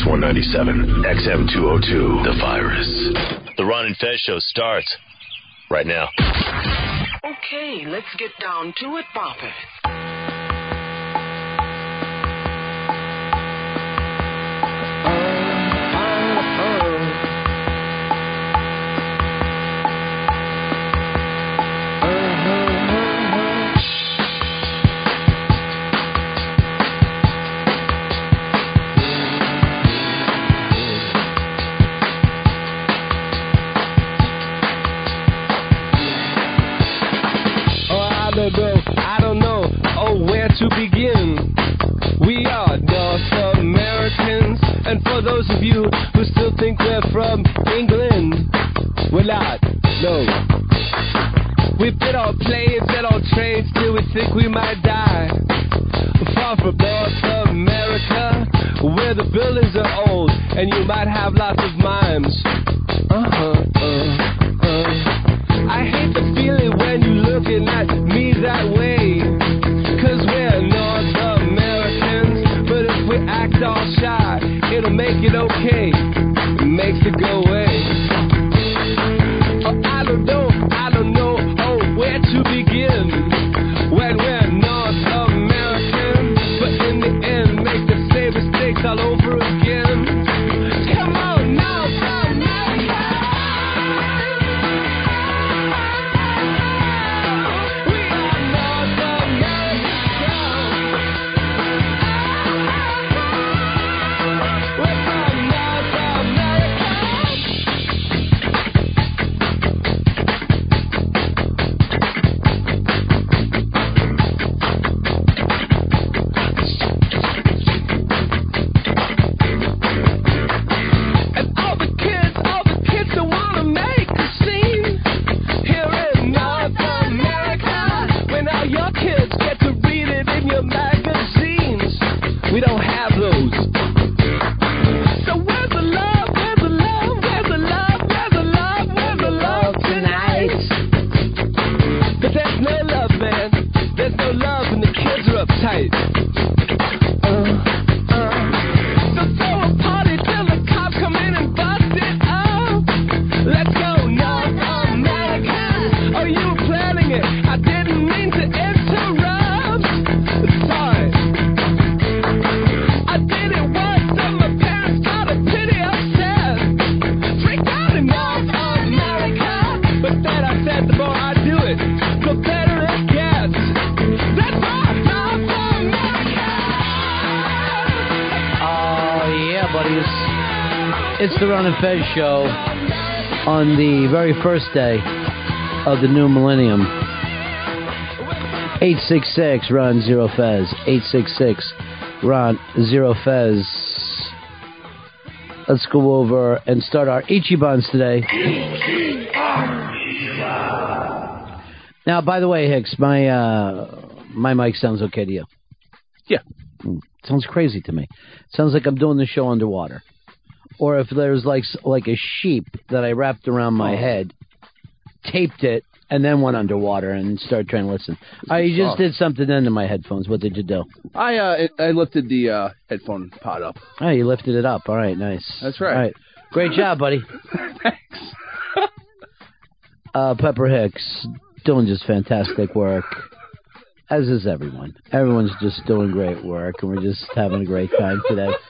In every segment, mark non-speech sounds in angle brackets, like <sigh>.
Sirius 197, XM 202, The Virus. The Ron and Fez show starts right now. Okay, let's get down to it, Papa. To begin. We are North Americans, and for those of you who still think we're from England, we're not, no. We've been on planes and on trains till we think we might die. Far from North America, where the buildings are old, and you might have lots of mimes. Uh-huh, uh, uh. I hate the feeling when you're looking at me that way. All shy, it'll make it okay. It makes it go away. And Fez show on the very first day of the new millennium. 866 Ron Zero Fez. 866 Ron Zero Fez. Let's go over and start our Ichibans today. Now, by the way, Hicks, my uh, my mic sounds okay to you. Yeah. Mm, sounds crazy to me. Sounds like I'm doing the show underwater, or if there's like like a sheep that I wrapped around my Oh. head, taped it, and then went underwater and started trying to listen. I just soft. did something into my headphones. What did you do? I uh, I lifted the uh, headphone pod up. Oh, you lifted it up. All right, nice. That's right. All right, great job, buddy. <laughs> <laughs> uh, Pepper Hicks doing just fantastic work, as is everyone. Everyone's just doing great work, and we're just having a great time today. <laughs>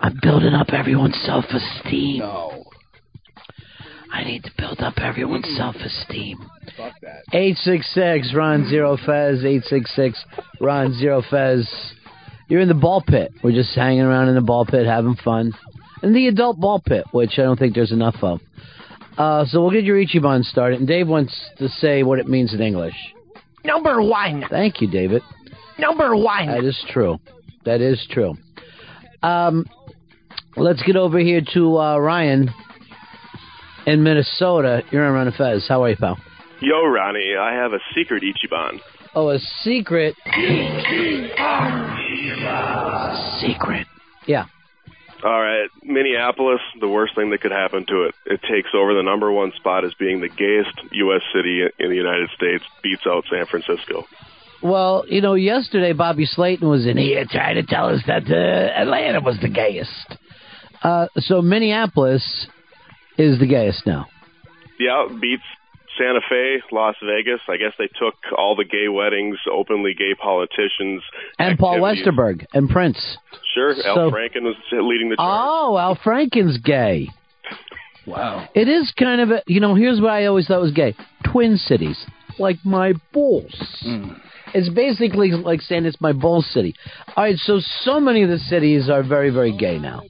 I'm building up everyone's self-esteem. No, I need to build up everyone's self-esteem. fuck that. 866 Ron Zero Fez, 866 Ron Zero Fez. You're in the ball pit. We're just hanging around in the ball pit, having fun. In the adult ball pit, which I don't think there's enough of. Uh, so we'll get your Ichiban started. And Dave wants to say what it means in English. Number one. Thank you, David. Number one. That is true. That is true. Um, let's get over here to uh, Ryan in Minnesota. You're on Ron Fez. How are you, pal? Yo, Ronnie, I have a secret Ichiban. Oh, a secret. Secret. Yeah. All right, Minneapolis, the worst thing that could happen to it. It takes over the number one spot as being the gayest U.S. city in the United States, beats out San Francisco. Well, you know, yesterday Bobby Slayton was in here trying to tell us that uh, Atlanta was the gayest. Uh, so Minneapolis is the gayest now. Yeah, beats Santa Fe, Las Vegas. I guess they took all the gay weddings, openly gay politicians, And Paul. Westerberg and Prince. Sure, So- Al Franken was leading the charge. Oh, Al Franken's gay. <laughs> Wow. It is kind of a, you know, here's what I always thought was gay. Twin cities. Like my balls. It's basically like saying it's my ball city. All right, so so many of the cities are very, very gay now.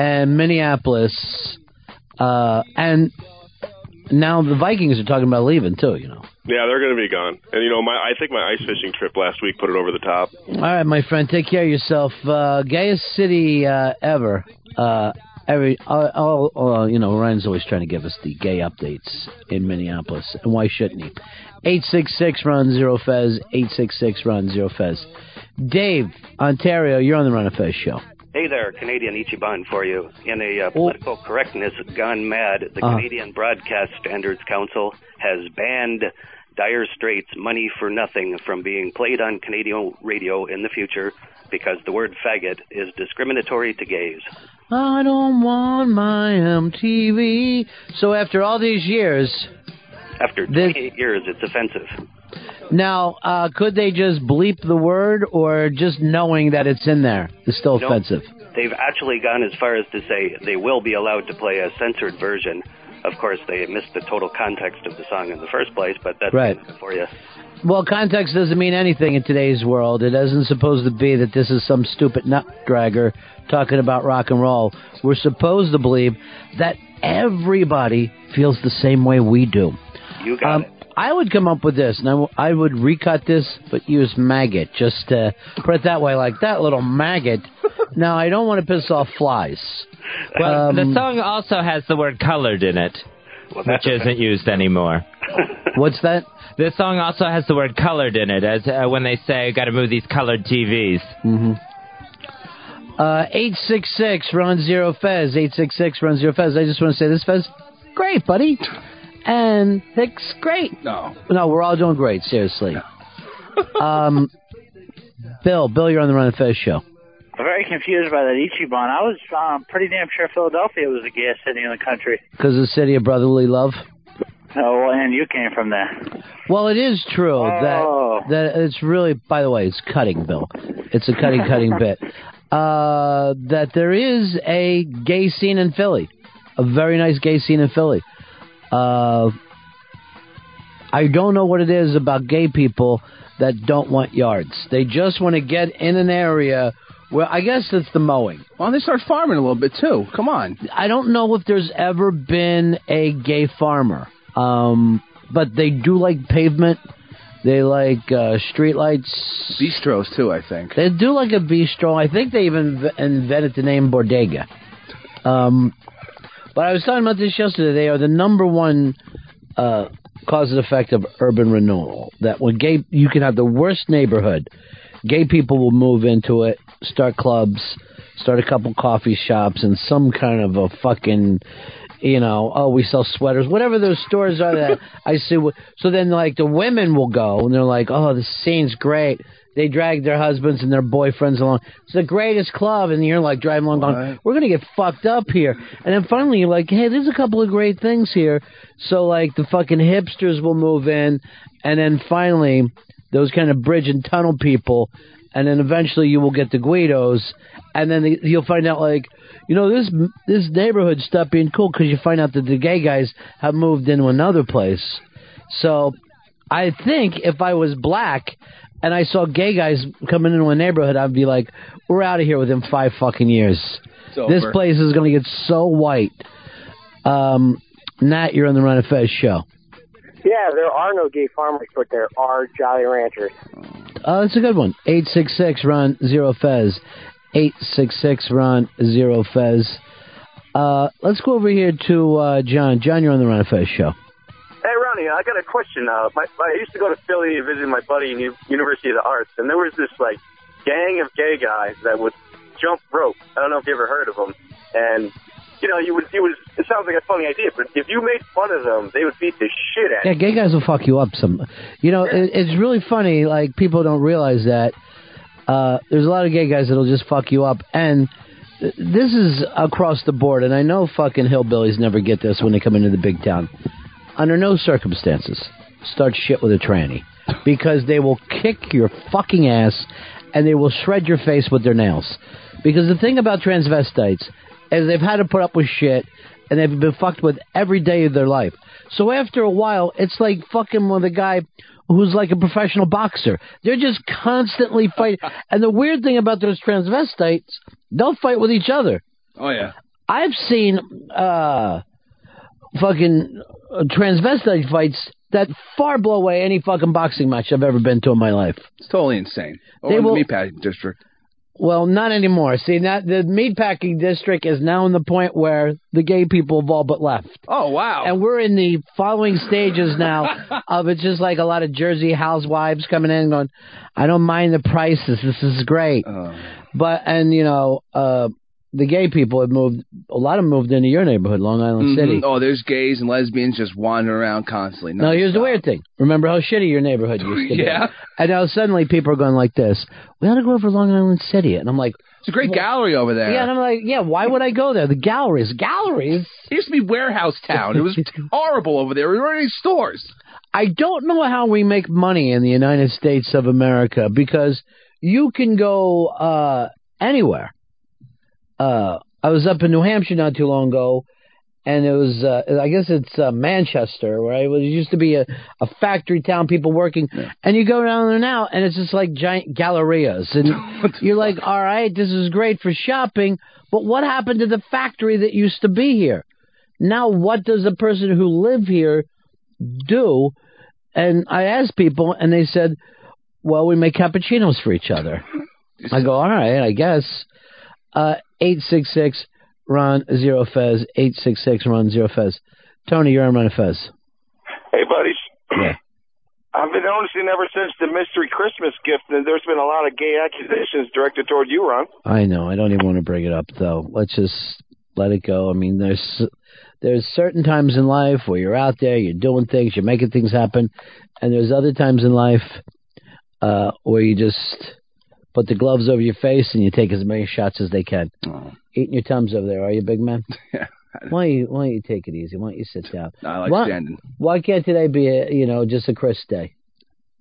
And Minneapolis, uh, and now the Vikings are talking about leaving too, you know. Yeah, they're going to be gone. And you know, my I think my ice fishing trip last week put it over the top. All right, my friend, take care of yourself. Uh, gayest city uh, ever. Uh, every, all, uh, you know, Ryan's always trying to give us the gay updates in Minneapolis, and why shouldn't he? Eight six six Ron Zero Fez. Eight six six Ron Zero Fez. Dave, Ontario, you're on the Ron and Fez show. Hey there, Canadian Ichiban for you. In a uh, political correctness gone mad, the Uh-huh. Canadian Broadcast Standards Council has banned Dire Straits' Money for Nothing from being played on Canadian radio in the future because the word faggot is discriminatory to gays. I don't want my MTV. So after all these years, After 28 years, it's offensive. Now uh, could they just bleep the word, or just knowing that it's in there is still No. offensive? They've actually gone as far as to say they will be allowed to play a censored version. Of course, they missed the total context of the song in the first place, but that's Right. for you. Well, context doesn't mean anything in today's world. It isn't supposed to be that this is some stupid nut dragger talking about rock and roll. We're supposed to believe that everybody feels the same way we do. You got Um, it. I would come up with this, and I, w- I would recut this, but use maggot. Just to put it that way, like that little maggot. <laughs> now, I don't want to piss off flies. Well, the Um, song also has the word colored in it, which isn't used anymore. <laughs> What's that? This song also has the word colored in it, as uh, when they say, got to move these colored TVs. Mm-hmm. Uh, 866 Ron Zero Fez. 866 Ron Zero Fez. I just want to say this, Fez. Great, buddy. And Hicks, great. No. No, we're all doing great, seriously. <laughs> um, Bill, Bill, you're on the Ron and Fez show. I'm very confused by that Ichiban. I was um, pretty damn sure Philadelphia was the gayest city in the country. Because the city of brotherly love. Oh, well, and you came from there. Well, it is true Oh. that that it's really. By the way, it's cutting, Bill. It's a cutting, cutting bit. <laughs> Uh, that there is a gay scene in Philly, a very nice gay scene in Philly. Uh, I don't know what it is about gay people that don't want yards. They just want to get in an area where I guess it's the mowing. Don't they start farming a little bit too? Come on. I don't know if there's ever been a gay farmer, um, but they do like pavement. They like uh, street lights. Bistros too, I think. They do like a bistro. I think they even v- invented the name Bodega. Um, but I was talking about this yesterday. They are the number one uh, cause and effect of urban renewal. That when gay, you can have the worst neighborhood. Gay people will move into it, start clubs, start a couple coffee shops, and some kind of a fucking, you know, oh, we sell sweaters, whatever those stores are that <laughs> I see. So then, like, the women will go and they're like, oh, the scene's great. They drag their husbands and their boyfriends along. It's the greatest club, and you're like driving along, going, "We're gonna get fucked up here." And then finally, you're like, "Hey, there's a couple of great things here." So like the fucking hipsters will move in, and then finally, those kind of bridge and tunnel people, and then eventually you will get the Guidos, and then the, you'll find out like, you know, this this neighborhood stopped being cool because you find out that the gay guys have moved into another place. So I think if I was black and I saw gay guys coming into a neighborhood, I'd be like, we're out of here within five fucking years. This place is going to get so white. Um, Nat, you're on the Ron and Fez show. Yeah, there are no gay farmers, but there are Jolly Ranchers. Uh, that's a good one. 866 Ron Zero Fez. 866 Ron Zero Fez. Uh, let's go over here to uh, John. John, you're on the Ron and Fez show. Hey, Ronnie, I got a question. Uh, my, I used to go to Philly and visit my buddy in University of the Arts, and there was this like gang of gay guys that would jump rope. I don't know if you ever heard of them. And you know, you would, you would, it sounds like a funny idea, but if you made fun of them, they would beat the shit out Yeah, of you. Yeah, gay guys will fuck you up some. You know, it, it's really funny. Like people don't realize that uh, there's a lot of gay guys that'll just fuck you up, and th- this is across the board. And I know fucking hillbillies never get this when they come into the big town. Under no circumstances, start shit with a tranny <laughs> because they will kick your fucking ass and they will shred your face with their nails. Because the thing about transvestites is they've had to put up with shit and they've been fucked with every day of their life. So after a while, it's like fucking with a guy who's like a professional boxer. They're just constantly <laughs> fighting. and the weird thing about those transvestites, they'll fight with each other. Oh yeah. I've seen uh fucking uh, transvestite fights that far blow away any fucking boxing match I've ever been to in my life. It's totally insane. Or They in will- the meatpacking district. Well, not anymore. See, that the meatpacking district is now in the point where the gay people have all but left. Oh wow! And we're in the following stages now <laughs> of it's just like a lot of Jersey housewives coming in and going, "I don't mind the prices. This is great." Oh. But and you know, uh the gay people have moved. A lot of them moved into your neighborhood, Long Island City. Mhm. Oh, there's gays and lesbians just wandering around constantly. Now, here's the weird thing. Remember how shitty your neighborhood used to be? <laughs> Yeah. And now suddenly people are going like this. We ought to go over Long Island City. And I'm like, It's a great gallery over there. yeah. And I'm like, yeah. Why would I go there? The galleries, galleries. It used to be warehouse town. It was <laughs> horrible over there. There were any stores. I don't know how we make money in the United States of America because you can go uh, anywhere. Uh, I was up in New Hampshire not too long ago, and it was uh, I guess it's uh, Manchester where it was it used to be a, a factory town, people working, and you go down there now, and it's just like giant gallerias, and <laughs> you're like, all right, this is great for shopping, but what happened to the factory that used to be here? Now, what does a person who live here do? And I asked people, and they said, well, we make cappuccinos for each other. <laughs> I go, all right, I guess. Uh, 866 Ron Zero Fez, 866 Ron Zero Fez. Tony, you're on Ron Fez. Hey, buddies. Yeah. I've been noticing ever since the mystery Christmas gift that there's been a lot of gay accusations directed toward you, Ron. I know. I don't even want to bring it up, though. Let's just let it go. I mean, there's there's certain times in life where you're out there, you're doing things, you're making things happen, and there's other times in life uh, where you just put the gloves over your face and you take as many shots as they can. Oh. Eating your thumbs over there, are you, big man? <laughs> Yeah. Why don't you Why don't you take it easy? Why don't you sit down? I like why, standing. Why can't today be a you know just a Chris day?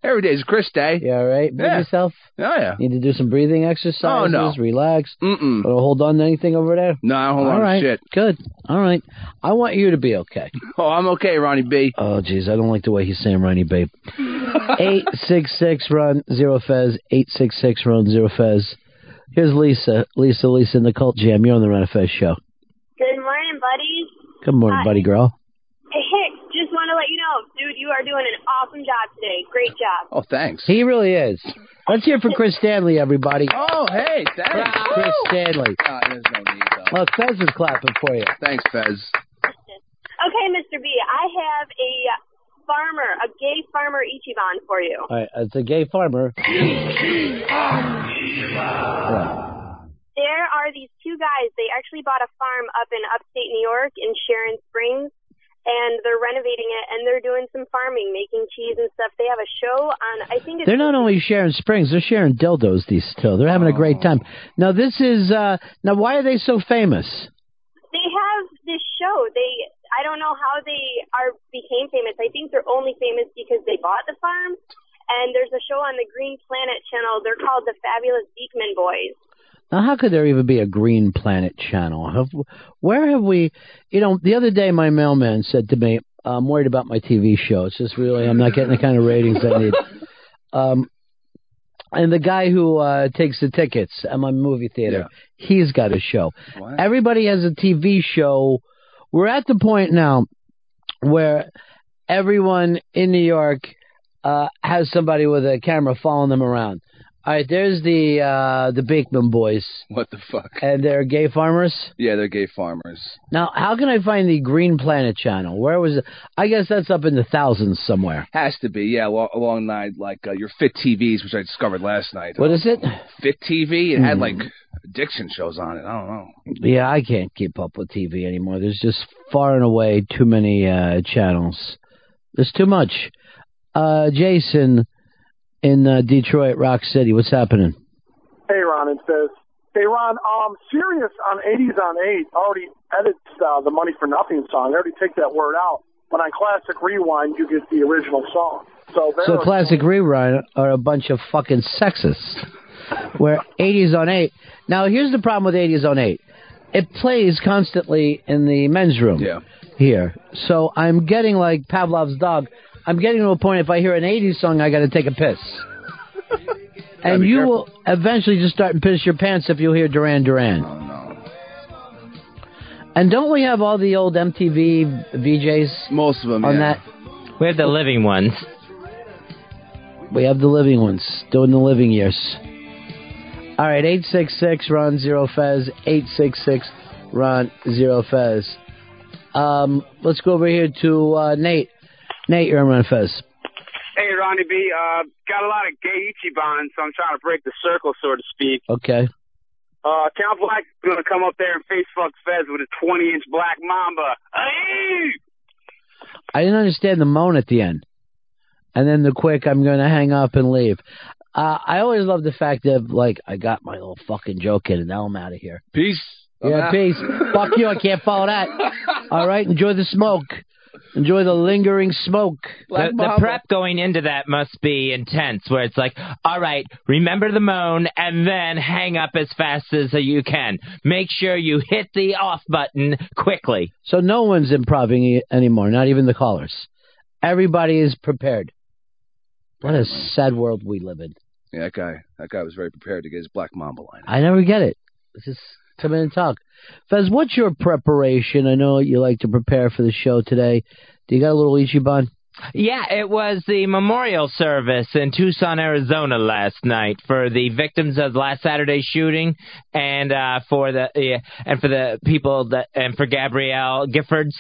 Every day's a Chris day. Yeah, right. Bring Yeah. yourself. Oh yeah. Need to do some breathing exercises. Oh, no. Relax. Mm-mm. Or hold on to anything over there. No, I don't hold All on to shit. Good. All right. I want you to be okay. Oh, I'm okay, Ronnie B. Oh, jeez, I don't like the way he's saying Ronnie B. <laughs> Eight six six Ron zero fez. Eight six six Ron zero fez. Here's Lisa. Lisa, Lisa in the Cult Jam. You're on the Ron and Fez show. Good morning, buddies. Good morning, Hi. buddy girl. Hey, just want to let you know, dude, you are doing an awesome job today. Great job. Oh, thanks. He really is. Let's hear from Chris Stanley, everybody. Oh, hey, thanks. Chris Stanley. Oh, there's no need though. Look, Fez is clapping for you. Thanks, Fez. Okay, Mr. B, I have a farmer, a gay farmer Ichiban for you. All right, it's a gay farmer. There are these two guys. They actually bought a farm up in upstate New York in Sharon Springs, and they're renovating it, and they're doing some farming, making cheese and stuff. They have a show on, I think it's They're not only sharing springs, they're sharing dildos. These two, they're having a great time. Now this is uh now why are they so famous? they have this show. They I don't know how they are became famous. I think they're only famous because they bought the farm. And there's a show on the Green Planet channel. They're called the Fabulous Beekman Boys. Now, how could there even be a Green Planet channel? Have, where have we? You know, the other day my mailman said to me, "I'm worried about my TV show. It's just really I'm not getting the kind of ratings I need." <laughs> Um, and the guy who uh, takes the tickets at my movie theater, he's got a show. Everybody has a TV show. We're at the point now where everyone in New York uh, has somebody with a camera following them around. All right, there's the uh, the Beekman boys. What the fuck? And they're gay farmers. Yeah, they're gay farmers. Now, how can I find the Green Planet channel? Where was it? I guess that's up in the thousands somewhere. Has to be, yeah, along, along night like uh, your Fit TVs, which I discovered last night. What is it? Fit TV. It had Hmm. like addiction shows on it. I don't know. Yeah, I can't keep up with TV anymore. There's just far and away too many uh, channels. There's too much. Uh, Jason in uh, Detroit, Rock City. What's happening? Hey, Ron, it says, hey, Ron, um, Sirius on 80s on 8 already edits uh, the Money for Nothing song. They already take that word out. But on Classic Rewind, you get the original song. So, So they're- Classic Rerun are a bunch of fucking sexists. Where 80s on 8. Now, here's the problem with 80s on 8. It plays constantly in the men's room Yeah. here. So I'm getting like Pavlov's dog. I'm getting to a point if I hear an 80s song, I got to take a piss. <laughs> and you will eventually just start and piss your pants if you hear Duran Duran. Oh, no. And don't we have all the old MTV VJs? Most of them, on yeah. that. We have the living ones. We have the living ones doing the living years. All right, 866 Ron Zero Fez, 866 Ron Zero Fez. Um, let's go over here to uh, Nate. Nate, you're on Ron Fez. Hey, Ronnie B. Uh, got a lot of gay Ichiban, so I'm trying to break the circle, so to speak. Okay. Uh, Count Black is going to come up there and face fuck Fez with a 20 inch black mamba. Hey! I didn't understand the moan at the end. And then the quick, I'm going to hang up and leave. Uh, I always love the fact that, like, I got my little fucking joke in and now I'm out of here. Peace. I'm Yeah, out. peace. <laughs> Fuck you. I can't follow that. All right. Enjoy the smoke. Enjoy the lingering smoke. The, the prep going into that must be intense, where it's like, all right, remember the moan and then hang up as fast as you can. Make sure you hit the off button quickly. So no one's improving anymore, not even the callers. Everybody is prepared. What a sad world we live in. Yeah, that guy. That guy was very prepared to get his black mamba line. I never get it. Just come in and talk. Fez, what's your preparation? I know you like to prepare for the show today. Do you got a little Ichiban? Yeah, it was the memorial service in Tucson, Arizona last night for the victims of last Saturday's shooting, and uh, for the yeah, and for the people that and for Gabrielle Giffords,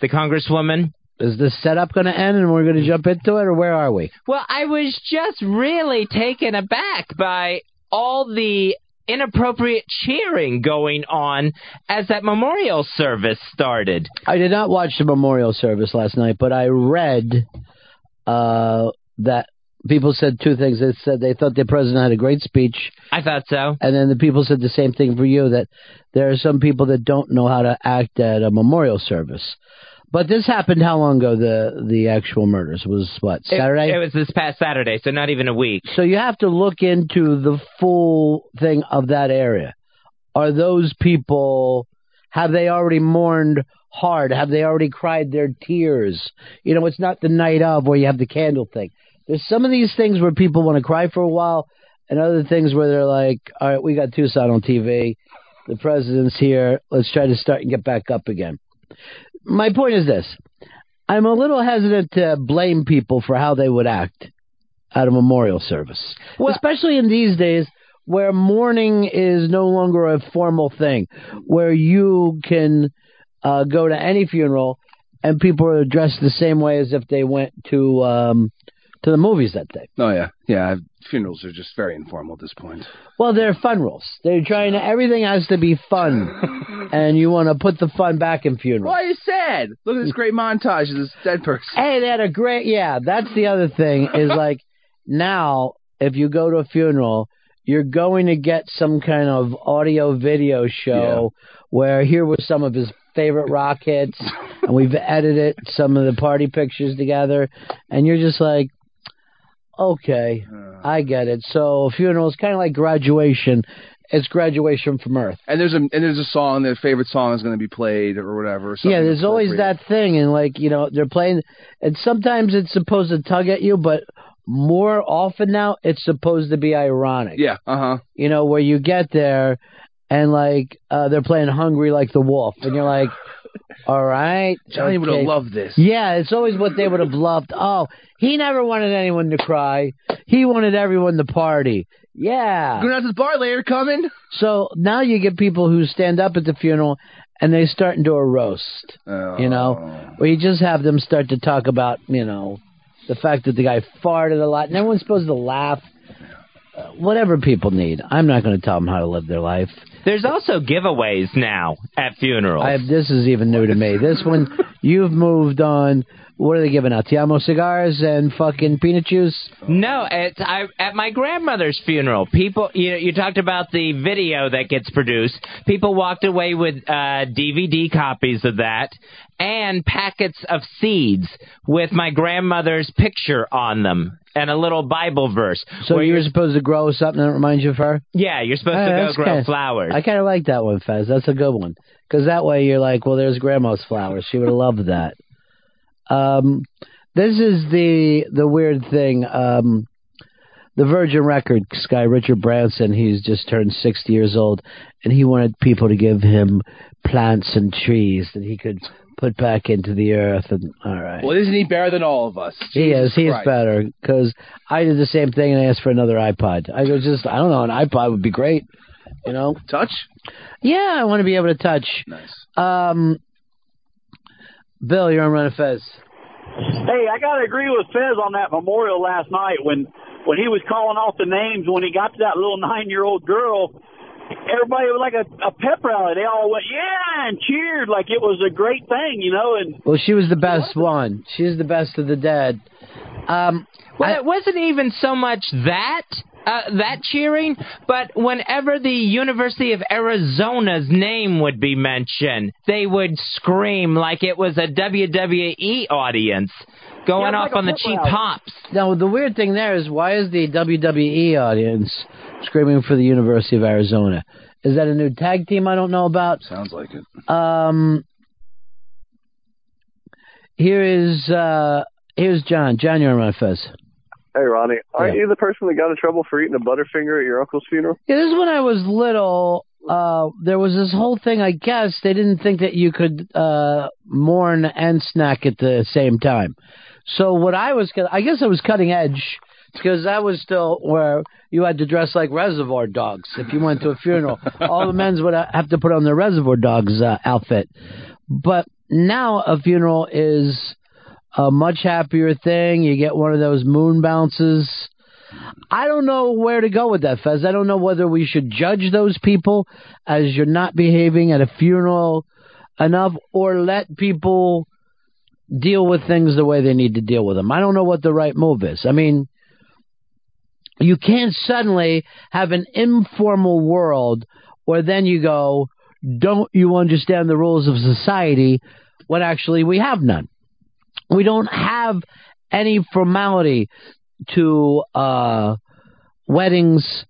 the congresswoman. Is this setup going to end and we're going to jump into it, or where are we? Well, I was just really taken aback by all the inappropriate cheering going on as that memorial service started. I did not watch the memorial service last night, but I read uh, that people said two things. They said they thought the president had a great speech, I thought so. and then the people said the same thing for you that there are some people that don't know how to act at a memorial service. But this happened how long ago? The the actual murders was what It- Saturday. It, was this past Saturday, so not even a week. So you have to look into the full thing of that area. Are those people, have they already mourned hard? Have they already cried their tears? You know, it's not the night of where you have the candle thing. There's some of these things where people want to cry for a while, and other things where they're like, all right, we got Tucson on TV. The president's here. Let's try to start and get back up again. My point is this. I'm a little hesitant to blame people for how they would act at a memorial service, well, especially in these days where mourning is no longer a formal thing, where you can uh, go to any funeral and people are dressed the same way as if they went to um, to the movies that day. Oh yeah, yeah. Funerals are just very informal at this point. Well, they're fun rolls. They're trying to, everything has to be fun, <laughs> and you want to put the fun back in funerals. Why are you sad? Look at this great montage of this dead person. Hey, they had a great yeah. That's the other thing is <laughs> like now if you go to a funeral, you're going to get some kind of audio video show where here was some of his favorite rock hits, and we've <laughs> edited some of the party pictures together, and you're just like, okay, I get it. So funeral is kind of like graduation. It's graduation from Earth. And there's a and there's a song. Their favorite song is going to be played or whatever. Yeah, there's always that thing, and like you know, they're playing, and sometimes it's supposed to tug at you, but more often now it's supposed to be ironic. Yeah. Uh huh. You know, where you get there, and like uh they're playing "Hungry Like the Wolf," and you're like, All right. Johnny would have loved this. Yeah, it's always what they would have loved. Oh, he never wanted anyone to cry. He wanted everyone to party. Yeah. Granata's bar later coming. So now you get people who stand up at the funeral and they start into a roast. Oh. You know, where you just have them start to talk about, you know, the fact that the guy farted a lot and everyone's supposed to laugh. Uh, whatever people need. I'm not going to tell them how to live their life. There's also giveaways now at funerals. I, this is even new to me. This one, <laughs> you've moved on. What are they giving out? Te-Amo cigars and fucking peanut juice? No, it's I, at my grandmother's funeral. People, you you talked about the video that gets produced. People walked away with uh, DVD copies of that and packets of seeds with my grandmother's picture on them and a little Bible verse. So where you were you're- supposed to grow something that reminds you of her? yeah, you're supposed to go grow kinda- flowers. I kind of like that one, Fez. That's a good one. Because that way you're like, well, there's grandma's flowers. She would have loved that. Um, this is the the weird thing. Um, the Virgin Records guy, Richard Branson, he's just turned 60 years old, and he wanted people to give him plants and trees that he could put back into the earth. And all right. Well, isn't he better than all of us? He Jesus is. He is Christ. better because I did the same thing and I asked for another iPod. I go just I don't know an iPod would be great. You know, touch. Yeah, I want to be able to touch. Nice. Um, Bill, you're on Ron and Fez. Hey, I got to agree with Fez on that memorial last night when when he was calling off the names when he got to that little nine year old girl. Everybody was like a, a pep rally. They all went yeah and cheered like it was a great thing, you know. And Well, she was the best one. She's the best of the dead. Um, Well, it wasn't even so much that uh, that cheering, but whenever the University of Arizona's name would be mentioned, they would scream like it was a WWE audience going Yeah, off like on the cheap rally. pops. Now, the weird thing there is, why is the WWE audience screaming for the University of Arizona? Is that a new tag team I don't know about? Sounds like it. Um, here is uh, here's John. John, you're on Ron and Fez. Hey, Ronnie, aren't Yeah. you the person that got in trouble for eating a Butterfinger at your uncle's funeral? Yeah, this is when I was little. Uh, there was this whole thing. I guess they didn't think that you could uh, mourn and snack at the same time. So what I was, I guess I was cutting edge because that was still where you had to dress like Reservoir Dogs if you went to a funeral. <laughs> All the men's would have to put on their Reservoir Dogs uh, outfit. But now a funeral is a much happier thing. You get one of those moon bounces. I don't know where to go with that, Fez. I don't know whether we should judge those people as you're not behaving at a funeral enough or let people deal with things the way they need to deal with them. I don't know what the right move is. I mean, you can't suddenly have an informal world where then you go, don't you understand the rules of society when actually we have none. We don't have any formality to uh, weddings,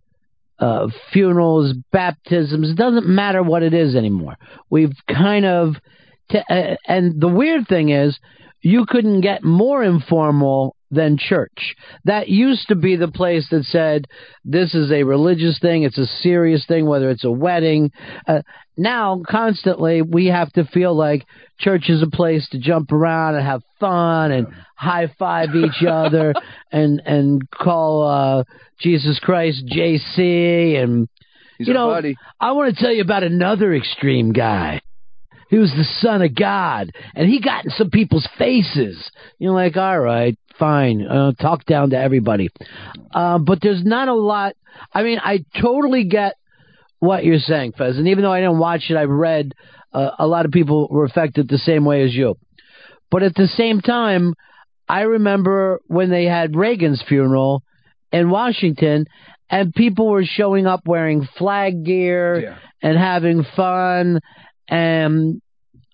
uh, funerals, baptisms. It doesn't matter what it is anymore. We've kind of, t- uh, and the weird thing is, you couldn't get more informal than church. That used to be the place that said, this is a religious thing, it's a serious thing, whether it's a wedding. Uh, now, constantly, we have to feel like church is a place to jump around and have fun and high five <laughs> each other and, and call, uh, Jesus Christ JC and, He's you know, buddy. I want to tell you about another extreme guy. He was the son of God, and he got in some people's faces. You're like, all right, fine, uh, talk down to everybody. Uh, but there's not a lot. I mean, I totally get what you're saying, Fez. And even though I didn't watch it, I've read uh, a lot of people were affected the same way as you. But at the same time, I remember when they had Reagan's funeral in Washington, and people were showing up wearing flag gear and having fun. And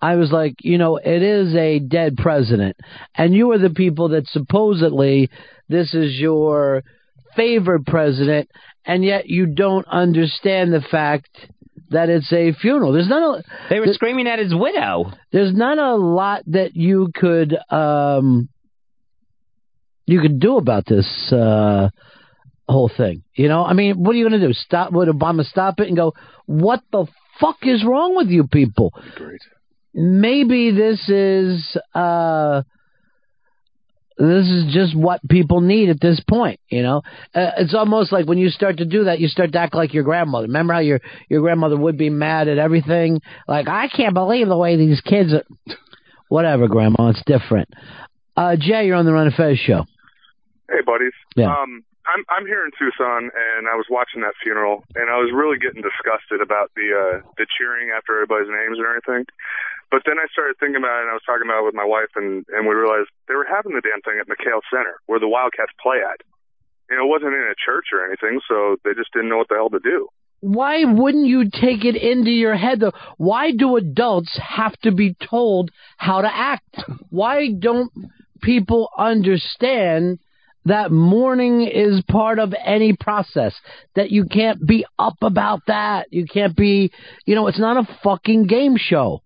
I was like, you know, it is a dead president. And you are the people that supposedly this is your favorite president, and yet you don't understand the fact that it's a funeral. There's not a. They were screaming at his widow. There's not a lot that you could um you could do about this uh whole thing. You know, I mean, what are you going to do? Stop? Would Obama stop it and go, "What the fuck is wrong with you people?" Great. Maybe this is uh this is just what people need at this point, you know. Uh, it's almost like when you start to do that, you start to act like your grandmother. Remember how your your grandmother would be mad at everything? Like I can't believe the way these kids are. Whatever, grandma, it's different. Uh, Jay, you're on the Ron and Fez show. Hey, buddies. Yeah. Um, I'm I'm here in Tucson, and I was watching that funeral, and I was really getting disgusted about the uh, the cheering after everybody's names and everything. But then I started thinking about it, and I was talking about it with my wife, and and we realized they were having the damn thing at McKale Center, where the Wildcats play at. Know, it wasn't in a church or anything, so they just didn't know what the hell to do. Why wouldn't you take it into your head though? Why do adults have to be told how to act? Why don't people understand that mourning is part of any process? That you can't be up about that. You can't be, you know, it's not a fucking game show.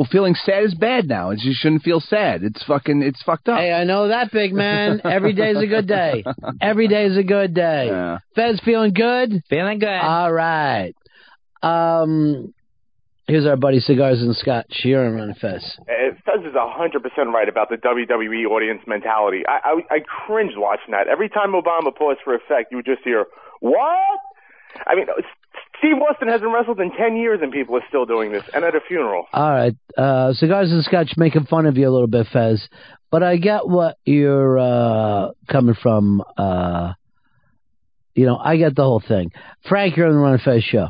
Well, feeling sad is bad now. It's, you shouldn't feel sad. It's fucking. It's fucked up. Hey, I know that, big man. <laughs> Every day's a good day. Every day's a good day. Yeah. Fez feeling good? Feeling good. All right. Um, here's our buddy Cigars and Scotch. You're on Ron Fez. Uh, Fez is hundred percent right about the WWE audience mentality. I, I I cringed watching that. Every time Obama paused for effect, you would just hear "What?" I mean, Steve Austin hasn't wrestled in ten years, and people are still doing this, and at a funeral. All right. Uh, Cigars and Scotch making fun of you a little bit, Fez. But I get what you're uh, coming from. Uh, you know, I get the whole thing. Frank, you're on the Ron Fez show.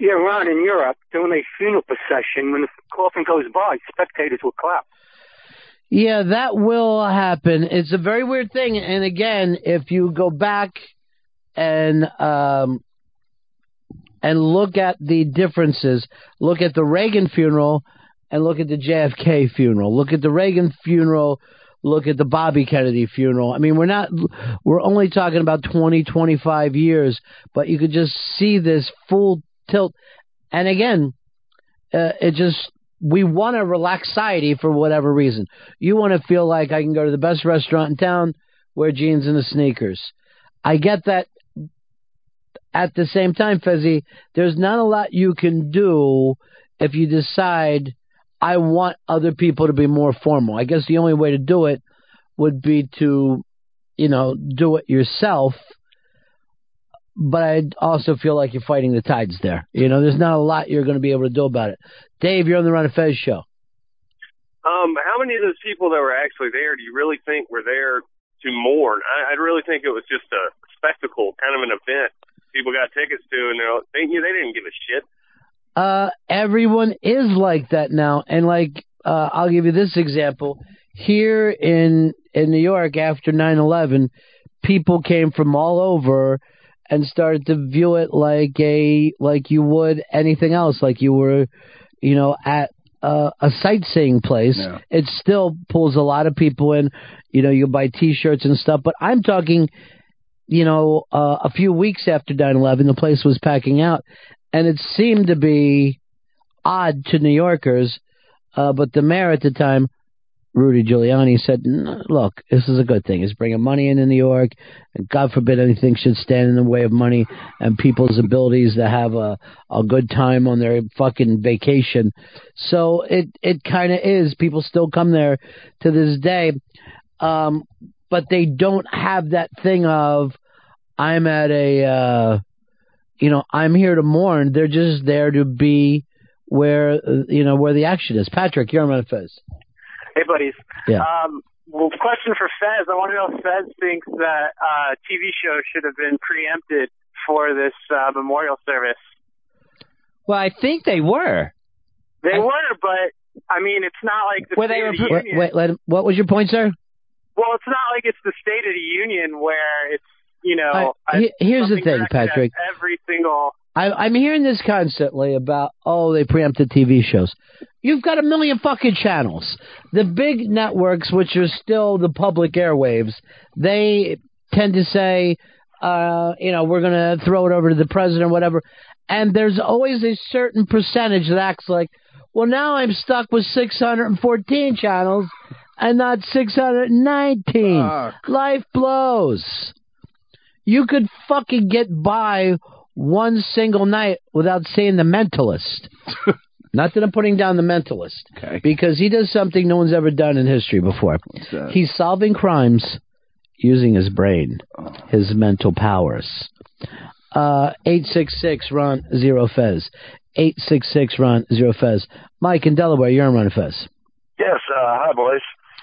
Yeah, Ron, in Europe, during a funeral procession, when the coffin goes by, spectators will clap. Yeah, that will happen. It's a very weird thing. And again, if you go back and um, and look at the differences, look at the Reagan funeral and look at the JFK funeral. Look at the Reagan funeral. Look at the Bobby Kennedy funeral. I mean, we're not, we're only talking about 20, 25 years, but you could just see this full tilt. And again, uh, it just, we want a relaxed society for whatever reason. You want to feel like I can go to the best restaurant in town, wear jeans and a sneakers. I get that. At the same time, Fezzi, there's not a lot you can do if you decide I want other people to be more formal. I guess the only way to do it would be to, you know, do it yourself. But I also feel like you're fighting the tides there. You know, there's not a lot you're going to be able to do about it. Dave, you're on the Ron and Fez show. Um, how many of those people that were actually there do you really think were there to mourn? I, I really think it was just a spectacle, kind of an event. People got tickets to, and they're, they they didn't give a shit. Uh, everyone is like that now, and like uh, I'll give you this example. Here in in New York, after nine eleven, people came from all over and started to view it like a like you would anything else, like you were, you know, at uh, a sightseeing place. Yeah. It still pulls a lot of people in. You know, you buy T-shirts and stuff, but I'm talking. You know, uh, a few weeks after 9/11, the place was packing out, and it seemed to be odd to New Yorkers. Uh, but the mayor at the time, Rudy Giuliani, said, "Look, this is a good thing. It's bringing money into New York, and God forbid anything should stand in the way of money and people's abilities to have a a good time on their fucking vacation." So it it kind of is. People still come there to this day, um, but they don't have that thing of I'm at a. Uh, you know, I'm here to mourn. They're just there to be where you know where the action is. Patrick, you're on Ron Fez. Hey, buddies. Yeah. Um, well, question for Fez. I want to know if Fez thinks that uh, TV show should have been preempted for this uh, memorial service. Well, I think they were. They were, but I mean, it's not like the Were they of Wait, Union. wait, what was your point, sir? Well, it's not like it's the State of the Union where it's you know. I- here's the thing, Patrick. Every single. I, I'm hearing this constantly about oh they preempted TV shows. You've got a million fucking channels. The big networks, which are still the public airwaves, they tend to say, uh, you know, we're going to throw it over to the president or whatever. And there's always a certain percentage that acts like, well, now I'm stuck with 614 channels and not 619. Life blows. You could fucking get by one single night without seeing The Mentalist. <laughs> Not that I'm putting down The Mentalist, Okay. because he does something no one's ever done in history before. He's solving crimes using his brain, his mental powers. Uh, 866 Ron Zero Fez. 866 Ron Zero Fez. Mike in Delaware, you're on Ron Fez. Yes, uh, hi, boys.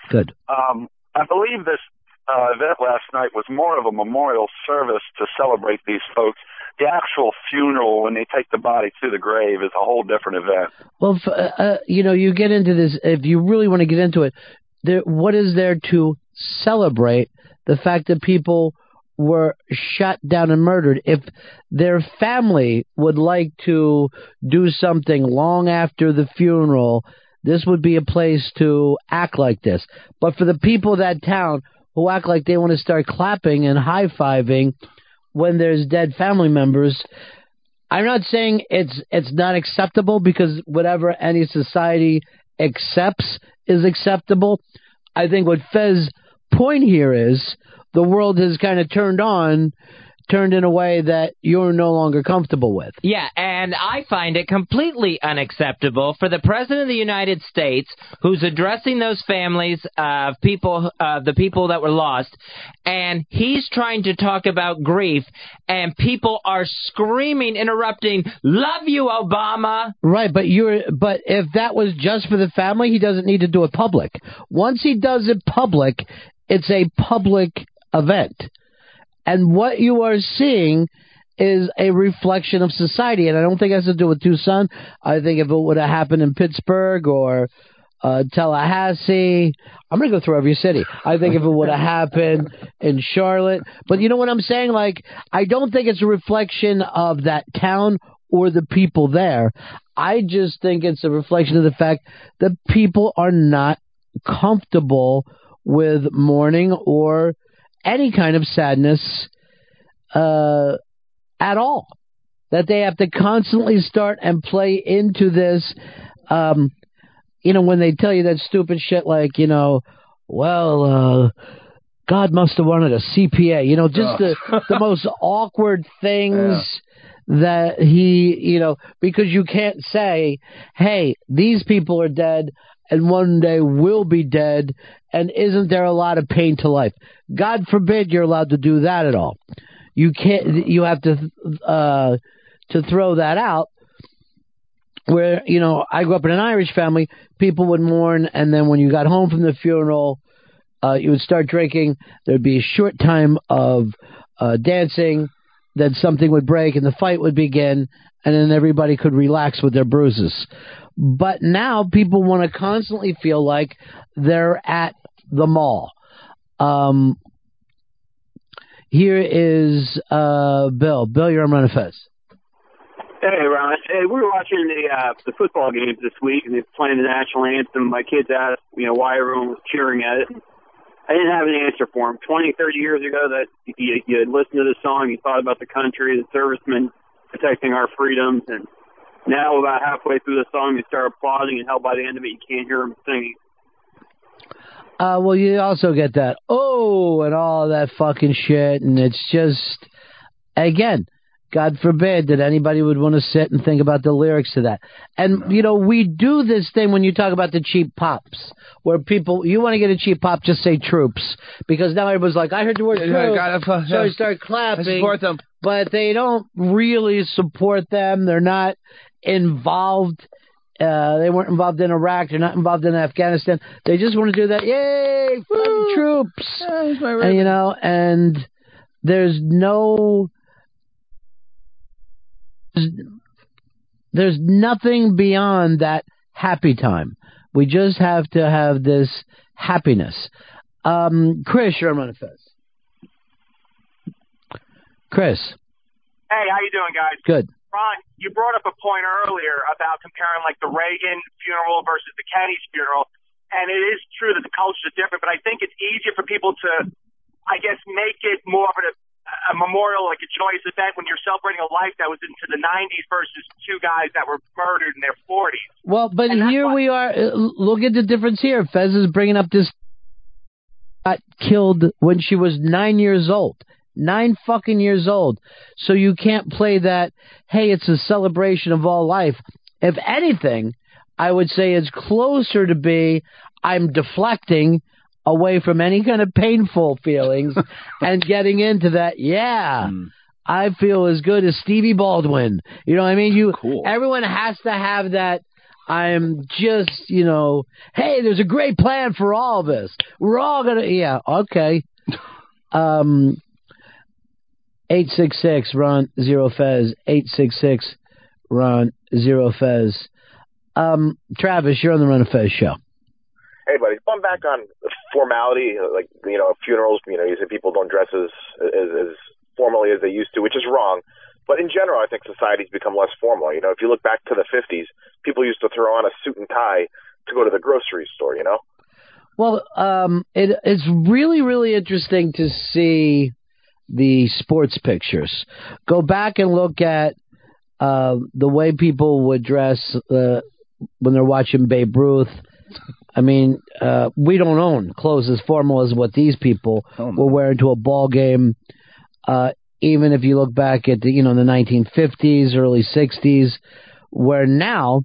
Good. Um, I believe this uh, event last night was more of a memorial service to celebrate these folks. The actual funeral, when they take the body to the grave, is a whole different event. Well, uh, uh, you know, you get into this, if you really want to get into it, there, what is there to celebrate the fact that people were shot down and murdered? If their family would like to do something long after the funeral, this would be a place to act like this. But for the people of that town who act like they want to start clapping and high fiving when there's dead family members, I'm not saying it's it's not acceptable because whatever any society accepts is acceptable. I think what Fez point here is the world has kind of turned on, turned in a way that you're no longer comfortable with. Yeah, and I find it completely unacceptable for the President of the United States, who's addressing those families of people, uh, the people that were lost, and he's trying to talk about grief, and people are screaming, interrupting, "Love you, Obama!" Right, but you're but if that was just for the family, he doesn't need to do it public. Once he does it public, it's a public event. And what you are seeing is a reflection of society. And I don't think it has to do with Tucson. I think if it would have happened in Pittsburgh or uh, Tallahassee, I'm going to go through every city. I think if it would have happened in Charlotte. But you know what I'm saying? Like, I don't think it's a reflection of that town or the people there. I just think it's a reflection of the fact that people are not comfortable with mourning or any kind of sadness uh, at all. That they have to constantly start and play into this. Um, you know, when they tell you that stupid shit like, you know, well, uh, God must have wanted a CPA. You know, just the, the most <laughs> awkward things that he, you know, because you can't say, hey, these people are dead and one day will be dead, and isn't there a lot of pain to life? God forbid you're allowed to do that at all. You can't. You have to uh, to throw that out. Where you know, I grew up in an Irish family. People would mourn, and then when you got home from the funeral, uh, you would start drinking. There'd be a short time of uh, dancing. Then something would break, and the fight would begin, and then everybody could relax with their bruises. But now people want to constantly feel like they're at the mall. Um, here is uh, Bill. Bill, you're on Ron Fez. Hey, Ron. Hey, we were watching the uh, the football games this week, and they're playing the national anthem. My kids asked, you know, why everyone was cheering at it. I didn't have an answer for them. Twenty, thirty years ago, that you, you listened to the song, you thought about the country, the servicemen protecting our freedoms, and now about halfway through the song, you start applauding, and hell, by the end of it, you can't hear them singing. Uh, well, you also get that oh and all that fucking shit, and it's just again, God forbid that anybody would want to sit and think about the lyrics to that. And you know, we do this thing when you talk about the cheap pops, where people you want to get a cheap pop, just say troops, because now everybody's like, I heard the word Yeah, troops, uh, so you start clapping. I support them. but they don't really support them. They're not involved. Uh, they weren't involved in Iraq. They're not involved in Afghanistan. They just want to do that. Yay, fucking troops! and you know, and there's no, there's nothing beyond that happy time. We just have to have this happiness. Um, Chris, you're on Ron and Fez. Chris, Hey, how you doing, guys? good. Ron, you brought up a point earlier about comparing like the Reagan funeral versus the Kennedy's funeral, and it is true that the cultures are different. But I think it's easier for people to, I guess, make it more of a, a memorial, like a joyous event when you're celebrating a life that was into the 90s versus two guys that were murdered in their 40s. Well, but here we are. uh, Look at the difference here. Fez is bringing up this got killed when she was nine years old. Nine fucking years old. So you can't play that. Hey, it's a celebration of all life. If anything, I would say it's closer to be. I'm deflecting away from any kind of painful feelings <laughs> and getting into that. Yeah. I feel as good as Stevie Baldwin. You know what I mean? You everyone has to have that I'm just, you know, hey, there's a great plan for all this. We're all gonna yeah, okay. <laughs> Um eight six six Ron Zero Fez. Eight six six Ron Zero Fez. Um Travis, you're on the Ron and Fez show. Hey, buddy, going back on formality, like you know, funerals. You know, you say people don't dress as as, as formally as they used to, which is wrong. But in general, I think society's become less formal. You know, if you look back to the '50s, people used to throw on a suit and tie to go to the grocery store. You know, Well, um, it, it's really, really interesting to see the sports pictures. Go back and look at uh, the way people would dress uh, when they're watching Babe Ruth. I mean, uh, we don't own clothes as formal as what these people were wearing to a ball game. Uh, even if you look back at the you know the 1950s, early 60s, where now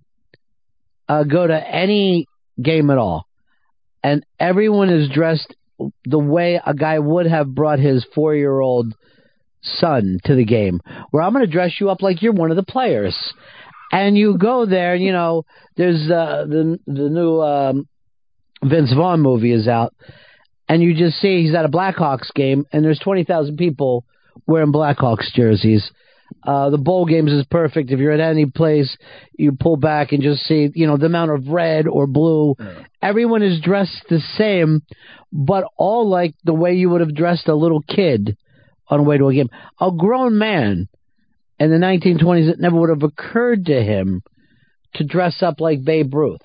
uh, go to any game at all, and everyone is dressed the way a guy would have brought his four year old son to the game, where I'm going to dress you up like you're one of the players. And you go there, and you know, there's uh, the the new um, Vince Vaughn movie is out, and you just see he's at a Blackhawks game, and there's twenty thousand people wearing Blackhawks jerseys. Uh, the bowl games is perfect. If you're at any place, you pull back and just see, you know, the amount of red or blue. Everyone is dressed the same, but all like the way you would have dressed a little kid on the way to a game. A grown man in the 1920s, it never would have occurred to him to dress up like Babe Ruth.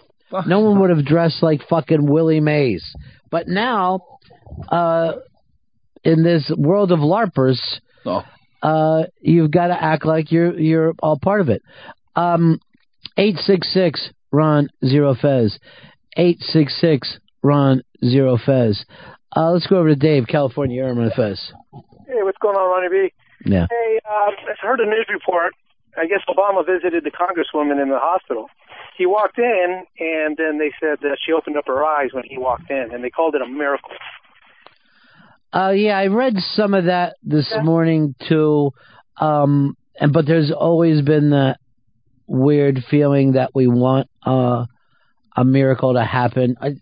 No one would have dressed like fucking Willie Mays. But now, uh, in this world of LARPers, uh, you've got to act like you're you're all part of it. Um, eight six six Ron Zero Fez. Eight six six Ron Zero Fez. Uh, let's go over to Dave, California. You're on Ron Fez. Hey, what's going on, Ronnie B? Yeah. Hey, uh, I heard a news report. I guess Obama visited the congresswoman in the hospital. He walked in, and then they said that she opened up her eyes when he walked in, and they called it a miracle. Uh, yeah, I read some of that this morning too. Um, and but there's always been that weird feeling that we want uh, a miracle to happen. I,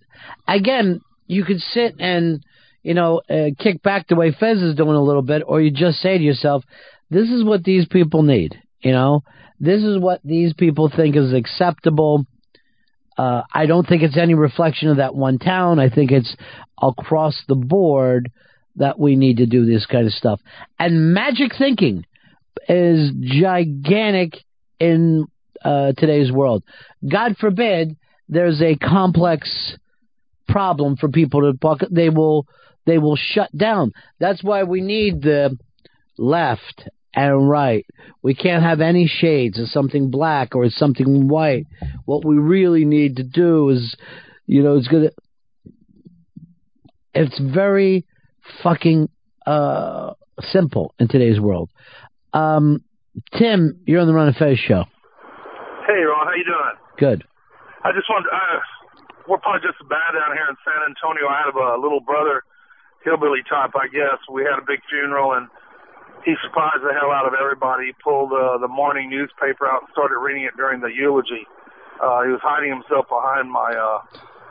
again, you could sit and you know uh, kick back the way Fez is doing a little bit, or you just say to yourself, "This is what these people need." You know, this is what these people think is acceptable. Uh, I don't think it's any reflection of that one town. I think it's across the board that we need to do this kind of stuff. And magic thinking is gigantic in uh, today's world. God forbid there's a complex problem for people to buck. They will they will shut down. That's why we need the left and right. We can't have any shades of something black or something white. What we really need to do is, you know, it's gonna. It's very fucking uh, simple in today's world. Um, Tim, you're on the Ron and Fez show. Hey, Ron, how you doing? Good. I just wanted. Uh, we're probably just as bad down here in San Antonio. I have a little brother, hillbilly type, I guess. We had a big funeral, and he surprised the hell out of everybody. He pulled uh, the morning newspaper out and started reading it during the eulogy. Uh, he was hiding himself behind my uh,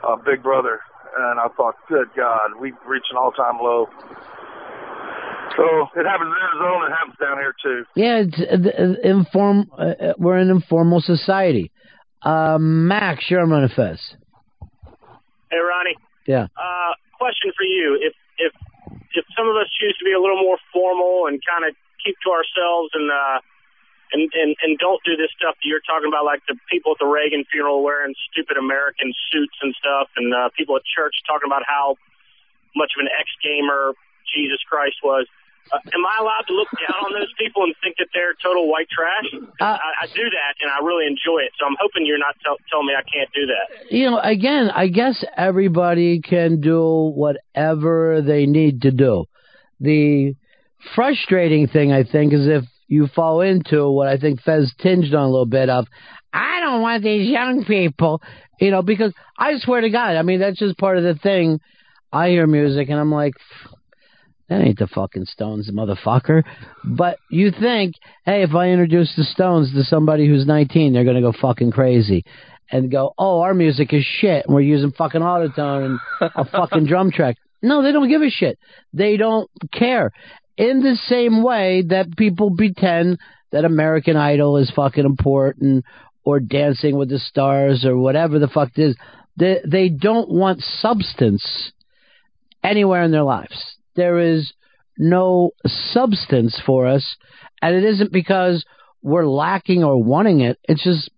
uh, big brother, and I thought, good God, we've reached an all-time low. So it happens in Arizona. It happens down here too. Yeah, it's uh, inform. Uh, we're an informal society. Uh, Max, you're on Ron and Hey, Ronnie. Yeah. Uh, question for you: If if if some of us choose to be a little more formal and kind of keep to ourselves and uh and and and don't do this stuff that you're talking about, like the people at the Reagan funeral wearing stupid American suits and stuff, and uh, people at church talking about how much of an ex gamer Jesus Christ was. Uh, am I allowed to look down on those people and think that they're total white trash? 'Cause I, I do that, and I really enjoy it. So I'm hoping you're not tell telling me I can't do that. You know, again, I guess everybody can do whatever they need to do. The frustrating thing, I think, is if you fall into what I think Fez tinged on a little bit of, I don't want these young people, you know, because I swear to God, I mean, that's just part of the thing. I hear music and I'm like, that ain't the fucking Stones, motherfucker. But you think, hey, if I introduce the Stones to somebody who's 19, they're going to go fucking crazy. And go, oh, our music is shit, and we're using fucking autotune and a fucking <laughs> drum track. No, they don't give a shit. They don't care. In the same way that people pretend that American Idol is fucking important or Dancing with the Stars or whatever the fuck it is, they, they don't want substance anywhere in their lives. There is no substance for us, and it isn't because we're lacking or wanting it. It's just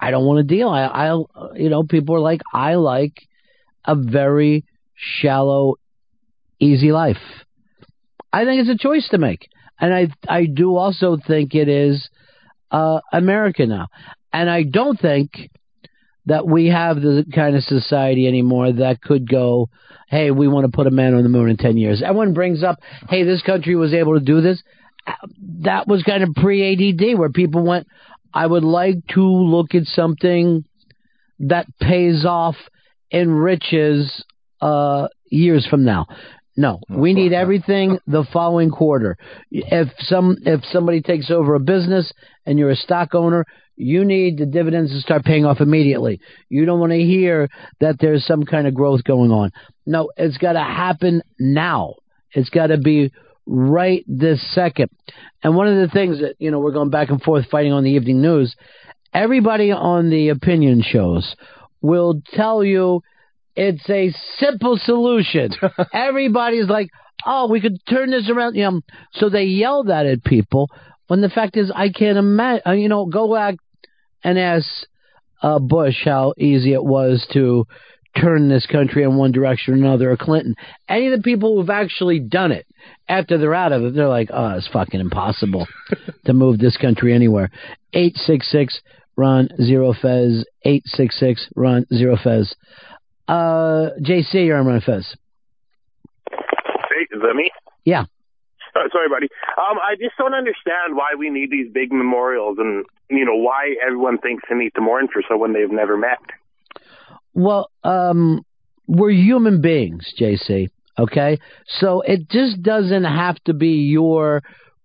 I don't want to deal. I, I, you know, people are like, I like a very shallow, easy life. I think it's a choice to make, and I, I do also think it is uh, America now, and I don't think that we have the kind of society anymore that could go, hey, we want to put a man on the moon in 10 years. Everyone brings up, hey, this country was able to do this. That was kind of pre ADD where people went, I would like to look at something that pays off in riches uh, years from now. No, we need everything <laughs> the following quarter. If some if somebody takes over a business and you're a stock owner, you need the dividends to start paying off immediately. You don't want to hear that there's some kind of growth going on. No, it's got to happen now. It's got to be right this second. And one of the things that, you know, we're going back and forth fighting on the evening news, everybody on the opinion shows will tell you it's a simple solution. <laughs> Everybody's like, oh, we could turn this around. You know, so they yell that at people when the fact is, I can't imagine, you know, go back and ask uh, Bush how easy it was to turn this country in one direction or another, or Clinton. Any of the people who've actually done it after they're out of it, they're like, oh, it's fucking impossible <laughs> to move this country anywhere. 866 Ron Zero Fez. 866 Ron Zero Fez. Uh, JC, you're on Ron Fez. Hey, is that me? Yeah. Uh, sorry, buddy. Um, I just don't understand why we need these big memorials, and you know why everyone thinks they need to mourn for someone they've never met. Well, um, we're human beings, JC. Okay, so it just doesn't have to be your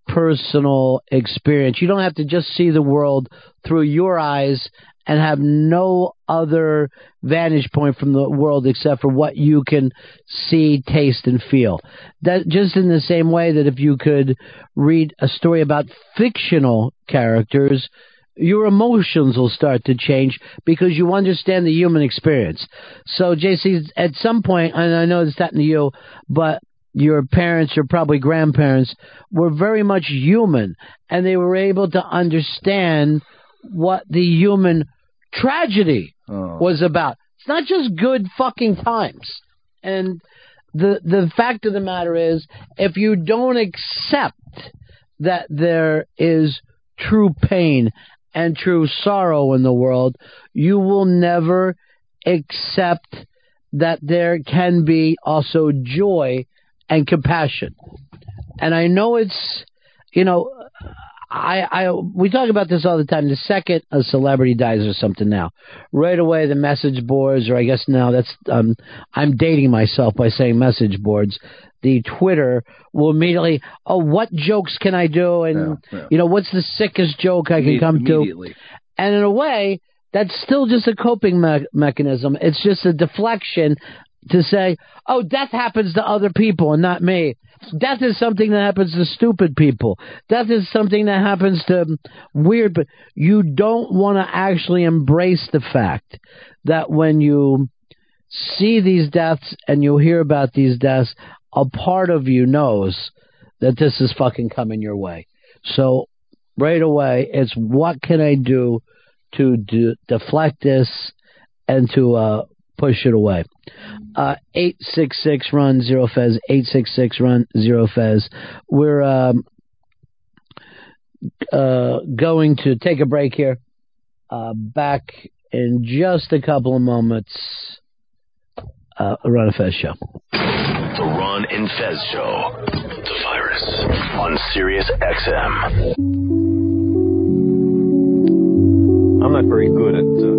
personal experience. You don't have to just see the world through your eyes and have no other vantage point from the world except for what you can see, taste, and feel. That just in the same way that if you could read a story about fictional characters, your emotions will start to change because you understand the human experience. So, JC, at some point, and I know this happened to you, but your parents or probably grandparents were very much human and they were able to understand what the human tragedy oh. was about. It's not just good fucking times. And the the fact of the matter is if you don't accept that there is true pain and true sorrow in the world, you will never accept that there can be also joy and compassion. And I know it's, you know, I, I, we talk about this all the time. The second a celebrity dies or something now, right away the message boards, or I guess now that's, um, I'm dating myself by saying message boards. The Twitter will immediately, oh, what jokes can I do? And, Yeah, yeah. you know, what's the sickest joke I can come to? And in a way, that's still just a coping me- mechanism. It's just a deflection to say, oh, death happens to other people and not me. Death is something that happens to stupid people. Death is something that happens to weird, but you don't want to actually embrace the fact that when you see these deaths and you hear about these deaths, a part of you knows that this is fucking coming your way. So right away, it's what can I do to de- deflect this and to uh, push it away. Uh, 866 Ron Zero Fez, 866 Ron Zero Fez. We're um, uh, going to take a break here. Uh, back in just a couple of moments. Uh, Ron and Fez show. The Ron and Fez Show. The virus. On Sirius XM. I'm not very good at uh,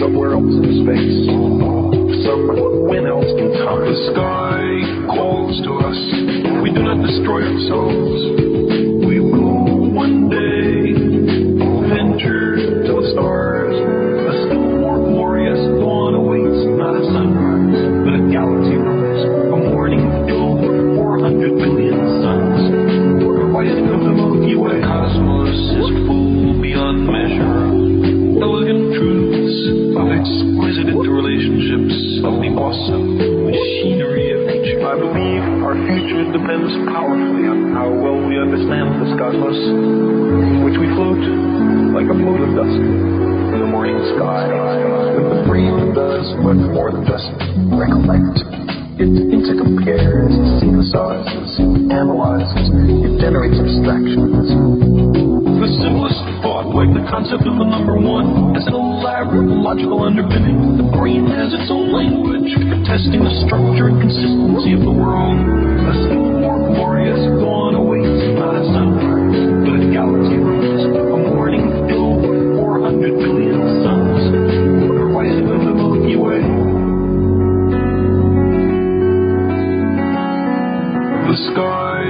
somewhere else in space, somewhere else in time. The sky calls to us. We do not destroy ourselves, like a mote of dust in the morning sky. The brain does much more than just recollect. It intercompares, it synthesizes, it analyzes, it generates abstractions. The simplest thought, like the concept of the number one, has an elaborate logical underpinning. The brain has its own language, attesting the structure and consistency of the world. A still more glorious dawn awaits, not a sunrise, but a galaxy. The sky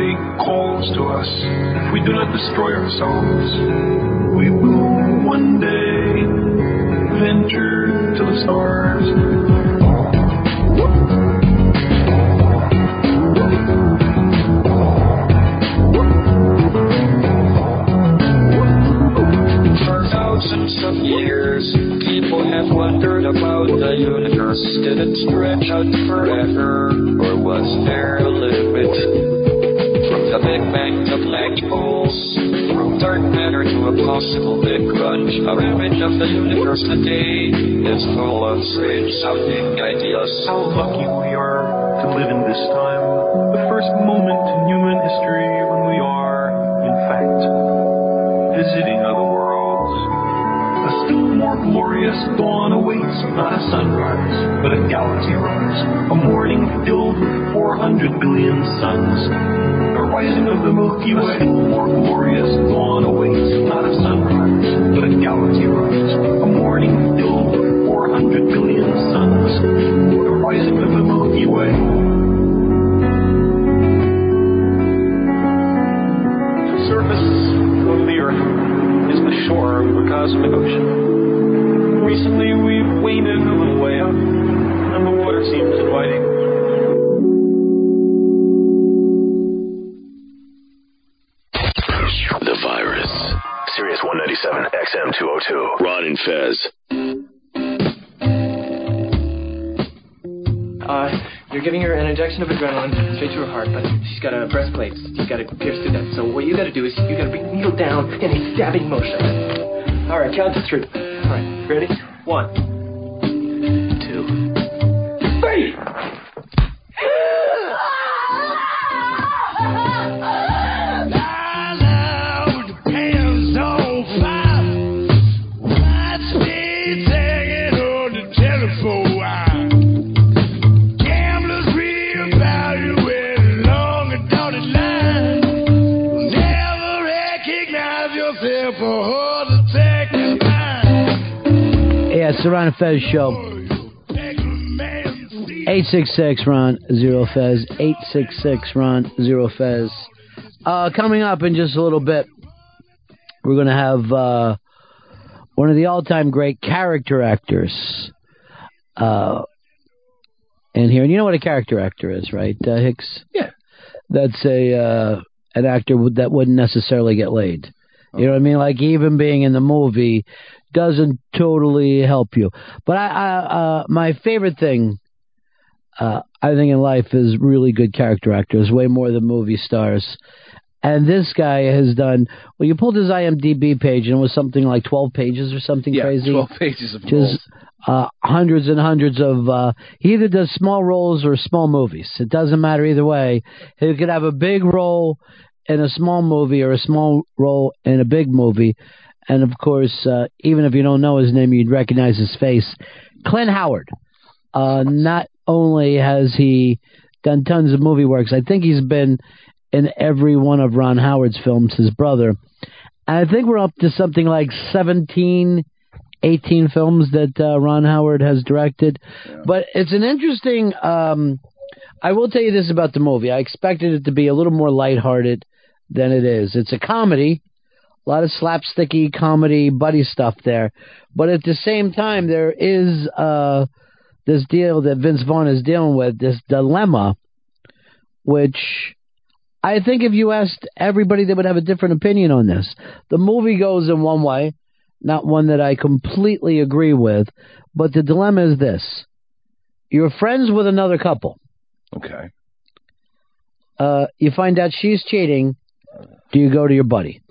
calls to us. If we do not destroy ourselves, we will one day venture to the stars. Our image of the universe today is full of strange sounding ideas. How lucky we are to live in this time, the first moment in human history when we are, in fact, visiting other worlds. A still more glorious dawn awaits, not a sunrise, but a galaxy rise. A morning filled with 400 billion suns. A rising of the Milky Way. A still more glorious dawn a. A morning filled with 400 billion suns. the rising of the Milky Way. The surface of the Earth is the shore of the cosmic ocean. Stabbing motion. All right, count to three. Show. 866 Ron Zero Fez. 866 Ron Zero Fez. Uh, coming up in just a little bit, we're going to have uh, one of the all time great character actors uh, in here. And you know what a character actor is, right, uh, Hicks? Yeah. That's a uh, an actor that wouldn't necessarily get laid. You know what I mean? Like even being in the movie doesn't totally help you. But I, I uh, my favorite thing uh, I think in life is really good character actors, way more than movie stars. And this guy has done. Well, you pulled his IMDb page, and it was something like twelve pages or something Yeah, crazy. 12 pages of just uh, hundreds and hundreds of. Uh, he either does small roles or small movies. It doesn't matter either way. He could have a big role in a small movie or a small role in a big movie. And of course, uh, even if you don't know his name, you'd recognize his face. Clint Howard. Uh, not only has he done tons of movie works, I think he's been in every one of Ron Howard's films, his brother. And I think we're up to something like 17, 18 films that uh, Ron Howard has directed. But it's an interesting. Um, I will tell you this about the movie. I expected it to be a little more lighthearted than it is. It's a comedy, a lot of slapsticky comedy, buddy stuff there. But at the same time, there is uh, this deal that Vince Vaughn is dealing with, this dilemma, which I think if you asked everybody, they would have a different opinion on this. The movie goes in one way, not one that I completely agree with, but the dilemma is this. You're friends with another couple. Okay. Uh, you find out she's cheating. Do you go to your buddy?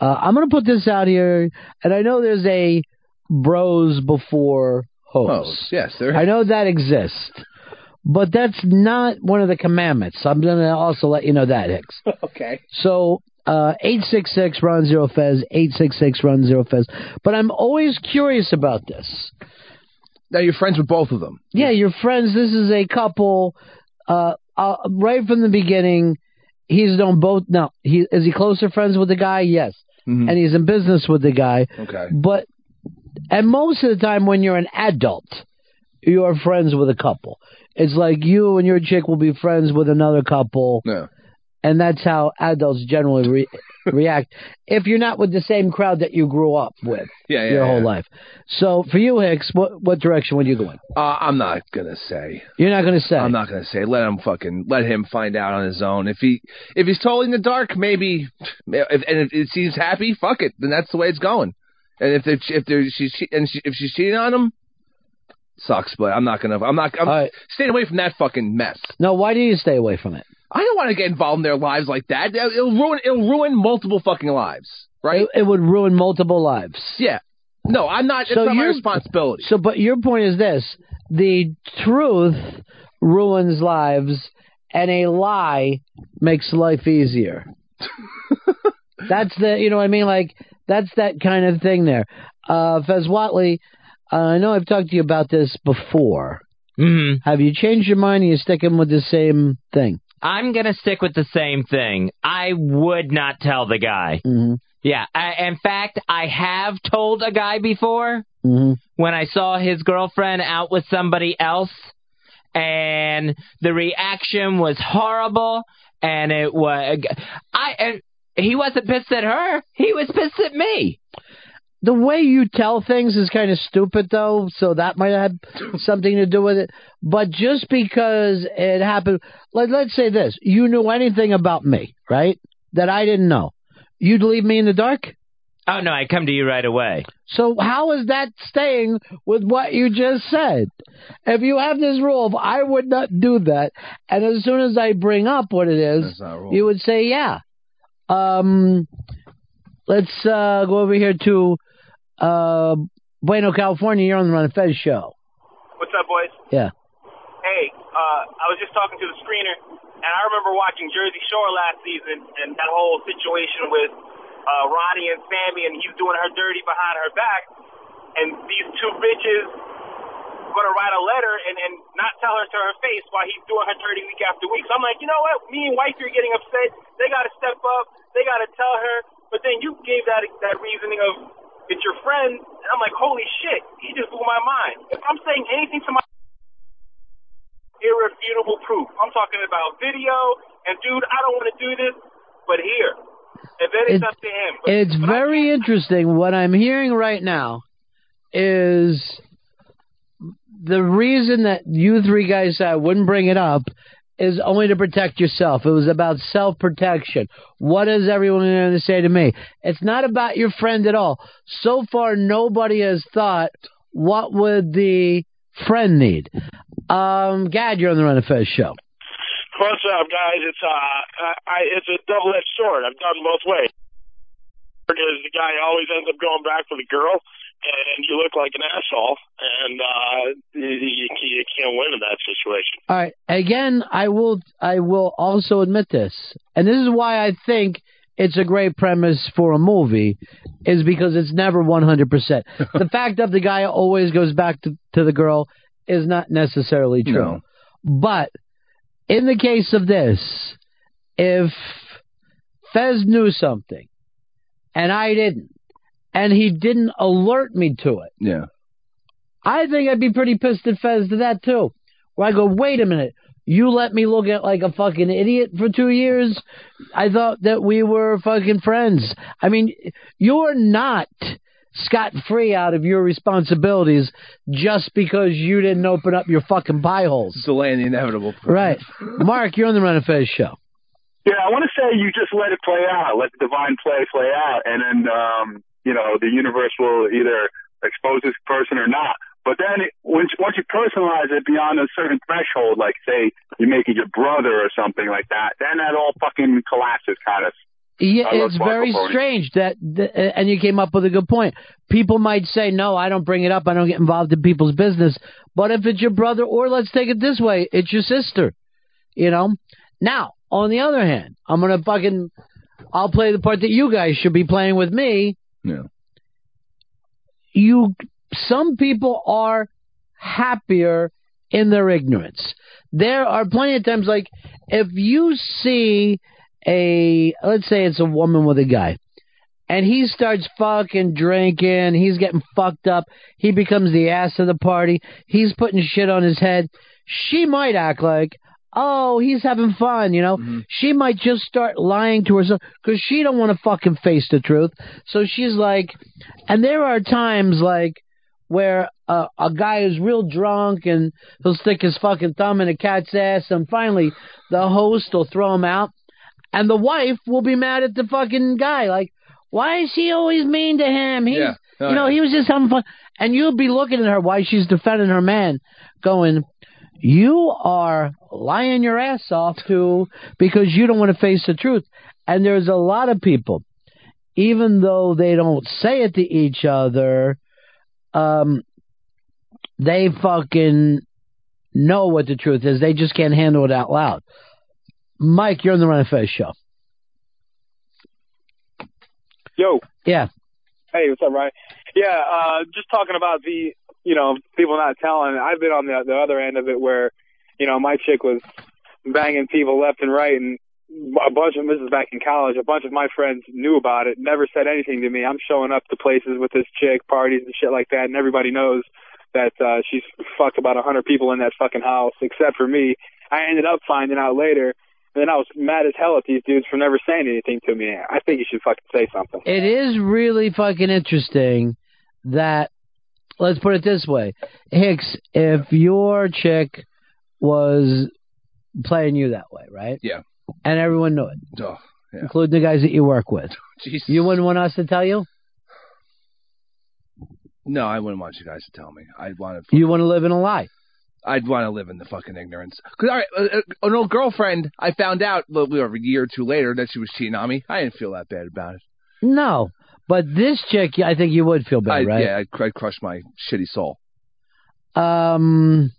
Uh, I'm going to put this out here, and I know there's a bros before hoes. Hoes, yes, there I know that exists, but that's not one of the commandments. I'm going to also let you know that, Hicks. <laughs> okay. So, uh, 866 Ron Zero Fez, 866 Ron Zero Fez. But I'm always curious about this. Now you're friends with both of them. Yeah, you're friends. This is a couple. Uh, uh, right from the beginning, he's known both. Now, he is he closer friends with the guy? Yes, Mhm. and he's in business with the guy. Okay. But and most of the time, when you're an adult, you are friends with a couple. It's like you and your chick will be friends with another couple. Yeah. And that's how adults generally re- react if you're not with the same crowd that you grew up with <laughs> Yeah, yeah, your whole yeah. life. So for you, Hicks, what what direction would you go in? Uh, I'm not gonna say. You're not gonna say. I'm not gonna say. Let him fucking let him find out on his own. If he if he's totally in the dark, maybe. If, and if, if he's happy, fuck it. Then that's the way it's going. And if if, she's and she, if she's cheating on him, sucks. But I'm not gonna. I'm not. I'm staying away from that fucking mess. No, why do you stay away from it? I don't want to get involved in their lives like that. It'll ruin. It'll ruin multiple fucking lives. Right? It, it would ruin multiple lives. Yeah. No, I'm not. It's So not my responsibility. So, but your point is this: the truth ruins lives, and a lie makes life easier. <laughs> that's the, you know what I mean? Like that's that kind of thing there. Uh, Fez Whatley, uh, I know I've talked to you about this before. Mm-hmm. Have you changed your mind? Or you sticking with the same thing? I'm gonna stick with the same thing. I would not tell the guy. Mm-hmm. Yeah, I, in fact, I have told a guy before Mm-hmm. when I saw his girlfriend out with somebody else, and the reaction was horrible, and it was I and he wasn't pissed at her. He was pissed at me. The way you tell things is kind of stupid, though, so that might have <laughs> something to do with it. But just because it happened, let, let's say this: you knew anything about me, right? That I didn't know. You'd leave me in the dark. Oh no, I come to you right away. So how is that staying with what you just said? If you have this rule of I would not do that, and as soon as I bring up what it is, That's not a rule. you would say yeah. Um, let's uh, go over here to uh, Bueno, California. You're on the Ron and Fez show. What's up, boys? Yeah. Hey, uh, I was just talking to the screener, and I remember watching Jersey Shore last season, and that whole situation with uh, Ronnie and Sammy, and he's doing her dirty behind her back, and these two bitches gonna write a letter and, and not tell her to her face while he's doing her dirty week after week. So I'm like, you know what? Me and wifey are getting upset. They gotta step up. They gotta tell her. But then you gave that that reasoning of it's your friend, and I'm like, holy shit, he just blew my mind. If I'm saying anything to my irrefutable proof. I'm talking about video, and dude, I don't want to do this, but here, if then it's, It's- up to him. But, It's very interesting. What I'm hearing right now is the reason that you three guys I wouldn't bring it up is only to protect yourself. It was about self protection. What is everyone going to say to me? It's not about your friend at all. So far, nobody has thought, what would the friend need. Um, Gad, you're on the Ron and Fez show. What's up, guys? It's uh, I, it's a double-edged sword. I've done both ways. Because the guy always ends up going back for the girl, and you look like an asshole, and uh, you, you, you can't win in that situation. All right. Again, I will I will also admit this, and this is why I think it's a great premise for a movie, is because it's never one hundred percent. <laughs> The fact that the guy always goes back to, to the girl is not necessarily true. No. But in the case of this, if Fez knew something and I didn't, and he didn't alert me to it, Yeah. I think I'd be pretty pissed at Fez to that too. Where I go, wait a minute, you let me look at like a fucking idiot for two years? I thought that we were fucking friends. I mean, you're not scot free out of your responsibilities just because you didn't open up your fucking pie holes. Delaying the inevitable. Right. Mark, you're on the Ron and Fez show. Yeah, I want to say you just let it play out, let the divine play play out, and then um, you know the universe will either expose this person or not. But then it, once once you personalize it beyond a certain threshold, like say you make it your brother or something like that, then that all fucking collapses, kind of. Yeah, it's very strange that, that, uh, and you came up with a good point. People might say, "No, I don't bring it up. I don't get involved in people's business." But if it's your brother, or let's take it this way, it's your sister. You know. Now, on the other hand, I'm gonna fucking, I'll play the part that you guys should be playing with me. Yeah. You, some people are happier in their ignorance. There are plenty of times, like if you see a, let's say it's a woman with a guy, and he starts fucking drinking, he's getting fucked up, he becomes the ass of the party, he's putting shit on his head, she might act like, oh, he's having fun, you know. She might just start lying to herself because she don't want to fucking face the truth. So she's like, and there are times like where uh, a guy is real drunk and he'll stick his fucking thumb in a cat's ass, and finally the host will throw him out, and the wife will be mad at the fucking guy, like, why is he always mean to him? He's, Yeah. Oh, you know, yeah. he was just having fun, and you'll be looking at her while she's defending her man, going. You are lying your ass off to because you don't want to face the truth. And there's a lot of people, even though they don't say it to each other, um, they fucking know what the truth is. They just can't handle it out loud. Mike, you're on the Ron Fez show. Yo. Yeah. Hey, what's up, Ryan? Yeah, uh, just talking about the, you know, people not telling. I've been on the the other end of it where, you know, my chick was banging people left and right, and a bunch of is back in college. A bunch of my friends knew about it, never said anything to me. I'm showing up to places with this chick, parties and shit like that, and everybody knows that uh, she's fucked about a hundred people in that fucking house, except for me. I ended up finding out later. And then I was mad as hell at these dudes for never saying anything to me. I think you should fucking say something. It is really fucking interesting that, let's put it this way Hicks, if your chick was playing you that way, right? Yeah. And everyone knew it, Oh, yeah. including the guys that you work with. <laughs> Jesus. You wouldn't want us to tell you? No, I wouldn't want you guys to tell me. I'd want to. You want to live in a lie. I'd want to live in the fucking ignorance. Cause all right, uh, uh, an old girlfriend. I found out a little over a year or two later that she was cheating on me. I didn't feel that bad about it. No. But this chick, I think you would feel bad, I, right? Yeah, I'd, I'd crush my shitty soul. Um,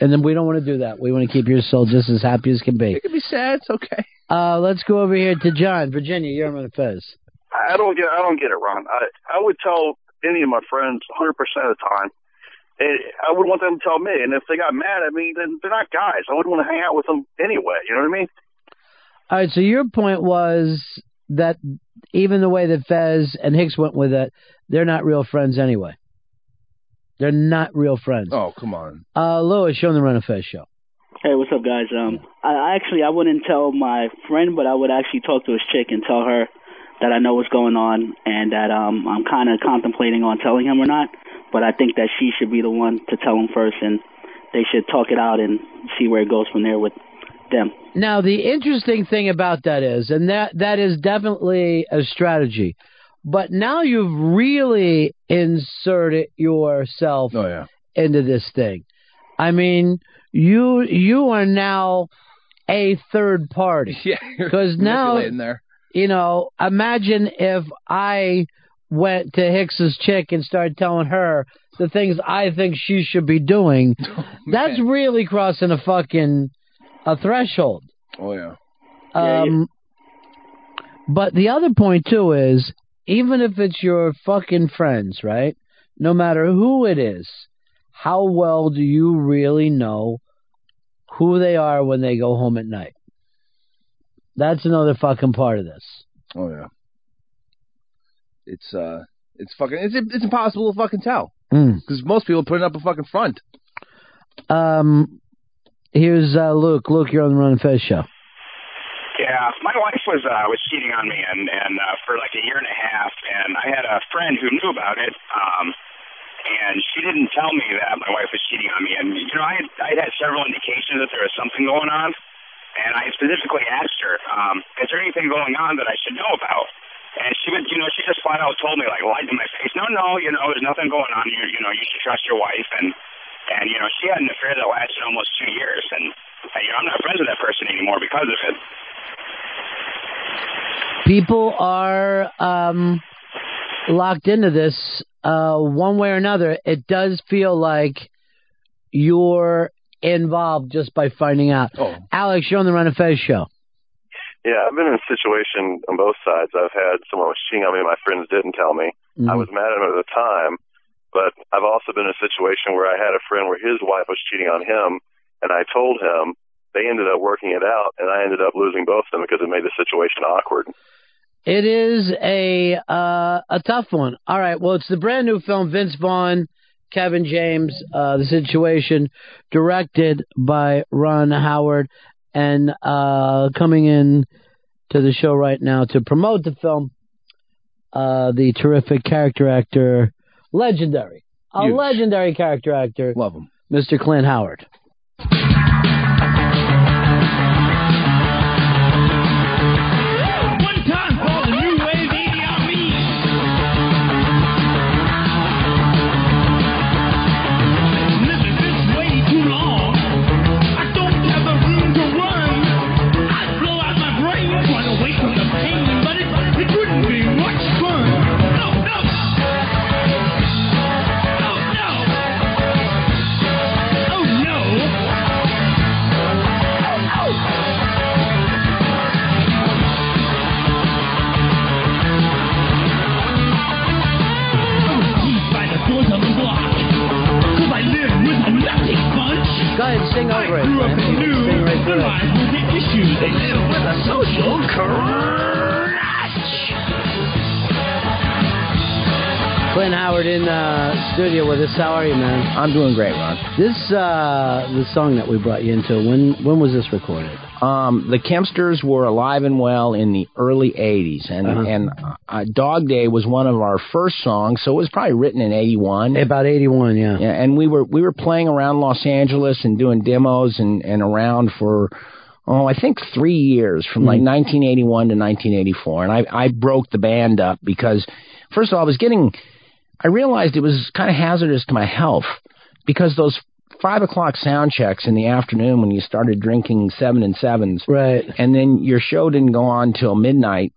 and then we don't want to do that. We want to keep your soul just as happy as can be. It can be sad. It's okay. Uh, let's go over here to John, Virginia. You're on the Fez. I don't get. I don't get it, Ron. I I would tell any of my friends 100 percent of the time. And I would want them to tell me. And if they got mad at me, then they're not guys. I wouldn't want to hang out with them anyway. You know what I mean? All right, so your point was that even the way that Fez and Hicks went with it, they're not real friends anyway. They're not real friends. Oh, come on. Uh, Lewis, you're on the Ron and Fez show. Hey, what's up, guys? Um, I, I actually I wouldn't tell my friend, but I would actually talk to his chick and tell her that I know what's going on and that um I'm kind of contemplating on telling him or not. But I think that she should be the one to tell him first, and they should talk it out and see where it goes from there with them. Now, the interesting thing about that is, and that that is definitely a strategy, but now you've really inserted yourself Oh yeah. into this thing. I mean, you you are now a third party. <laughs> Yeah, because now manipulating there. you know, imagine if I went to Hicks's chick and started telling her the things I think she should be doing. <laughs> Oh, That's really crossing a fucking a threshold. Oh yeah. Um, but the other point too is, even if it's your fucking friends, right? No matter who it is, how well do you really know who they are when they go home at night? That's another fucking part of this. Oh yeah. It's uh, it's fucking, it's it's impossible to fucking tell Mm. because most people put up a fucking front. Um, here's uh, Luke. Luke, you're on the Ron and Fez show. Yeah, my wife was uh, was cheating on me, and and uh, for like a year and a half, and I had a friend who knew about it, um, and she didn't tell me that my wife was cheating on me, and you know I had I had several indications that there was something going on, and I specifically asked her, um, is there anything going on that I should know about? And she would, you know, she just flat out told me, like, lied to my face. No, no, you know, there's nothing going on. You, you know, you should trust your wife. And, and you know, she had an affair that lasted almost two years. And, and you know, I'm not friends with that person anymore because of it. People are um, locked into this uh, one way or another. It does feel like you're involved just by finding out. Oh. Alex, you're on the Ron and Fez show. Yeah, I've been in a situation on both sides. I've had someone was cheating on me, my friends didn't tell me. I was mad at him at the time, but I've also been in a situation where I had a friend where his wife was cheating on him, and I told him. They ended up working it out, and I ended up losing both of them because it made the situation awkward. It is a uh, a tough one. All right. Well, it's the brand new film Vince Vaughn, Kevin James, uh, the situation, directed by Ron Howard, and uh, coming in to the show right now to promote the film, uh, the terrific character actor, legendary, a legendary character actor, love him, Mr. Clint Howard. Go ahead over it. Grew up and knew Sing right through their it. lives with the issues. They live with a social crash. Clint Howard in the studio with us. How are you, man? I'm doing great, Ron. This uh the song that we brought you into. When when was this recorded? Um, the Kempsters were alive and well in the early '80s, and Uh-huh. and uh, Dog Day was one of our first songs, so it was probably written in '81. About '81, yeah. Yeah, and we were we were playing around Los Angeles and doing demos and and around for. Oh, I think three years from like 1981 to 1984, and I I broke the band up because, first of all, I was getting, I realized it was kind of hazardous to my health because those five o'clock sound checks in the afternoon when you started drinking seven and sevens, right? And then your show didn't go on till midnight.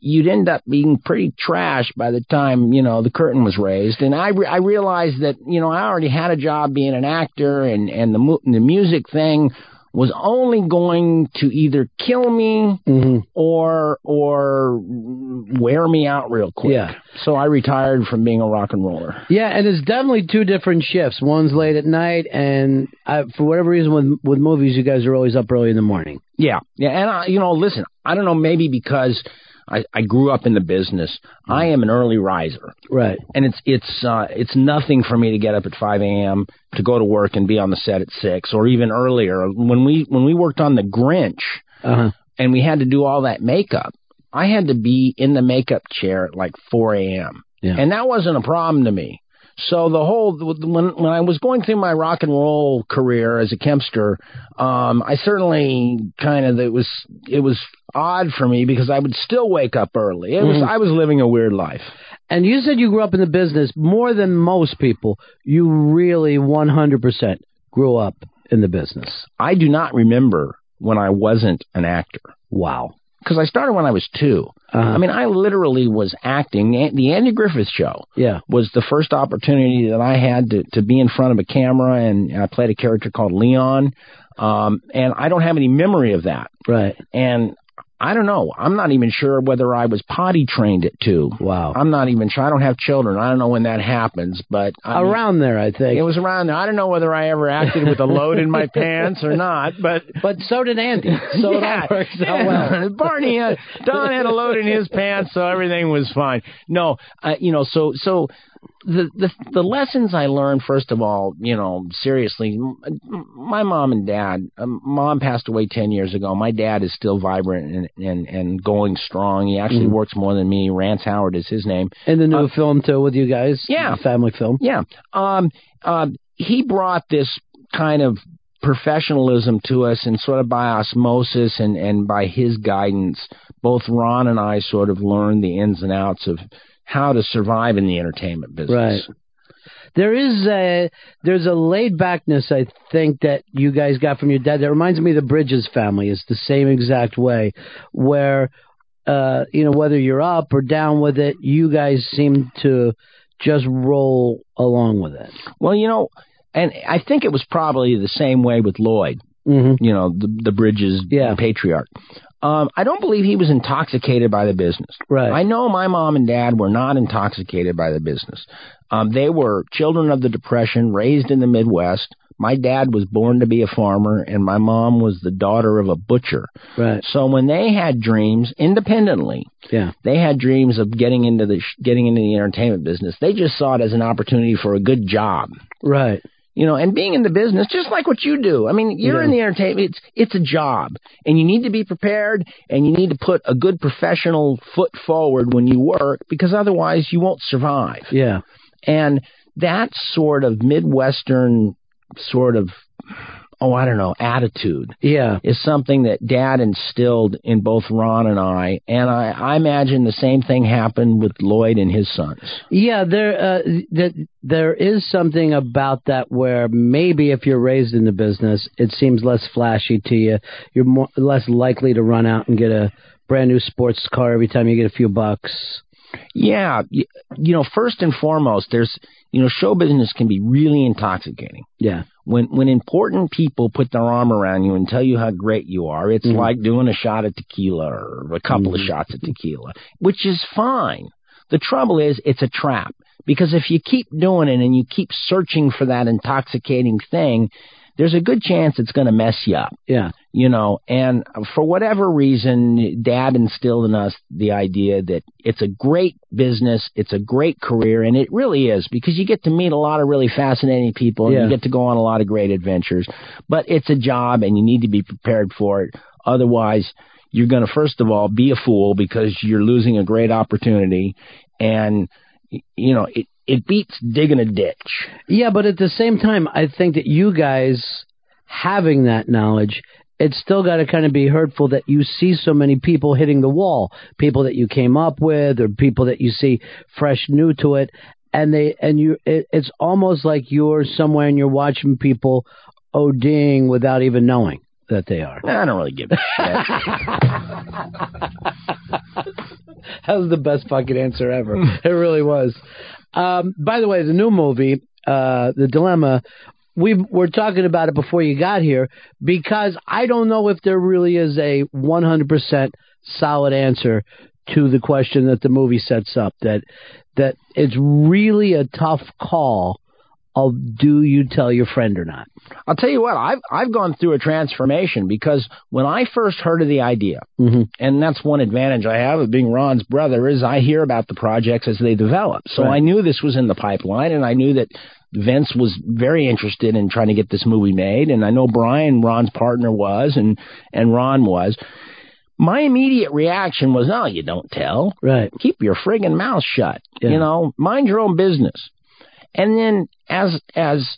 You'd end up being pretty trash by the time you know the curtain was raised, and I re- I realized that you know I already had a job being an actor, and and the mu- the music thing was only going to either kill me Mm-hmm. or or wear me out real quick. Yeah. So I retired from being a rock and roller. Yeah, and it's definitely two different shifts. One's late at night, and I, for whatever reason, with with movies, you guys are always up early in the morning. Yeah, yeah, and I, you know, listen, I don't know, maybe because I, I grew up in the business, I am an early riser, right? And it's it's uh, it's nothing for me to get up at five a.m. to go to work and be on the set at six or even earlier. When we when we worked on the Grinch, Uh-huh. and we had to do all that makeup, I had to be in the makeup chair at like four a.m. Yeah. and that wasn't a problem to me. So the whole when when I was going through my rock and roll career as a Kempster, um, I certainly kind of it was it was odd for me because I would still wake up early. It was Mhm. I was living a weird life. And you said you grew up in the business more than most people. You really 100% grew up in the business. I do not remember when I wasn't an actor. Wow. Because I started when I was 2 Uh-huh. I mean, I literally was acting. The Andy Griffith Show Yeah. was the first opportunity that I had to, to be in front of a camera, and I played a character called Leon. Um, and I don't have any memory of that. Right. And I don't know. I'm not even sure whether I was potty trained at two. Wow. I'm not even sure. I don't have children. I don't know when that happens, but I mean, Around there, I think. it was around there. I don't know whether I ever acted with a load in my <laughs> pants or not, but But so did Andy. So it all <laughs> works out well. <laughs> Barney, had, Don had a load in his pants, so everything was fine. No, uh, you know, so so the the the lessons I learned first of all, you know, seriously, m- my mom and dad. Um, mom passed away ten years ago. My dad is still vibrant and and and going strong. He actually Mhm. works more than me. Rance Howard is his name. In the new film, too, with you guys. Yeah. The family film. Yeah. Um, um, he brought this kind of professionalism to us and sort of by osmosis and, and by his guidance, both Ron and I sort of learned the ins and outs of how to survive in the entertainment business. Right. There is a there's a laid backness I think that you guys got from your dad that reminds me of the Bridges family. It's the same exact way where uh you know whether you're up or down with it, you guys seem to just roll along with it. Well, you know, and I think it was probably the same way with Lloyd. Mm-hmm. You know, the the Bridges patriarch. Um, I don't believe he was intoxicated by the business. Right. I know my mom and dad were not intoxicated by the business. Um, they were children of the Depression, raised in the Midwest. My dad was born to be a farmer, and my mom was the daughter of a butcher. Right. So when they had dreams independently, Yeah. they had dreams of getting into the sh- getting into the entertainment business. They just saw it as an opportunity for a good job. Right. You know, and being in the business, just like what you do. I mean, you're Yeah. in the entertainment. It's it's a job, and you need to be prepared, and you need to put a good professional foot forward when you work, because otherwise you won't survive. Yeah. And that sort of midwestern sort of oh I don't know attitude Yeah. is something that Dad instilled in both Ron and I, and I, I imagine the same thing happened with Lloyd and his sons. Yeah, there uh, that there is something about that where maybe if you're raised in the business, it seems less flashy to you. You're more less likely to run out and get a brand new sports car every time you get a few bucks. Yeah, you, you know, first and foremost, there's you know, show business can be really intoxicating. Yeah. When when important people put their arm around you and tell you how great you are, it's Mhm. like doing a shot of tequila or a couple of Mhm. shots of tequila, which is fine. The trouble is it's a trap because if you keep doing it and you keep searching for that intoxicating thing, there's a good chance it's going to mess you up. Yeah. You know, and for whatever reason, dad instilled in us the idea that it's a great business, it's a great career, and it really is because you get to meet a lot of really fascinating people and Yeah. you get to go on a lot of great adventures. But it's a job and you need to be prepared for it. Otherwise, you're going to, first of all, be a fool because you're losing a great opportunity. And, you know, it, it beats digging a ditch. Yeah, but at the same time, I think that you guys having that knowledge, it's still got to kind of be hurtful that you see so many people hitting the wall, people that you came up with, or people that you see fresh new to it, and they and you, it, it's almost like you're somewhere and you're watching people ODing without even knowing that they are. I don't really give a <laughs> that was the best fucking answer ever. it really was. Um, by the way, the new movie, uh, The Dilemma, we were talking about it before you got here because I don't know if there really is a 100% solid answer to the question that the movie sets up. That that it's really a tough call of do you tell your friend or not. I'll tell you what, I've I've gone through a transformation because when I first heard of the idea, Mm-hmm. and that's one advantage I have of being Ron's brother is I hear about the projects as they develop. So Right. I knew this was in the pipeline, and I knew that Vince was very interested in trying to get this movie made, and I know Brian, Ron's partner, was, and and Ron was. My immediate reaction was, "No, you don't tell. Right. Keep your friggin' mouth shut. Yeah. You know, mind your own business." And then as as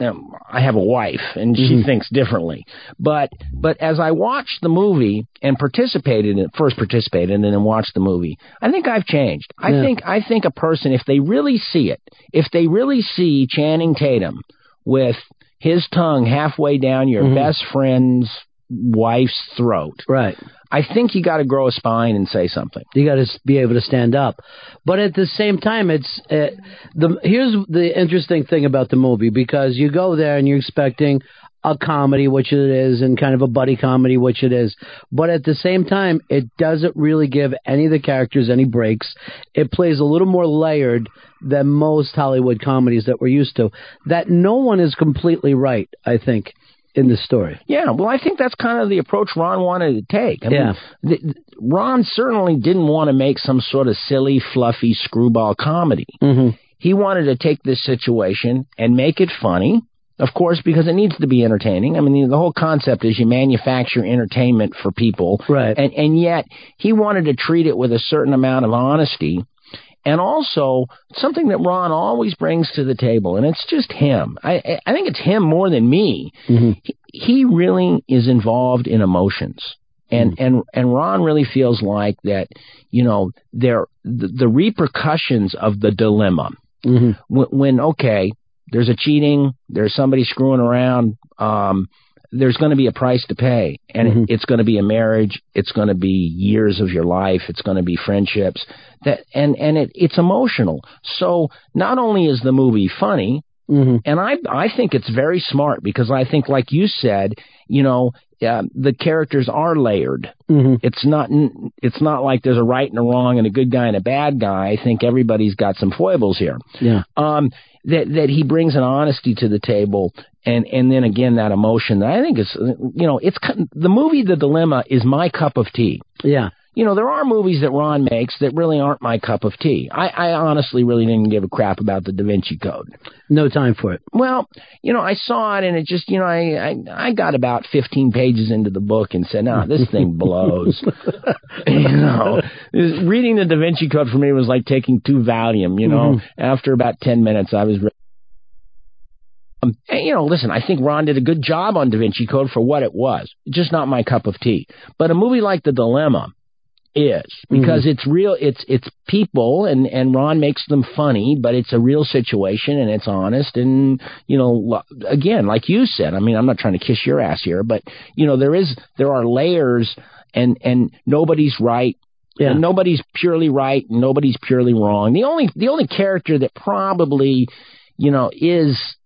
um, I have a wife and she Mhm. thinks differently. But but as I watched the movie and participated in it, first participated and then watched the movie, I think I've changed. I Yeah. think I think a person if they really see it, if they really see Channing Tatum with his tongue halfway down your Mhm. best friend's wife's throat. Right. I think you got to grow a spine and say something. You got to be able to stand up, but at the same time, it's uh, the here's the interesting thing about the movie because you go there and you're expecting a comedy, which it is, and kind of a buddy comedy, which it is, but at the same time, it doesn't really give any of the characters any breaks. It plays a little more layered than most Hollywood comedies that we're used to. That no one is completely right, I think, in the story. Yeah, well, I think that's kind of the approach Ron wanted to take. I Yeah. mean, th- th- Ron certainly didn't want to make some sort of silly, fluffy screwball comedy. Mm-hmm. He wanted to take this situation and make it funny, of course, because it needs to be entertaining. I mean, the whole concept is you manufacture entertainment for people, right? And and yet he wanted to treat it with a certain amount of honesty. And also something that Ron always brings to the table, and it's just him. I I- think it's him more than me he, he really is involved in emotions. And and and Ron really feels like that, you know, there the, the repercussions of the dilemma. Mm-hmm. When, when okay, there's a cheating, there's somebody screwing around, um, there's going to be a price to pay, and it, it's going to be a marriage. It's going to be years of your life. It's going to be friendships. That and and it, it's emotional. So not only is the movie funny, Mm-hmm. and I I think it's very smart because I think, like you said, you know, uh, the characters are layered. Mm-hmm. It's not it's not like there's a right and a wrong and a good guy and a bad guy. I think everybody's got some foibles here. Yeah. Um, that that he brings an honesty to the table, and and then again that emotion. That I think is you know it's the movie The Dilemma is my cup of tea. Yeah. You know, there are movies that Ron makes that really aren't my cup of tea. I, I honestly really didn't give a crap about the Da Vinci Code. No time for it. Well, you know, I saw it and it just, you know, I, I, I got about 15 pages into the book and said, no, this thing <laughs> blows. <laughs> you know, reading the Da Vinci Code for me was like taking two Valium, you know. Mhm. After about 10 minutes, I was ready. Um, and, you know, listen, I think Ron did a good job on Da Vinci Code for what it was. Just not my cup of tea. But a movie like The Dilemma is because mm-hmm. it's real. It's it's people, and and Ron makes them funny, but it's a real situation and it's honest. And you know, again, like you said, I mean, I'm not trying to kiss your ass here, but you know, there is there are layers, and and nobody's right. Yeah. And nobody's purely right, and nobody's purely wrong. The only the only character that probably, you know, is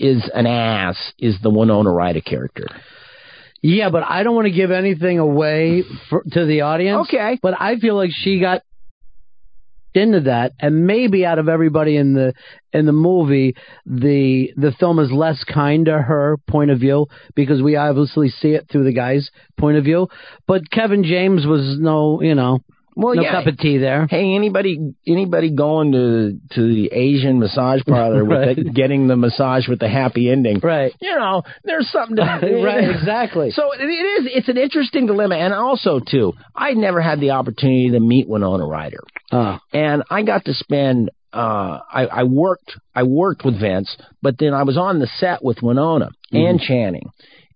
is an ass is the one Winona Ryder character. Yeah, but I don't want to give anything away for, to the audience. Okay. But I feel like she got into that, and maybe out of everybody in the in the movie, the the film is less kind to her point of view because we obviously see it through the guy's point of view. But Kevin James was no, you know, well, no yeah. cup of tea there. Hey, anybody anybody going to to the Asian massage parlor with <laughs> the, getting the massage with the happy ending? Right. You know, there's something to <laughs> right, exactly. So it it is. It's an interesting dilemma, and also too, I never had the opportunity to meet Winona Ryder, Uh, and I got to spend. Uh, I, I worked. I worked with Vince, but then I was on the set with Winona and Channing,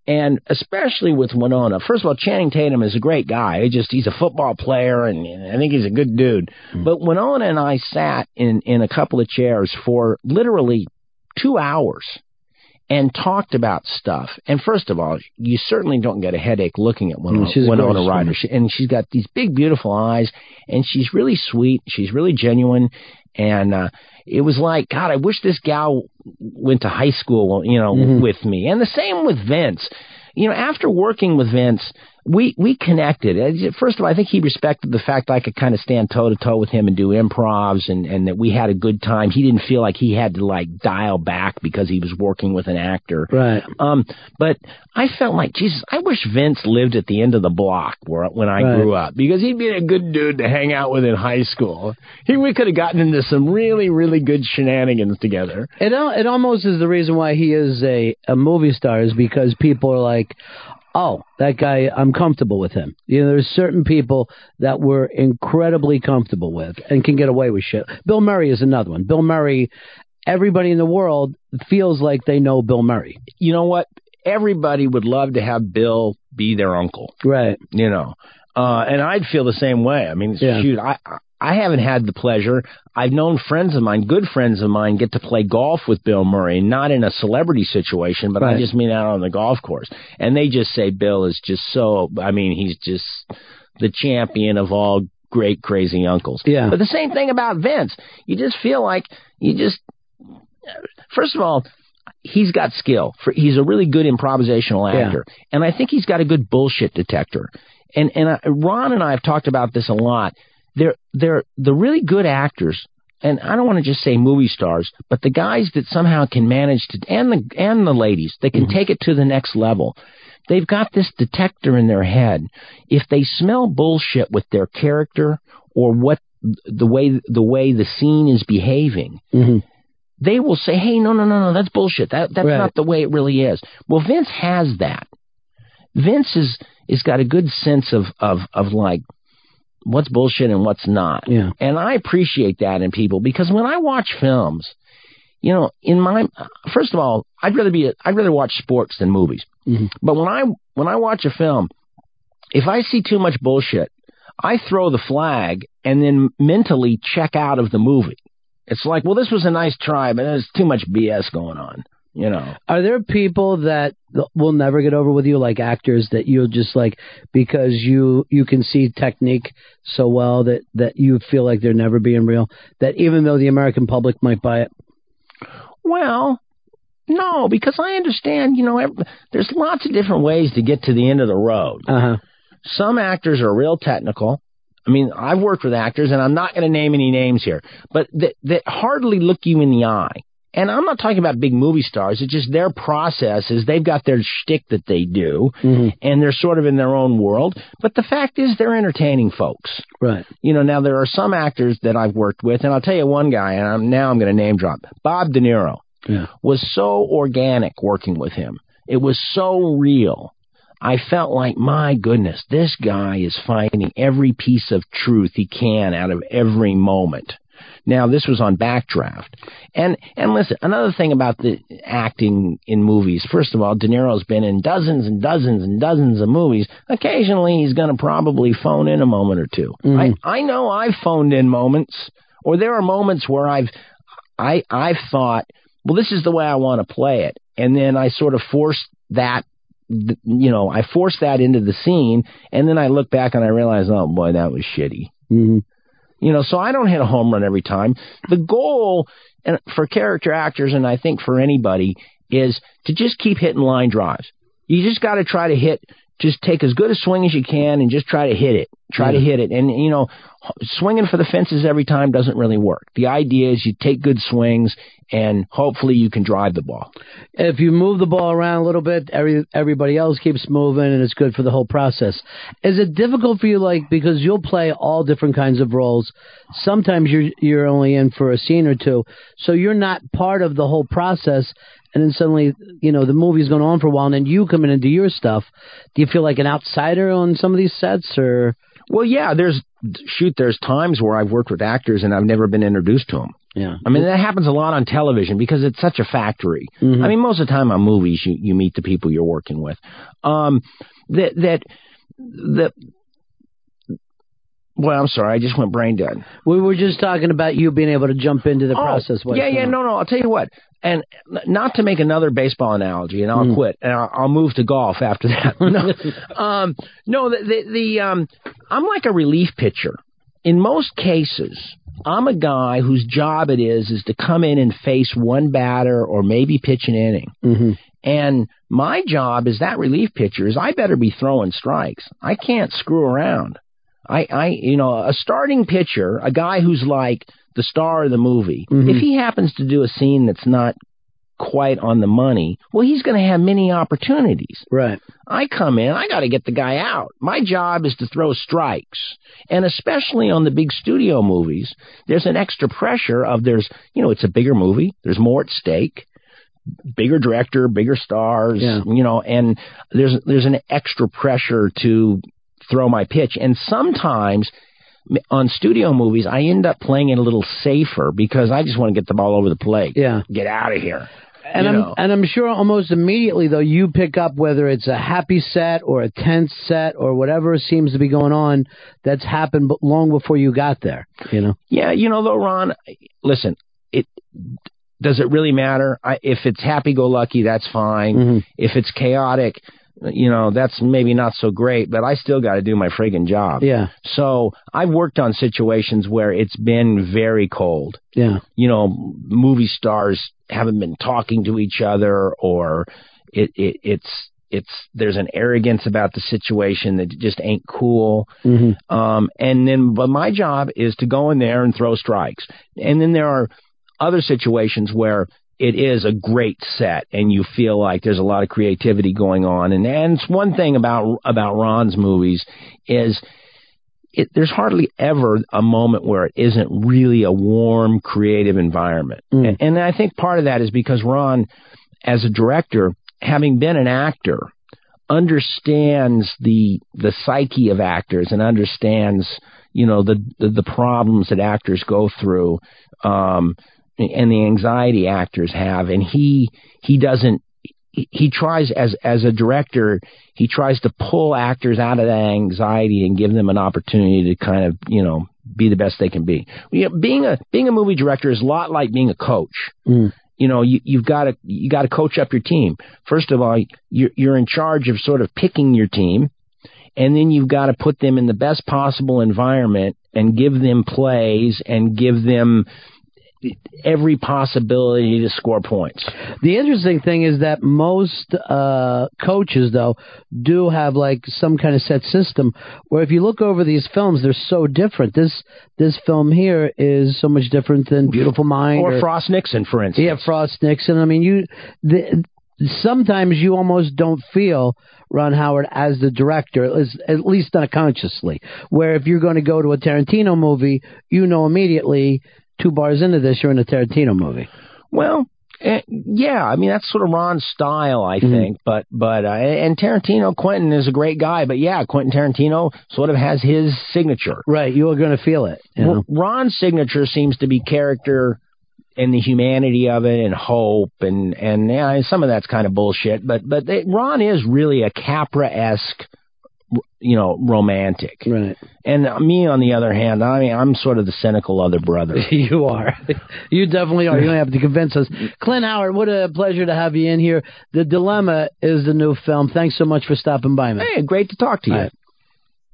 and especially with Winona. First of all, Channing Tatum is a great guy. He just he's a football player, and, and I think he's a good dude. Mm. But Winona and I sat in in a couple of chairs for literally two hours and talked about stuff. And first of all, you certainly don't get a headache looking at Winona, Mm, Winona Ryder. She, and she's got these big, beautiful eyes, and she's really sweet. She's really genuine. And uh, it was like, God, I wish this gal went to high school, you know, Mhm. with me. And the same with Vince. You know, after working with Vince, we we connected. Uh, First of all, I think he respected the fact I could kind of stand toe to toe with him and do improvs, and and that we had a good time. He didn't feel like he had to like dial back because he was working with an actor. Right. Um, but I felt like Jesus. I wish Vince lived at the end of the block where when I Right. grew up because he'd be a good dude to hang out with in high school. He we could have gotten into some really really good shenanigans together. It it almost is the reason why he is a a movie star is because people are like, oh, that guy, I'm comfortable with him. You know, there's certain people that we're incredibly comfortable with and can get away with shit. Bill Murray is another one. Bill Murray everybody in the world feels like they know Bill Murray. You know what? Everybody would love to have Bill be their uncle. Right. You know. Uh, and I'd feel the same way. I mean, Yeah. shoot, I I haven't had the pleasure. I've known friends of mine, good friends of mine, get to play golf with Bill Murray, not in a celebrity situation, but I just mean out on the golf course. And they just say Bill is just so. I mean, he's just the champion of all great crazy uncles. Yeah. But the same thing about Vince. You just feel like you just. First of all, he's got skill. For he's a really good improvisational Yeah. actor, and I think he's got a good bullshit detector. And and I, Ron and I have talked about this a lot. They're they're the really good actors, and I don't want to just say movie stars, but the guys that somehow can manage to and the and the ladies they can mm-hmm. take it to the next level. They've got this detector in their head. If they smell bullshit with their character or what the way the way the scene is behaving, mm-hmm. they will say, "Hey, no, no, no, no, that's bullshit. That that's Right. not the way it really is." Well, Vince has that. Vince is is got a good sense of of of like what's bullshit and what's not. Yeah. And I appreciate that in people because when I watch films, you know, in my first of all, I'd rather be I'd rather watch sports than movies. Mm-hmm. But when I when I watch a film, if I see too much bullshit, I throw the flag and then mentally check out of the movie. It's like, well, this was a nice try, but there's too much BS going on. You know. Are there people that will never get over with you, like actors that you'll just like because you you can see technique so well that that you feel like they're never being real? That even though the American public might buy it, Well, no, because I understand, you know, ev- there's lots of different ways to get to the end of the road. Uh-huh. Some actors are real technical. I mean, I've worked with actors, and I'm not going to name any names here, but that, that hardly look you in the eye. And I'm not talking about big movie stars. It's just their process is they've got their shtick that they do, mm-hmm. and they're sort of in their own world. But the fact is, they're entertaining folks. Right. You know, now there are some actors that I've worked with, and I'll tell you one guy, and I'm, now I'm going to name drop Bob De Niro Yeah. was so organic working with him. It was so real. I felt like, my goodness, this guy is finding every piece of truth he can out of every moment. Now, this was on Backdraft. And, and listen, another thing about the acting in movies, first of all, De Niro's been in dozens and dozens and dozens of movies. Occasionally, he's going to probably phone in a moment or 2 I, I know I've phoned in moments, or there are moments where I've, I, I've thought, well, this is the way I want to play it. And then I sort of forced that, you know, I forced that into the scene. And then I look back and I realize, oh boy, that was shitty. Mm-hmm. You know, so I don't hit a home run every time. The goal and for character actors, and I think for anybody, is to just keep hitting line drives. You just got to try to hit, just take as good a swing as you can and just try to hit it. Try to hit it. And, you know, swinging for the fences every time doesn't really work. The idea is you take good swings and hopefully you can drive the ball. if you move the ball around a little bit, every everybody else keeps moving, and it's good for the whole process. Is it difficult for you, like because you'll play all different kinds of roles? Sometimes you're you're only in for a scene or two, so you're not part of the whole process. And then suddenly, you know, the movie's going on for a while, and then you come in and do your stuff. Do you feel like an outsider on some of these sets, or? Well, yeah, there's shoot. There's times where I've worked with actors and I've never been introduced to them. Yeah. I mean, that happens a lot on television because it's such a factory. Mm-hmm. I mean, most of the time on movies, you, you meet the people you're working with. Um, that, that, that, well, I'm sorry, I just went brain dead. We were just talking about you being able to jump into the process. Oh, yeah, yeah, no, no. I'll tell you what. And not to make another baseball analogy, and I'll Mm. quit, and I'll, I'll move to golf after that. <laughs> no, <laughs> um, no, the, the, the um, I'm like a relief pitcher. In most cases, I'm a guy whose job it is is to come in and face one batter or maybe pitch an inning. Mm-hmm. And my job as that relief pitcher is I better be throwing strikes. I can't screw around. I, I, you know, a starting pitcher, a guy who's like the star of the movie, Mhm. if he happens to do a scene that's not quite on the money, well, he's going to have many opportunities. Right. I come in, I got to get the guy out. My job is to throw strikes. And especially on the big studio movies, there's an extra pressure of there's, you know, it's a bigger movie, there's more at stake. Bigger director, bigger stars, Yeah. you know, and there's there's an extra pressure to throw my pitch. And sometimes on studio movies, I end up playing it a little safer because I just want to get the ball over the plate. Yeah. Get out of here. And You I'm know. and I'm sure almost immediately though you pick up whether it's a happy set or a tense set or whatever seems to be going on that's happened long before you got there. You know. Yeah, you know though, Ron. Listen, it does it really matter? I, if it's happy-go-lucky, that's fine. Mm-hmm. If it's chaotic, you know, that's maybe not so great. But I still got to do my friggin' job. Yeah. So I've worked on situations where it's been very cold. Yeah. You know, movie stars haven't been talking to each other, or it, it it's it's there's an arrogance about the situation that just ain't cool. Mm-hmm. Um, and then, but my job is to go in there and throw strikes. And then there are other situations where it is a great set and you feel like there's a lot of creativity going on. And, and it's one thing about, about Ron's movies is it, there's hardly ever a moment where it isn't really a warm, creative environment. And, and I think part of that is because Ron, as a director, having been an actor, understands the the psyche of actors and understands you know the the, the problems that actors go through um and the anxiety actors have and he he doesn't he, he tries as as a director he tries to pull actors out of that anxiety and give them an opportunity to kind of you know be the best they can be. You know, being a being a movie director is a lot like being a coach. Mm. You know you you've got to you got to coach up your team. First of all you're you're in charge of sort of picking your team and then you've got to put them in the best possible environment and give them plays and give them every possibility to score points The interesting thing is that most uh, coaches, though, do have like some kind of set system. Where if you look over these films, they're so different. This this film here is so much different than Beautiful Mind or Frost Nixon for instance Yeah, Frost Nixon. I mean, you the, sometimes you almost don't feel Ron Howard as the director, at least- at least not consciously. Where if you're going to go to a Tarantino movie, you know immediately two bars into this, you're in a Tarantino movie. Well, eh, yeah, I mean that's sort of Ron's style, I Mhm. think. But but uh, and Tarantino, Quentin is a great guy, but yeah, Quentin Tarantino sort of has his signature. Right, you are going to feel it. You know? Ron's signature seems to be character and the humanity of it and hope and and yeah, some of that's kind of bullshit. But but they, Ron is really a Capra esque. You know, romantic. Right. And me, on the other hand, I mean, I'm sort of the cynical other brother. <laughs> you are. You definitely are. You don't have to convince us. Clint Howard, what a pleasure to have you in here. The Dilemma is the new film. Thanks so much for stopping by, man. Hey, great to talk to you.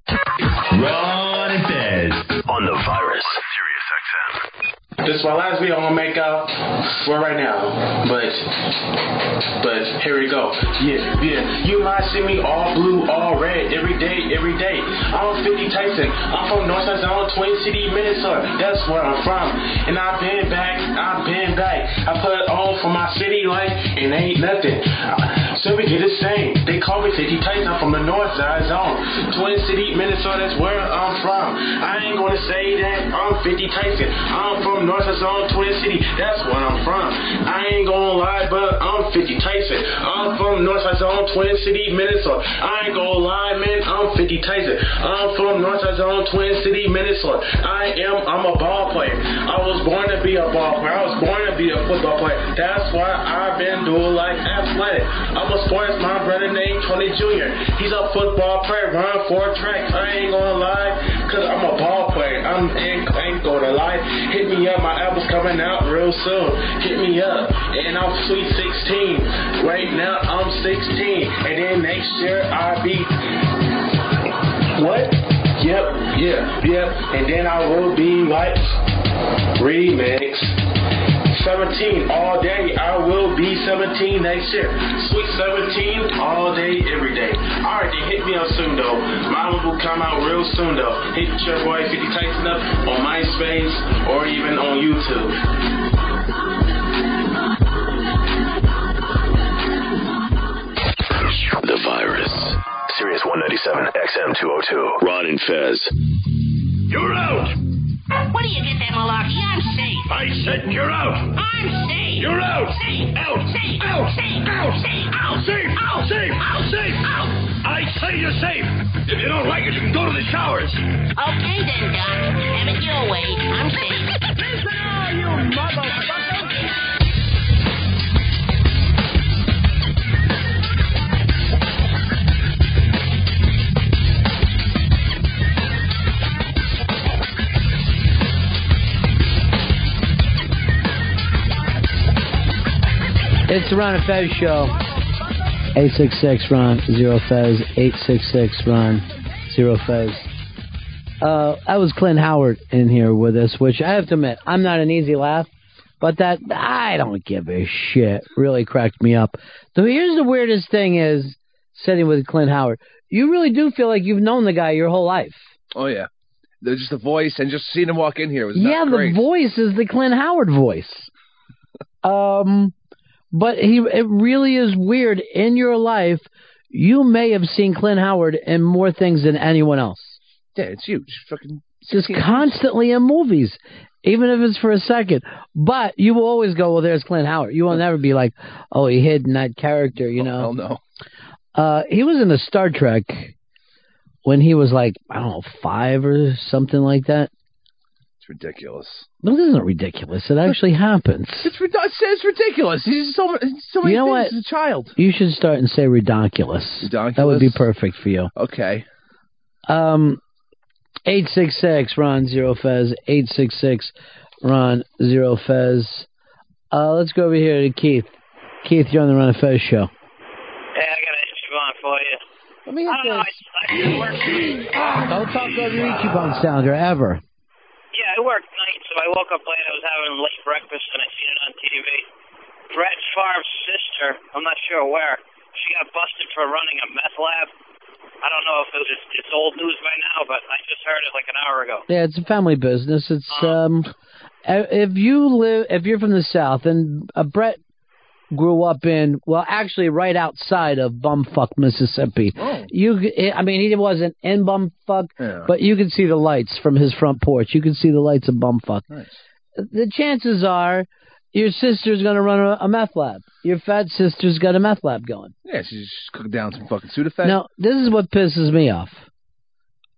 Ron and Fez on the virus. This is my last video I'm gonna make out for right now, but but here we go. Yeah, yeah. You might see me all blue, all red, every day, every day. I'm 50 Tyson. I'm from Northside Zone, Twin City, Minnesota. That's where I'm from. And I've been back, I've been back. I put on for my city life, and ain't nothing. So we get the same. They call me 50 Tyson. I'm from the north Northside Zone, Twin City, Minnesota. That's where I'm from. I ain't gonna say that I'm 50 Tyson. I'm from north Northside Zone, Twin City. That's where I'm from. I ain't gonna lie, but I'm 50 Tyson. I'm from north Northside Zone, Twin City, Minnesota. I ain't gonna lie, man. I'm 50 Tyson. I'm from north Northside Zone, Twin City, Minnesota. I am. I'm a ball player. I was born to be a ball player. I was born to be a football player. That's why I've been doing like athletic. I'm a sports. My brother named Tony Jr. He's a football player. Run four track. I ain't gonna lie, cause I'm a ball player. I'm ain't, ain't gonna lie. Hit me up. My album's coming out real soon. Hit me up. And I'm sweet 16. Right now I'm 16. And then next year I'll be what? Yep, yep, yep. And then I will be like remix. 17 all day. I will be 17 next year. Sweet 17 all day, every day. Alright, then hit me up soon though. My album will come out real soon though. Hit your boy 50 Tyson up on MySpace or even on YouTube. The virus. Sirius 197 XM 202. Ron and Fez. You're out. What do you get that malarkey? I'm safe. I said you're out. I'm safe. You're out. Safe. Out. Safe. Out. Safe. Out. Safe. Out. Safe. Out. Safe. Out. Safe. Out. I say you're safe. If you don't like it, you can go to the showers. Okay then, Doc. Have it your way. I'm safe. <laughs> Listen, all you motherfuckers. It's the Ron and Fez show. 866 Ron Zero Fez. 866 Ron Zero Fez. Uh, that was Clint Howard in here with us, which I have to admit, I'm not an easy laugh, but that I don't give a shit really cracked me up. So here's the weirdest thing is sitting with Clint Howard. You really do feel like you've known the guy your whole life. Oh yeah, there's just a voice, and just seeing him walk in here was yeah, not great. the voice is the Clint Howard voice. <laughs> Um, but he it really is weird in your life. You may have seen Clint Howard in more things than anyone else. Yeah, it's huge. Fucking Just 16 constantly in movies, even if it's for a second. But you will always go, well, there's Clint Howard. You will never be like, oh, he hid in that character, you know? Hell no. Uh, he was in a Star Trek when he was like, I don't know, five or something like that. It's ridiculous. No, this isn't ridiculous. It actually happens. It's, rid- it's ridiculous. He's so so many You know things what? as a child. You should start and say ridiculous. Ridiculous. That would be perfect for you. Okay. Um, eight six six Ron Zero Fez. Eight six six Ron Zero Fez. Uh, let's go over here to Keith. Keith, you're on the Ron and Fez show. Hey, I got an issue on for you. Let me I don't know. I, I just work. Don't talk over your Ichiban sounder ever. I work nights, so I woke up late. I was having late breakfast, and I seen it on TV. Brett Favre's sister, I'm not sure where, she got busted for running a meth lab. I don't know if it was it's old news by now, but I just heard it like an hour ago. Yeah, it's a family business. It's um, if you live, if you're from the South, and uh, Brett grew up in, well, actually, right outside of bumfuck Mississippi. Oh. You, eh, I mean, he wasn't in bumfuck, Yeah. but you could see the lights from his front porch. You could see the lights of bumfuck. Nice. The chances are. Your sister's gonna run a, a meth lab. Your fat sister's got a meth lab going. Yeah, she's just cooking down some fucking Sudafed. Now, this is what pisses me off.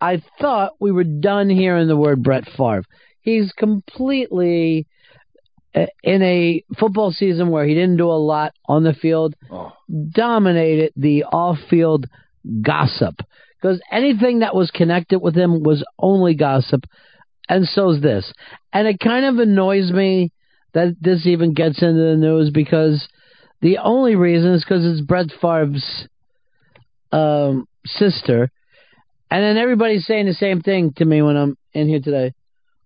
I thought we were done hearing the word Brett Favre. He's completely in a football season where he didn't do a lot on the field, Oh. dominated the off-field gossip because anything that was connected with him was only gossip, and so's this. And it kind of annoys me that this even gets into the news because the only reason is because it's Brett Favre's um, sister, and then everybody's saying the same thing to me when I'm in here today.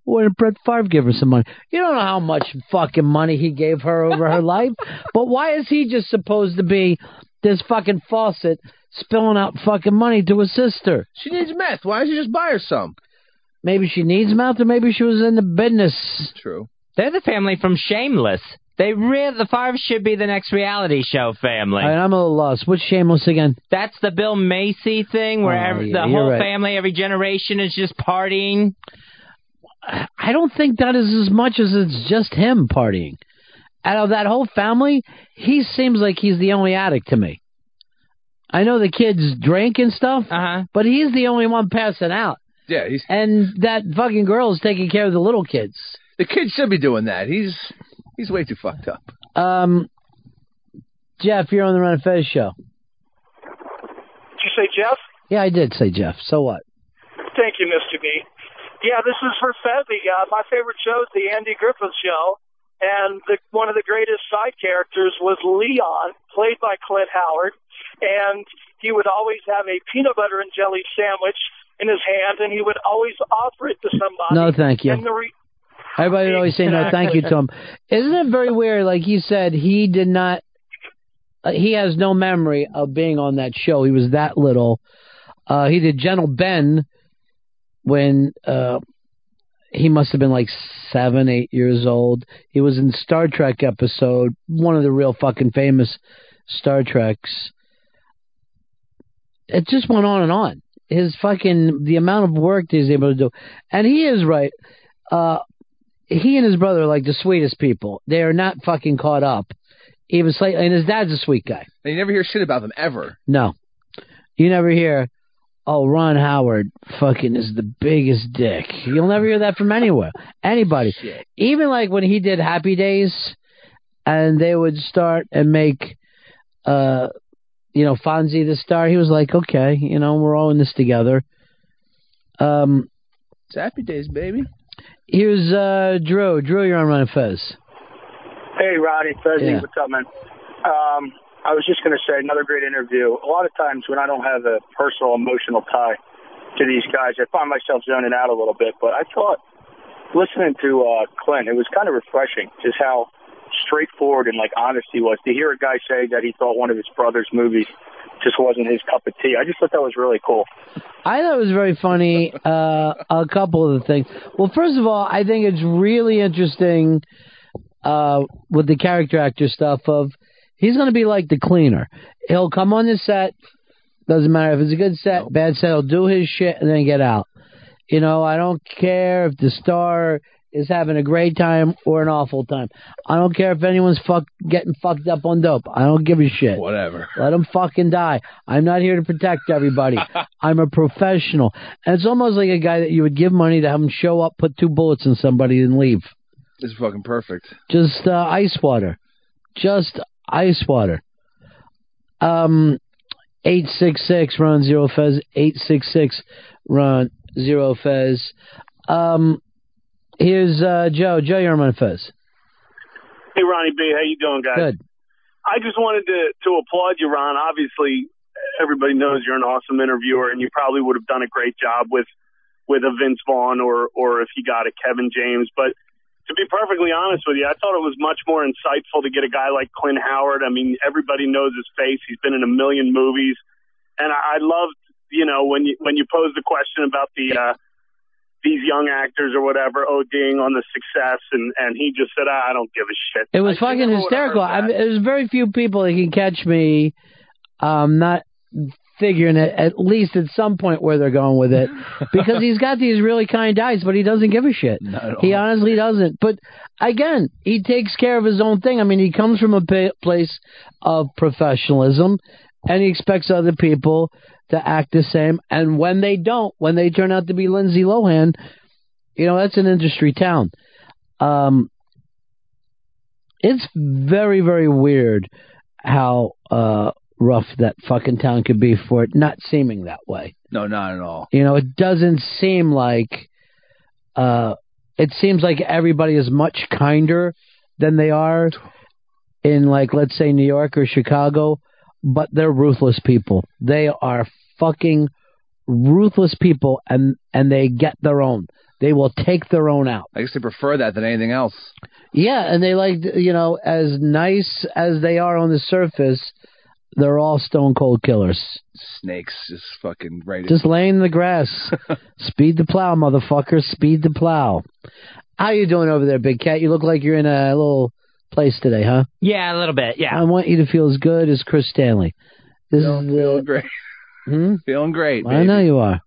Why did Brett Favre give her some money? You don't know how much fucking money he gave her over her <laughs> life, but why is he just supposed to be this fucking faucet spilling out fucking money to his sister? She needs meth. Why don't you just buy her some? Maybe she needs meth, or maybe she was in the business. True. They're the family from Shameless. They re- the Favre should be the next reality show family. All right, I'm a little lost. What's shameless again? That's the Bill Macy thing where Oh, every, yeah, the whole right. family, every generation is just partying. I don't think that is as much as it's just him partying. Out of that whole family, he seems like he's the only addict to me. I know the kids drink and stuff, uh-huh. but he's the only one passing out. Yeah, he's And that fucking girl is taking care of the little kids. the kid should be doing that. He's he's way too fucked up. Um, Jeff, you're on the Ron and Fez show. Did you say Jeff? Yeah, I did say Jeff. So what? Thank you, Mr. B. Yeah, this is for Fezzy. Uh, my favorite show is the Andy Griffith Show, and the, one of the greatest side characters was Leon, played by Clint Howard, and he would always have a peanut butter and jelly sandwich in his hand, and he would always offer it to somebody. No, thank you. Re- Everybody would always say no, thank you to him. Isn't it very weird? Like he said, he did not. Uh, he has no memory of being on that show. He was that little. Uh, he did Gentle Ben when uh, he must have been like seven, eight years old. He was in Star Trek episode, one of the real fucking famous Star Treks. It just went on and on. His fucking the amount of work that he's able to do, and he is right. Uh, he and his brother are like the sweetest people. They are not fucking caught up, even slightly. And his dad's a sweet guy. And you never hear shit about them ever. No, you never hear. Oh, Ron Howard fucking is the biggest dick. You'll never hear that from anywhere, anybody. <laughs> Even like when he did Happy Days, and they would start and make, uh, you know, Fonzie the star. He was like, okay, you know, we're all in this together. Um, It's happy days, baby. here's uh, Drew. Drew, you're on Ron and Fez. Hey, Roddy, Fezzy, Yeah. what's up, man? Um, I was just going to say, another great interview. A lot of times when I don't have a personal emotional tie to these guys, I find myself zoning out a little bit. But I thought, listening to uh, Clint, it was kind of refreshing just how straightforward and like honest he was. To hear a guy say that he thought one of his brother's movies just wasn't his cup of tea, I just thought that was really cool. I thought it was very funny. Uh, a couple of the things. Well, first of all, I think it's really interesting uh, with the character actor stuff. Of he's going to be like the cleaner. He'll come on the set. Doesn't matter if it's a good set, bad set. He'll do his shit and then get out. You know, I don't care if the star is having a great time or an awful time. I don't care if anyone's fuck getting fucked up on dope. I don't give a shit. Whatever. Let them fucking die. I'm not here to protect everybody. <laughs> I'm a professional. And it's almost like a guy that you would give money to have him show up, put two bullets in somebody, and leave. This is fucking perfect. Just uh, ice water. Just ice water. Um, 866 Ron Zero Fez. 866 Ron Zero Fez. Um, here's uh, Joe. Joe, you're on Fez. Hey, Ronnie B, how you doing, guys? Good. I just wanted to to applaud you, Ron. Obviously, everybody knows you're an awesome interviewer, and you probably would have done a great job with with a Vince Vaughn or or if you got a Kevin James. But to be perfectly honest with you, I thought it was much more insightful to get a guy like Clint Howard. I mean, everybody knows his face. He's been in a million movies, and I, I loved, you know, when you when you posed the question about the. uh these young actors or whatever ODing on the success, and and he just said, "I don't give a shit." It was I fucking hysterical. I mean, there's very few people that can catch me um, not figuring it at least at some point where they're going with it <laughs> because he's got these really kind eyes, but he doesn't give a shit. He honestly doesn't. But again, he takes care of his own thing. I mean, he comes from a pa- place of professionalism and he expects other people to act the same. And when they don't, when they turn out to be Lindsay Lohan, you know, that's an industry town. Um, it's very, very weird how uh, rough that fucking town could be for it not seeming that way. No, not at all. You know, it doesn't seem like. Uh, it seems like everybody is much kinder than they are in, like, let's say New York or Chicago, but they're ruthless people. They are fucking ruthless people, and and they get their own. They will take their own out. I guess they prefer that than anything else. Yeah, and they like you know, as nice as they are on the surface, they're all stone cold killers. Snakes just fucking right. Just laying in the grass. <laughs> Speed the plow, motherfucker. Speed the plow. How you doing over there, big cat? You look like you're in a little place today, huh? Yeah, a little bit. Yeah. I want you to feel as good as Chris Stanley. This feeling, is the, <laughs> <laughs> feeling great. Hmm? Feeling great. I know you are.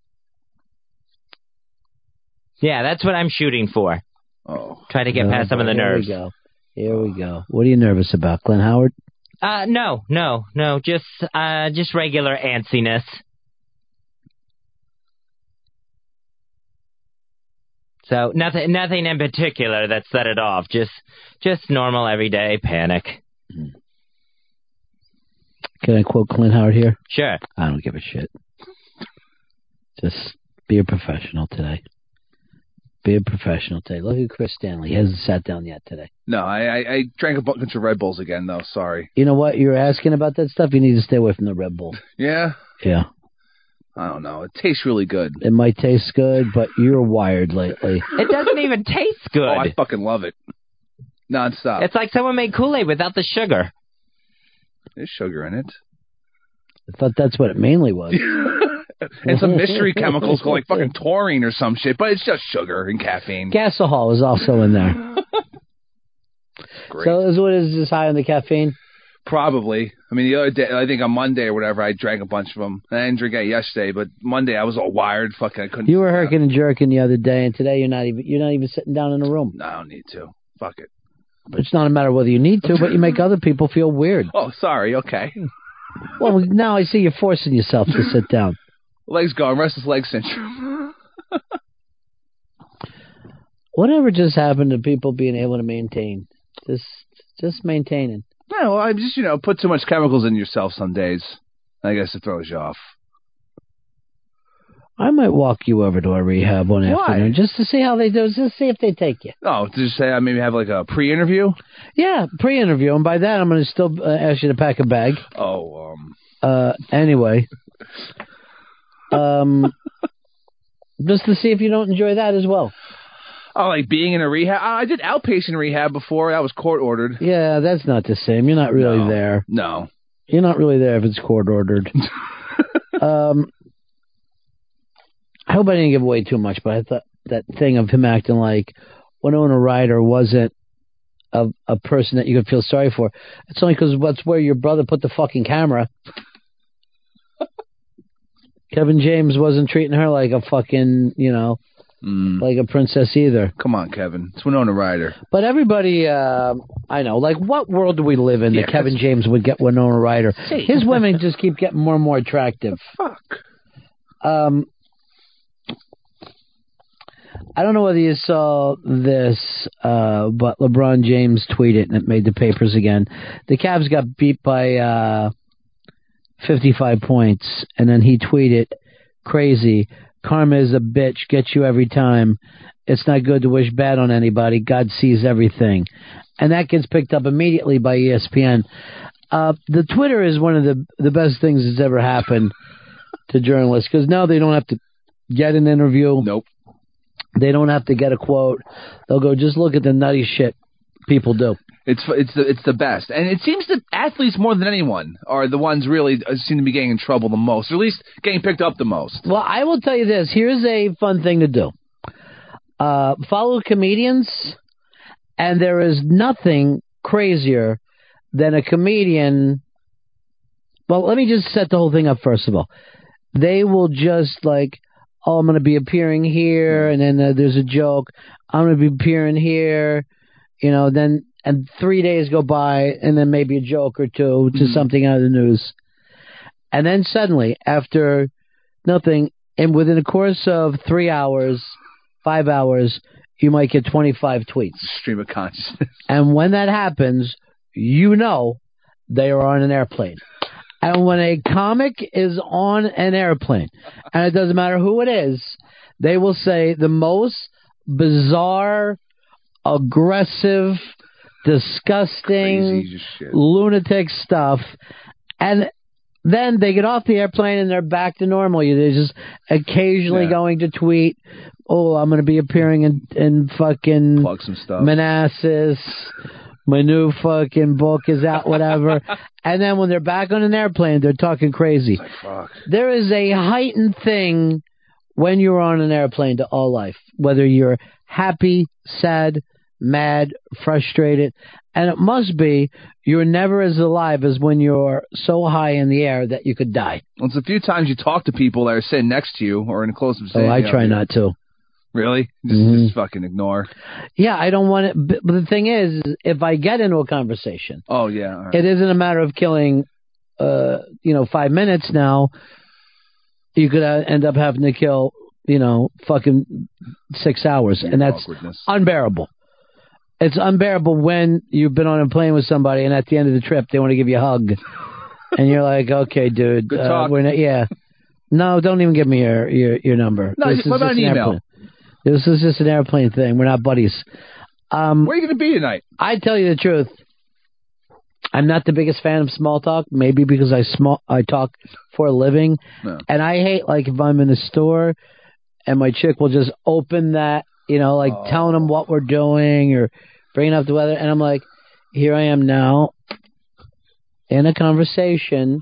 Yeah, that's what I'm shooting for. Oh. Try to get past some of the nerves. Here nerves. we go. Here we go. What are you nervous about, Glenn Howard? Uh, no, no, no, just uh, just regular antsiness. So nothing, nothing in particular that set it off. Just, just normal everyday panic. Can I quote Clint Howard here? Sure. I don't give a shit. Just be a professional today. Be a professional today. Look at Chris Stanley. He hasn't sat down yet today. No, I, I I drank a bunch of Red Bulls again though. Sorry. You know what? You're asking about that stuff. You need to stay away from the Red Bull. <laughs> Yeah. Yeah. I don't know. It tastes really good. It might taste good, but you're wired lately. It doesn't even taste <laughs> oh, good. Oh, I fucking love it. Nonstop. It's like someone made Kool Aid without the sugar. There's sugar in it. I thought that's what it mainly was. <laughs> and some mystery <laughs> chemicals called like fucking taurine or some shit, but it's just sugar and caffeine. Gasohol is also in there. <laughs> Great. So is what is this high on the caffeine? Probably. I mean, the other day, I think on Monday or whatever, I drank a bunch of them. I didn't drink it yesterday, but Monday I was all wired. Fucking, I couldn't. You were herking and jerking the other day, and today you're not even you're not even sitting down in a room. No, I don't need to. Fuck it. It's not a matter of whether you need to, but you make other people feel weird. <laughs> Oh, sorry. Okay. Well, now I see you're forcing yourself to sit down. Legs gone. Restless leg syndrome. <laughs> Whatever just happened to people being able to maintain? Just, just maintaining. Yeah, well, I just you know put too much chemicals in yourself some days. I guess it throws you off. I might walk you over to a rehab one Why? afternoon just to see how they do. Just see if they take you. Oh, to just say I maybe have like a pre-interview. Yeah, pre-interview, and by that I'm going to still uh, ask you to pack a bag. Oh, um, Uh, anyway, um, just to see if you don't enjoy that as well. oh, like being in a rehab. I did outpatient rehab before. That was court ordered. Yeah, that's not the same. You're not really No. there. No. You're not really there if it's court ordered. <laughs> um, I hope I didn't give away too much, but I thought that thing of him acting like Winona Ryder wasn't a a person that you could feel sorry for. It's only because that's where your brother put the fucking camera. Kevin James wasn't treating her like a fucking, you know, like a princess either. Mm. Come on, Kevin. It's Winona Ryder. But everybody, uh, I know, like, what world do we live in Yeah, that Kevin James would get Winona Ryder? His women just keep getting more and more attractive. <laughs> Fuck. Um, I don't know whether you saw this, uh, but LeBron James tweeted and it made the papers again. The Cavs got beat by uh, 55 points, and then he tweeted, "Crazy, karma is a bitch, gets you every time. It's not good to wish bad on anybody. God sees everything," and that gets picked up immediately by ESPN. Uh, the Twitter is one of the the best things that's ever happened to journalists because now they don't have to get an interview. Nope. They don't have to get a quote. They'll go just look at the nutty shit people do. It's it's the it's the best, and it seems that athletes more than anyone are the ones really uh, seem to be getting in trouble the most, or at least getting picked up the most. Well, I will tell you this. Here's a fun thing to do. Uh, follow comedians, and there is nothing crazier than a comedian. Well, let me just set the whole thing up first of all. They will just like, oh, I'm going to be appearing here, and then uh, there's a joke. I'm going to be appearing here, you know. Then and three days go by, and then maybe a joke or two to mm-hmm. something out of the news, and then suddenly after nothing, and within the course of three hours, five hours, you might get 25 tweets. Stream of consciousness. <laughs> And when that happens, you know they are on an airplane. And when a comic is on an airplane, and it doesn't matter who it is, they will say the most bizarre, aggressive, disgusting, lunatic stuff. And then they get off the airplane and they're back to normal. They're just occasionally Yeah. going to tweet, "Oh, I'm going to be appearing in in fucking Plug some stuff. Manassas. My new fucking book is out, whatever." <laughs> and then when they're back on an airplane, they're talking crazy. Fuck. There is a heightened thing when you're on an airplane to all life, whether you're happy, sad, mad, frustrated, and it must be you're never as alive as when you're so high in the air that you could die. Well, it's a few times you talk to people that are sitting next to you or in close vicinity. Oh, I try not to. Really? Just, Mhm. just fucking ignore. Yeah, I don't want it. But the thing is, if I get into a conversation, Oh yeah. right. it isn't a matter of killing, uh, you know, five minutes now. You could uh, end up having to kill, you know, fucking six hours, and that's unbearable. It's unbearable when you've been on a plane with somebody, and at the end of the trip, they want to give you a hug, <laughs> and you're like, "Okay, dude, Good uh, talk. we're not, yeah, no, don't even give me your your, your number. No, This what about an email? airplane. This is just an airplane thing. We're not buddies. Um, Where are you going to be tonight? I tell you the truth. I'm not the biggest fan of small talk. Maybe because I small I talk for a living, No. and I hate like if I'm in a store and my chick will just open that, you know, like telling them what we're doing or bringing up the weather, and I'm like, here I am now in a conversation,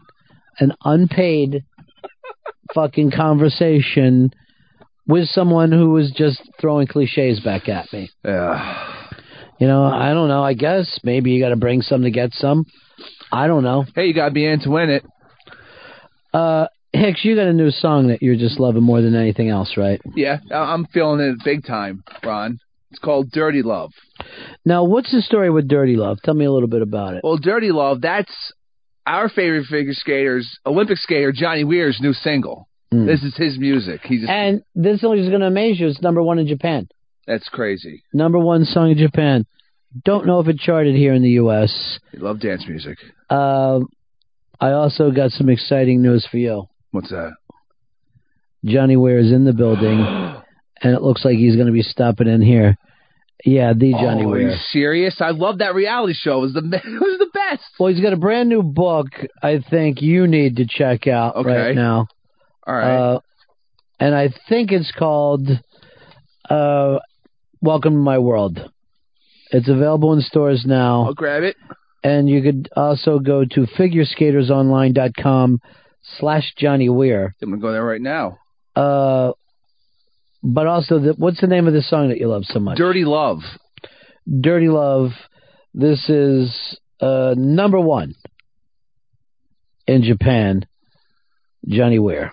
an unpaid fucking conversation with someone who was just throwing cliches back at me. Yeah. You know, I don't know. I guess maybe you got to bring some to get some. I don't know. Hey, you got to be in to win it. Uh, Hicks, you got a new song that you're just loving more than anything else, right? Yeah, I'm feeling it big time, Ron. It's called Dirty Love. Now, what's the story with Dirty Love? Tell me a little bit about it. Well, Dirty Love, that's our favorite figure skater's Olympic skater Johnny Weir's new single. Mm. This is his music. He just And this is going to amaze you. It's number one in Japan. that's crazy. Number one song in Japan. Don't know if it charted here in the U.S. You love dance music. Uh, I also got some exciting news for you. What's that? Johnny Weir is in the building, <gasps> and it looks like he's going to be stopping in here. Yeah, the Johnny oh, Are you serious? I love that reality show. It was the <laughs> it was the best. Well, he's got a brand new book. I think you need to check out Okay. right now. All right. Uh, and I think it's called uh, "Welcome to My World." It's available in stores now. I'll grab it. And you could also go to figureskatersonline.com slash Johnny Weir. I'm gonna go there right now. Uh, but also, the, what's the name of the song that you love so much? Dirty Love. Dirty Love. This is uh, number one in Japan. Johnny Weir.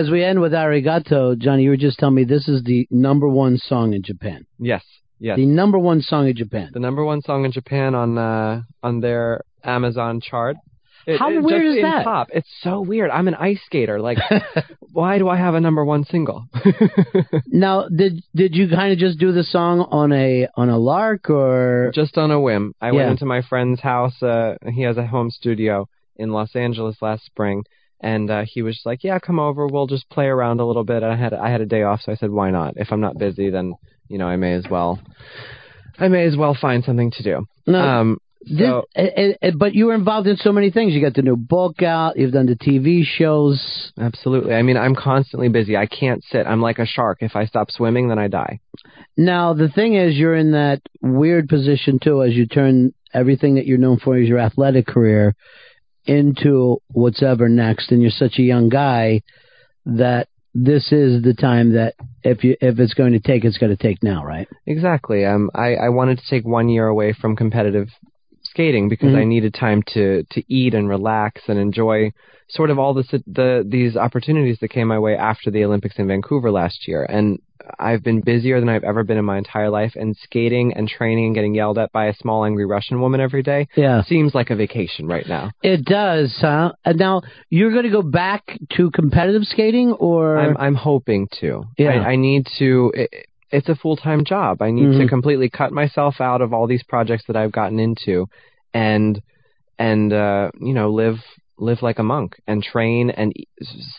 As we end with Arigato, Johnny, you were just telling me this is the number one song in Japan. Yes, yes. The number one song in Japan. The number one song in Japan on uh, on their Amazon chart. It- How it- weird just is in that? Pop. It's so weird. I'm an ice skater. Like, <laughs> why do I have a number one single? <laughs> Now, did did you kind of just do the song on a on a lark or just on a whim? I Yeah. went into my friend's house. Uh, he has a home studio in Los Angeles last spring, and uh, he was just like, "Yeah, come over. We'll just play around a little bit." I had I had a day off, so I said, "Why not? If I'm not busy, then you know I may as well. I may as well find something to do." No. Um, so eh, eh, eh, but you were involved in so many things. You got the new book out. You've done the TV shows. absolutely. I mean, I'm constantly busy. I can't sit. I'm like a shark. If I stop swimming, then I die. Now the thing is, you're in that weird position too, as you turn everything that you're known for as your athletic career into what's ever next, and you're such a young guy that this is the time that if you if it's going to take, it's going to take now, right? Exactly. Um, I, I wanted to take one year away from competitive skating because Mhm. I needed time to to eat and relax and enjoy sort of all the the these opportunities that came my way after the Olympics in Vancouver last year. And I've been busier than I've ever been in my entire life. And skating and training and getting yelled at by a small angry Russian woman every day Yeah. seems like a vacation right now. It does, huh? And now you're going to go back to competitive skating, or I'm I'm hoping to. Yeah. I, I need to. It, it's a full time job. I need to Mhm. completely cut myself out of all these projects that I've gotten into, and and uh, you know live live like a monk and train and e-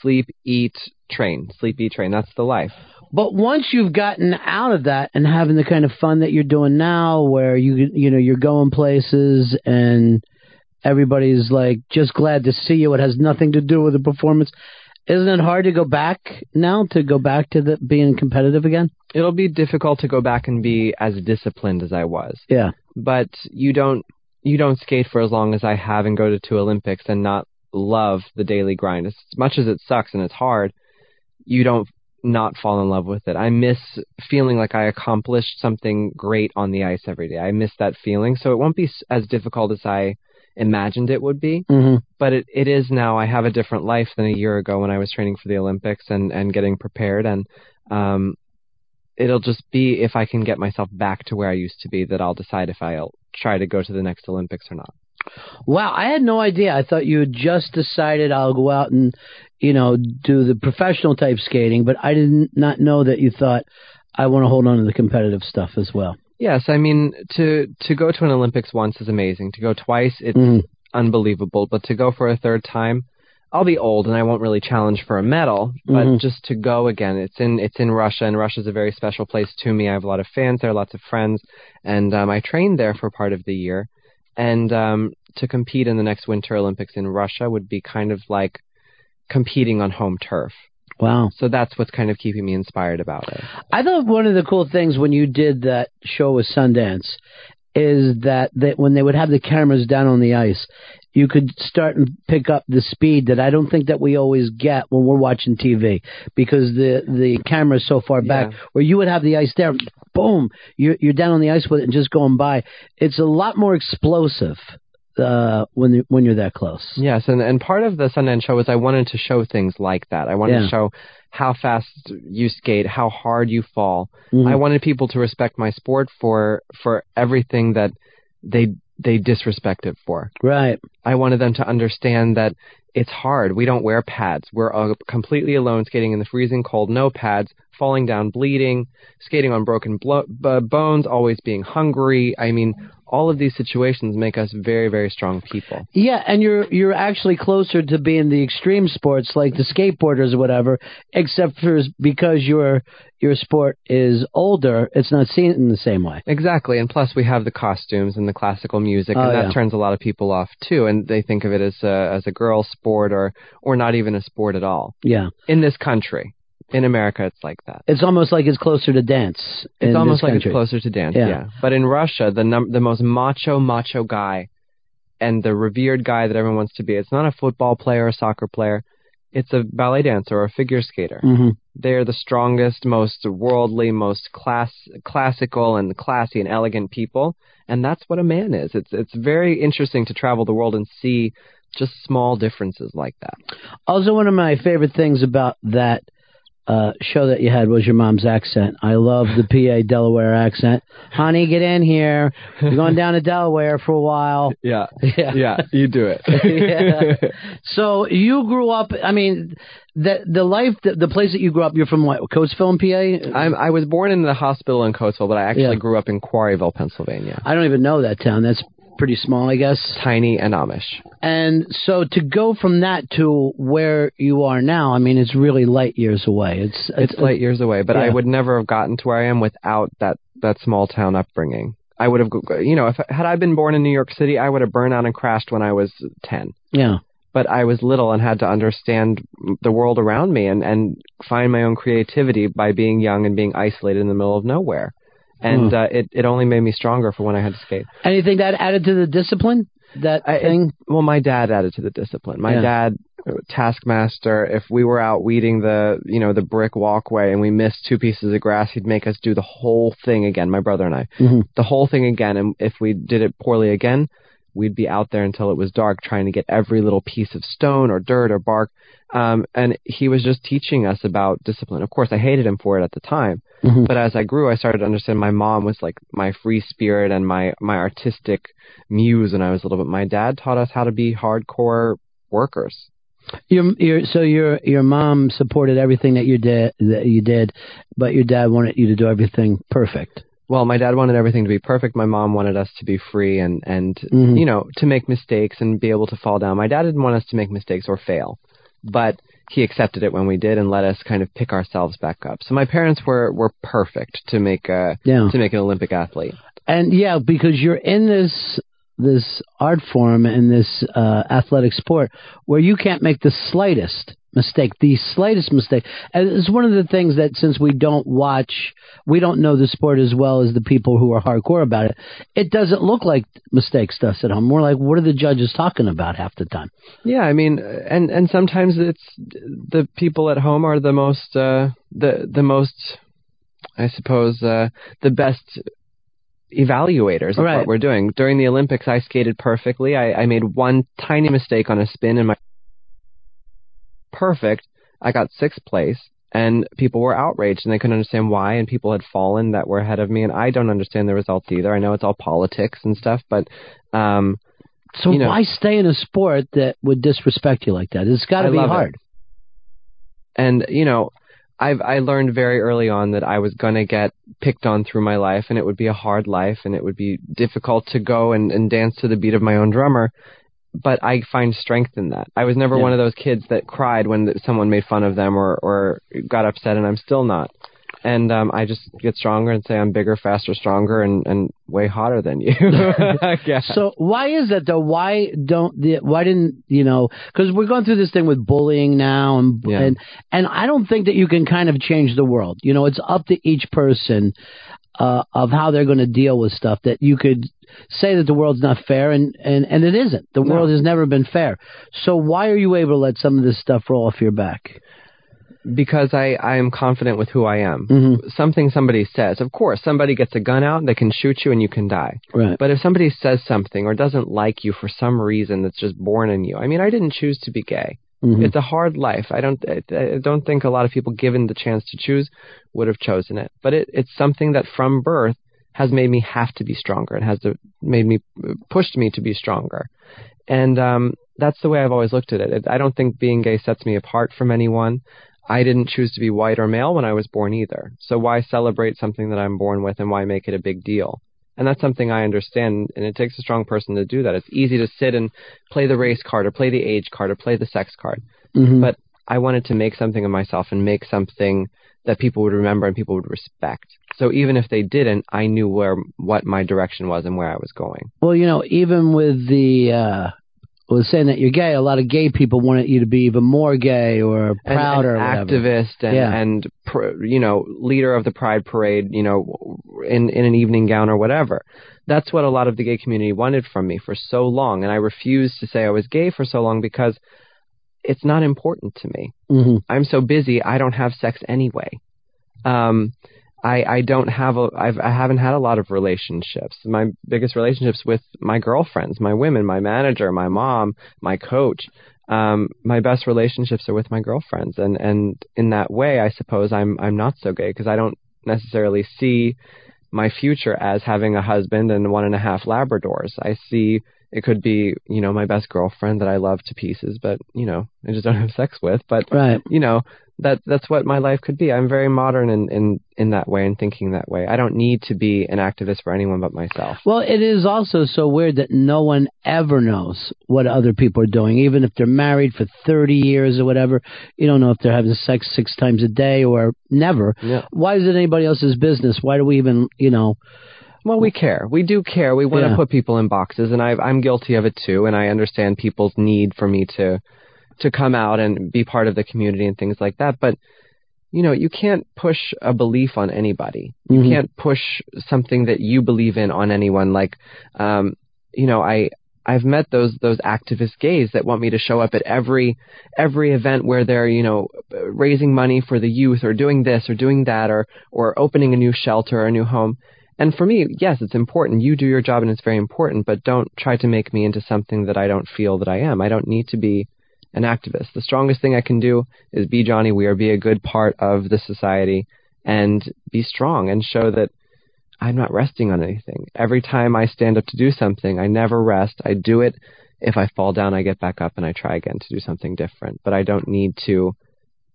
sleep, eat, train, sleep, eat, train. That's the life. But once you've gotten out of that and having the kind of fun that you're doing now, where you you know you're going places and everybody's like just glad to see you, it has nothing to do with the performance. Isn't it hard to go back now to go back to the being competitive again? It'll be difficult to go back and be as disciplined as I was. Yeah. but you don't you don't skate for as long as I have and go to two Olympics and not love the daily grind. As much as it sucks and it's hard, you don't not fall in love with it. I miss feeling like I accomplished something great on the ice every day. I miss that feeling, so it won't be as difficult as I imagined it would be. Mm-hmm. But it, it is now. I have a different life than a year ago when I was training for the Olympics and and getting prepared and um it'll just be if I can get myself back to where I used to be that I'll decide if I'll try to go to the next Olympics or not. Wow, I had no idea. I thought you had just decided I'll go out and you know do the professional type skating, but I did not know that you thought I want to hold on to the competitive stuff as well. Yes, I mean to to go to an Olympics once is amazing. To go twice, it's Mhm. unbelievable. But to go for a third time, I'll be old and I won't really challenge for a medal. But Mhm. just to go again, it's in it's in Russia, and Russia's a very special place to me. I have a lot of fans there, lots of friends, and um, I trained there for part of the year. And um, to compete in the next Winter Olympics in Russia would be kind of like competing on home turf. Wow. So that's what's kind of keeping me inspired about it. I thought one of the cool things when you did that show with Sundance is that that when they would have the cameras down on the ice, you could start and pick up the speed that I don't think that we always get when we're watching TV because the the camera's so far back. Yeah. Where you would have the ice there, boom, you're you're down on the ice with it and just going by. It's a lot more explosive uh, when you- when you're that close. Yes, and and part of the Sundance show is I wanted to show things like that. I wanted Yeah. to show how fast you skate, how hard you fall. Mhm. I wanted people to respect my sport for for everything that they they disrespect it for. Right. I wanted them to understand that it's hard. We don't wear pads. We're uh, completely alone skating in the freezing cold, no pads, falling down, bleeding, skating on broken blo- b- bones, always being hungry. I mean, all of these situations make us very, very strong people. Yeah, and you're you're actually closer to being the extreme sports like the skateboarders or whatever, except for because your your sport is older, it's not seen in the same way. Exactly, and plus we have the costumes and the classical music, and Oh, that yeah. turns a lot of people off too, and they think of it as a as a girl sport or or not even a sport at all. Yeah, In this country, in America, it's like that. it's almost like it's closer to dance. It's almost like country. it's closer to dance, Yeah. yeah. But in Russia, the num- the most macho macho guy, and the revered guy that everyone wants to be, it's not a football player or a soccer player. It's a ballet dancer or a figure skater. Mhm. They're the strongest, most worldly, most class classical and classy and elegant people, and that's what a man is. It's it's very interesting to travel the world and see just small differences like that. Also, one of my favorite things about that uh, show that you had was your mom's accent. I love the PA Delaware accent. Honey, get in here. You're going down to Delaware for a while. <laughs> Yeah. Yeah. Yeah, you do it. <laughs> yeah. So you grew up. I mean, the the life, the, the place that you grew up. You're from what? Coatesville, PA. I'm, I was born in the hospital in Coatesville, but I actually Yeah. grew up in Quarryville, Pennsylvania. I don't even know that town. That's pretty small, I guess. Tiny and Amish. And so to go from that to where you are now, I mean, it's really light years away. It's It's light years away, but I would never have gotten to where I am without that that small town upbringing. I would have, you know, if had I been born in New York City, I would have burned out and crashed when I was ten. Yeah. But I was little and had to understand the world around me and and find my own creativity by being young and being isolated in the middle of nowhere. And Hmm. uh, it it only made me stronger for when I had to skate. Anything that added to the discipline? That I, thing? well, my dad added to the discipline. My Yeah. dad, uh, taskmaster. If we were out weeding the, you know, the brick walkway and we missed two pieces of grass, he'd make us do the whole thing again. My brother and I, Mhm. the whole thing again. And if we did it poorly again, we'd be out there until it was dark, trying to get every little piece of stone or dirt or bark. Um, and he was just teaching us about discipline. Of course, I hated him for it at the time. Mhm. But as I grew, I started to understand my mom was like my free spirit and my my artistic muse when I was a little. But my dad taught us how to be hardcore workers. Your, your, so your your mom supported everything that you did that you did, but your dad wanted you to do everything perfect. Well, my dad wanted everything to be perfect. My mom wanted us to be free and and Mhm. you know to make mistakes and be able to fall down. My dad didn't want us to make mistakes or fail, but he accepted it when we did and let us kind of pick ourselves back up. So my parents were were perfect to make a Yeah. to make an Olympic athlete. And yeah, because you're in this this art form and this uh, athletic sport where you can't make the slightest mistake, the slightest mistake. And it's one of the things that since we don't watch, we don't know the sport as well as the people who are hardcore about it. It doesn't look like mistakes to us at home. We're like, what are the judges talking about half the time? Yeah, I mean, and and sometimes it's the people at home are the most uh, the the most, I suppose, uh, the best evaluators of Right. what we're doing. During the Olympics, I skated perfectly. I, I made one tiny mistake on a spin, and my perfect. I got sixth place, and people were outraged, and they couldn't understand why. And people had fallen that were ahead of me, and I don't understand the results either. I know it's all politics and stuff, but um, So you know, why stay in a sport that would disrespect you like that? It's got to be love it. hard. and you know i've i learned very early on that i was going to get picked on through my life and it would be a hard life and it would be difficult to go and, and dance to the beat of my own drummer but i find strength in that i was never Yeah. one of those kids that cried when someone made fun of them or or got upset and i'm still not and um i just get stronger and say i'm bigger faster stronger and and way hotter than you. <laughs> <laughs> So why is that though? Why don't the why didn't you know? Because we're going through this thing with bullying now, and Yeah. and and I don't think that you can kind of change the world. You know, it's up to each person uh, of how they're going to deal with stuff. That you could say that the world's not fair, and and and it isn't. The No. world has never been fair. So why are you able to let some of this stuff roll off your back? because I, I am confident with who I am. Mm-hmm. Something somebody says, of course, somebody gets a gun out, they can shoot you and you can die. Right. But if somebody says something or doesn't like you for some reason that's just born in you, I mean, I didn't choose to be gay. Mhm. It's a hard life. I don't, I, don't think a lot of people given the chance to choose would have chosen it. But it, it's something that from birth has made me have to be stronger. It has to, made me, pushed me to be stronger. And, um, that's the way I've always looked at it. I don't think being gay sets me apart from anyone. I didn't choose to be white or male when I was born either. So why celebrate something that I'm born with and why make it a big deal? And that's something I understand, and it takes a strong person to do that. It's easy to sit and play the race card or play the age card or play the sex card. Mhm. But I wanted to make something of myself and make something that people would remember and people would respect. So even if they didn't, I knew where what my direction was and where I was going. Well, you know, even with the uh with saying that you're gay, a lot of gay people wanted you to be even more gay or prouder and activist and Yeah. and pr- you know leader of the pride parade you know in in an evening gown or whatever. That's what a lot of the gay community wanted from me for so long. And i refused to say i was gay for so long because it's not important to me. Hmm i'm so busy i don't have sex anyway. Um I, I don't have a I've I haven't had a lot of relationships. My biggest relationships with my girlfriends, my women, my manager, my mom, my coach. um, my best relationships are with my girlfriends, and and in that way, I suppose I'm I'm not so gay because I don't necessarily see my future as having a husband and one and a half Labradors. I see it could be, you know, my best girlfriend that I love to pieces, but you know, I just don't have sex with. But right. you know, that that's what my life could be. I'm very modern in in in that way and thinking that way. I don't need to be an activist for anyone but myself. Well, it is also so weird that no one ever knows what other people are doing, even if they're married for 30 years or whatever. You don't know if they're having sex six times a day or never. Yeah. Why is it anybody else's business? Why do we even, you know? Well, we care. We do care. We want Yeah. to put people in boxes, and I've, I'm guilty of it too. And I understand people's need for me to to come out and be part of the community and things like that. But you know, you can't push a belief on anybody. You Mhm. can't push something that you believe in on anyone. Like, um, you know, I I've met those those activist gays that want me to show up at every every event where they're you know raising money for the youth or doing this or doing that or or opening a new shelter or a new home. And for me, yes, it's important. You do your job and it's very important, but don't try to make me into something that I don't feel that I am. I don't need to be an activist. The strongest thing I can do is be Johnny Weir, be a good part of the society, and be strong and show that I'm not resting on anything. Every time I stand up to do something, I never rest. I do it. If I fall down, I get back up and I try again to do something different. But I don't need to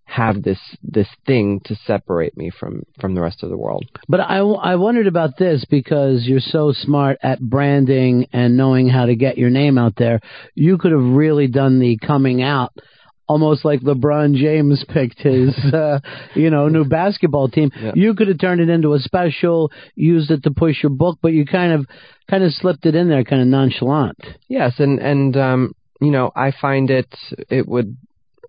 have this this thing to separate me from from the rest of the world. But I, I wondered about this because you're so smart at branding and knowing how to get your name out there. You could have really done the coming out almost like LeBron James picked his, <laughs> uh, you know, new basketball team. Yeah. You could have turned it into a special, used it to push your book, but you kind of, kind of slipped it in there, kind of nonchalant. Yes, and and um, you know, I find it it would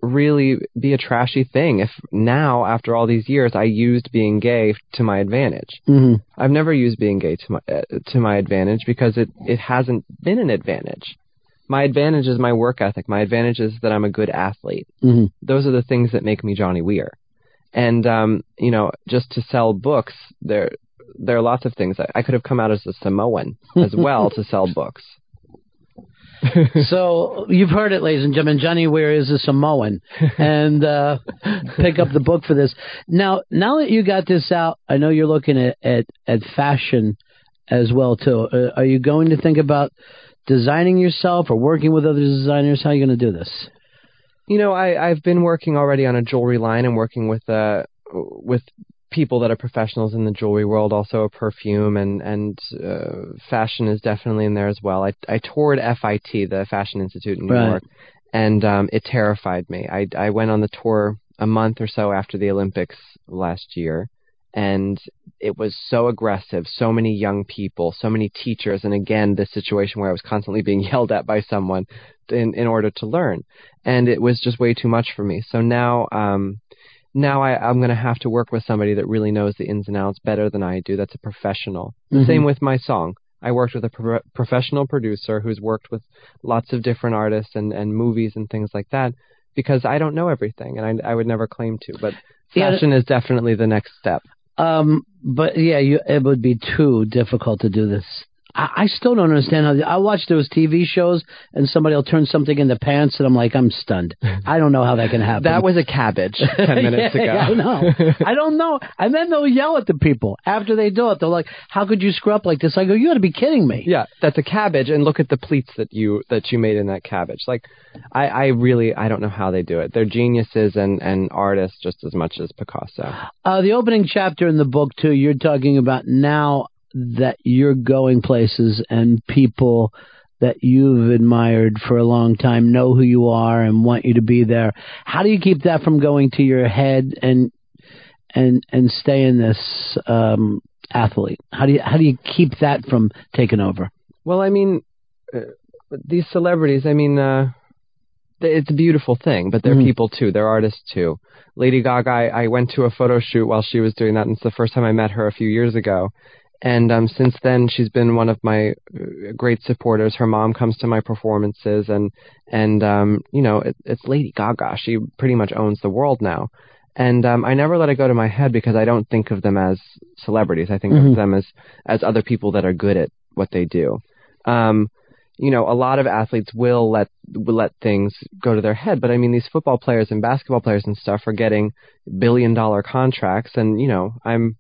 really be a trashy thing if now after all these years I used being gay to my advantage. Mm-hmm. I've never used being gay to my uh, to my advantage because it it hasn't been an advantage. My advantage is my work ethic. My advantage is that I'm a good athlete. Mm-hmm. Those are the things that make me Johnny Weir. And um, you know, just to sell books, there there are lots of things. I, I could have come out as a Samoan <laughs> as well to sell books. <laughs> so you've heard it, ladies and gentlemen. Johnny Weir is a Samoan, <laughs> and uh, pick up the book for this. Now, now that you got this out, I know you're looking at at, at fashion as well too. Uh, are you going to think about designing yourself or working with other designers? How are you going to do this? You know, I I've been working already on a jewelry line and working with uh with people that are professionals in the jewelry world, also a perfume and and uh, fashion is definitely in there as well. I I toured FIT, the Fashion Institute in New Right. York, and um, it terrified me. I I went on the tour a month or so after the Olympics last year, and it was so aggressive. So many young people, so many teachers, and again, this situation where I was constantly being <laughs> yelled at by someone in in order to learn, and it was just way too much for me. So now, um, now I, I'm going to have to work with somebody that really knows the ins and outs better than I do. That's a professional. Mhm. Same with my song. I worked with a pro- professional producer who's worked with lots of different artists and, and movies and things like that because I don't know everything and I, I would never claim to. But Yeah, fashion is definitely the next step. Um, but yeah, you, it would be too difficult to do this. I, I still don't understand how. I watch those TV shows and somebody will turn something in the pants, and I'm like, I'm stunned. <laughs> I don't know how that can happen. That was a cabbage <laughs> 10 minutes yeah, ago. yeah, I know. I don't know. And then they'll yell at the people after they do it. They're like, "How could you screw up like this?" I go, "You got to be kidding me." Yeah, that's a cabbage, and look at the pleats that you that you made in that cabbage. Like, I, I really I don't know how they do it. They're geniuses and and artists just as much as Picasso. Uh, the opening chapter in the book too. You're talking about now that you're going places and people that you've admired for a long time know who you are and want you to be there. How do you keep that from going to your head and and and stay in this um, athlete? How do you how do you keep that from taking over? Well, I mean, uh, these celebrities. I mean, uh, it's a beautiful thing, but they're Mhm. people too. They're artists too. Lady Gaga. I, I went to a photo shoot while she was doing that, and it's the first time I met her a few years ago. And um, since then, she's been one of my uh, great supporters. Her mom comes to my performances, and and um, you know, it, it's Lady Gaga. She pretty much owns the world now. And um, I never let it go to my head because I don't think of them as celebrities. I think Mhm. of them as as other people that are good at what they do. Um, you know, a lot of athletes will let will let things go to their head, but I mean, these football players and basketball players and stuff are getting billion dollar contracts, and you know, I'm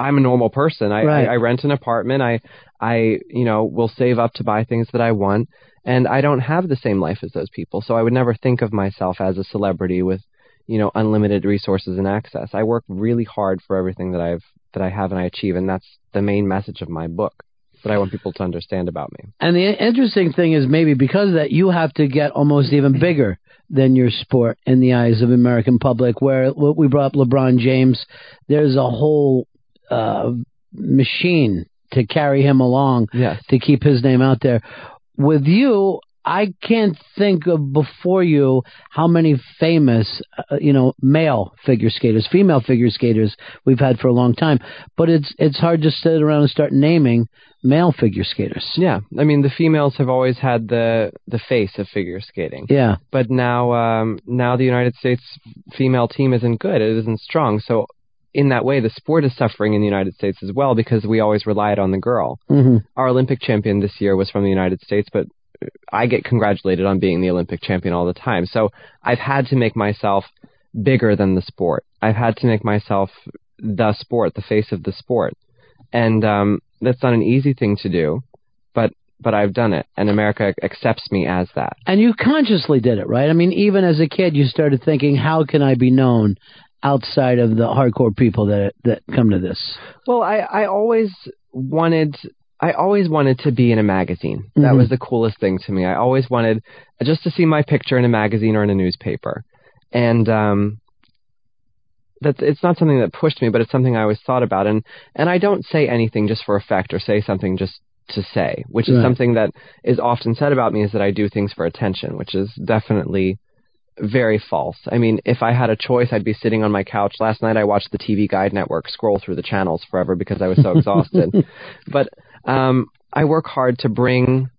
I'm a normal person. I, Right. I, I rent an apartment. I I you know will save up to buy things that I want, and I don't have the same life as those people. So I would never think of myself as a celebrity with you know unlimited resources and access. I work really hard for everything that I've that I have and I achieve, and that's the main message of my book that I want people to understand about me. And the interesting thing is maybe because of that you have to get almost even bigger than your sport in the eyes of American public. Where what we brought up LeBron James, there's a whole uh, machine to carry him along Yes. to keep his name out there. With you, I can't think of before you how many famous, uh, you know, male figure skaters, female figure skaters we've had for a long time. But it's it's hard to sit around and start naming male figure skaters. Yeah, I mean the females have always had the the face of figure skating. Yeah. But now um now the United States female team isn't good. It isn't strong. So in that way the sport is suffering in the United States as well because we always relied on the girl. Mm-hmm. Our Olympic champion this year was from the United States, but I get congratulated on being the Olympic champion all the time. So I've had to make myself bigger than the sport. I've had to make myself the sport, the face of the sport. And um that's not an easy thing to do, but but I've done it and America accepts me as that. And you consciously did it, right? I mean, even as a kid, you started thinking, how can I be known outside of the hardcore people that that come to this? Well, I, I always wanted I always wanted to be in a magazine. That Mhm. was the coolest thing to me. I always wanted just to see my picture in a magazine or in a newspaper. And um that it's not something that pushed me, but it's something I always thought about and and I don't say anything just for effect or say something just to say, which is something that is often said about me is that I do things for attention, which is definitely very false. I mean, if I had a choice, I'd be sitting on my couch. Last night I watched the TV Guide Network scroll through the channels forever because I was so exhausted. <laughs> But um, I work hard to bring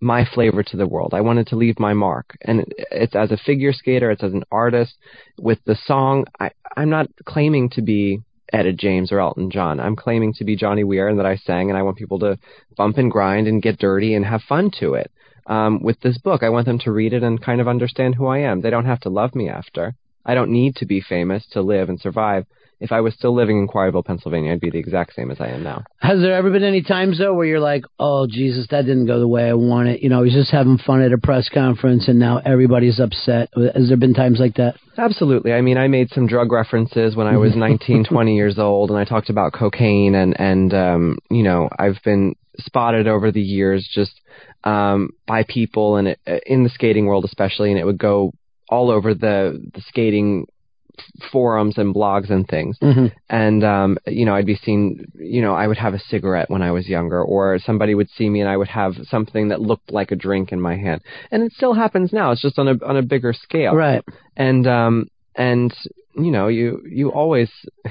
my flavor to the world. I wanted to leave my mark, and it's as a figure skater, it's as an artist. With the song, I, I'm not claiming to be Etta James or Elton John. I'm claiming to be Johnny Weir and that I sang, and I want people to bump and grind and get dirty and have fun to it. Um, with this book, I want them to read it and kind of understand who I am. They don't have to love me after. I don't need to be famous to live and survive. If I was still living in Quarryville, Pennsylvania, I'd be the exact same as I am now. Has there ever been any times though where you're like, oh Jesus, that didn't go the way I wanted? You know, I was just having fun at a press conference and now everybody's upset. Has there been times like that? Absolutely. I mean, I made some drug references when I was <laughs> 19, 20 years old, and I talked about cocaine, and and um, you know, I've been spotted over the years just um, by people, and it, in the skating world especially, and it would go all over the the skating forums and blogs and things. Mm-hmm. And um, you know, I'd be seen. You know, I would have a cigarette when I was younger, or somebody would see me and I would have something that looked like a drink in my hand. And it still happens now. It's just on a on a bigger scale. Right. And um, and you know, you you always. <laughs>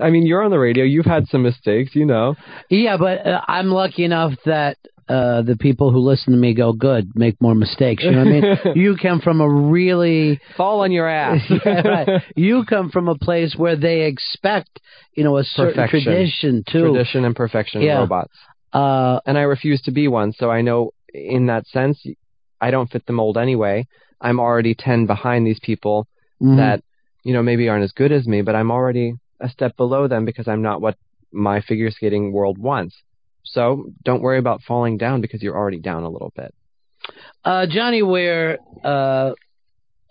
I mean, you're on the radio. You've had some mistakes. You know. Yeah, but uh, I'm lucky enough that uh the people who listen to me go, good, make more mistakes. You know what I mean? <laughs> you come from a really fall on your ass. <laughs> yeah, right. You come from a place where they expect, you know, a certain Perfection. tradition too. Tradition and perfection Yeah. robots. Uh, and I refuse to be one. So I know in that sense, I don't fit the mold anyway. I'm already 10 behind these people Mhm. that, you know, maybe aren't as good as me, but I'm already a step below them because I'm not what my figure skating world wants. So don't worry about falling down because you're already down a little bit. Uh, Johnny Weir, uh,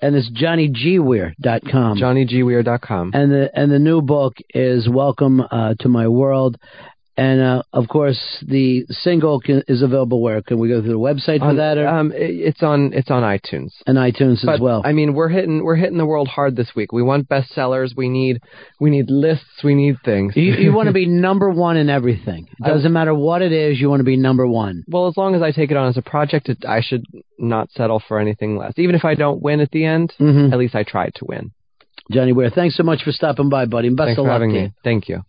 and it's JohnnyGweir.com. JohnnyGweir.com. And the and the new book is Welcome uh, to My World. And uh, of course, the single can, is available where? Can we go through the website for On- that? Or? Um, it- it's on it's on iTunes. and iTunes but, as well. I mean, we're hitting we're hitting the world hard this week. We want bestsellers. We need we need lists. We need things. You, you want to <laughs> be number one in everything. It doesn't matter what it is. You want to be number one. Well, as long as I take it on as a project, it, I should not settle for anything less. Even if I don't win at the end, Mm-hmm. at least I tried to win. Johnny Weir, thanks so much for stopping by, buddy. And best Thanks of for luck having to me. you. Thank you.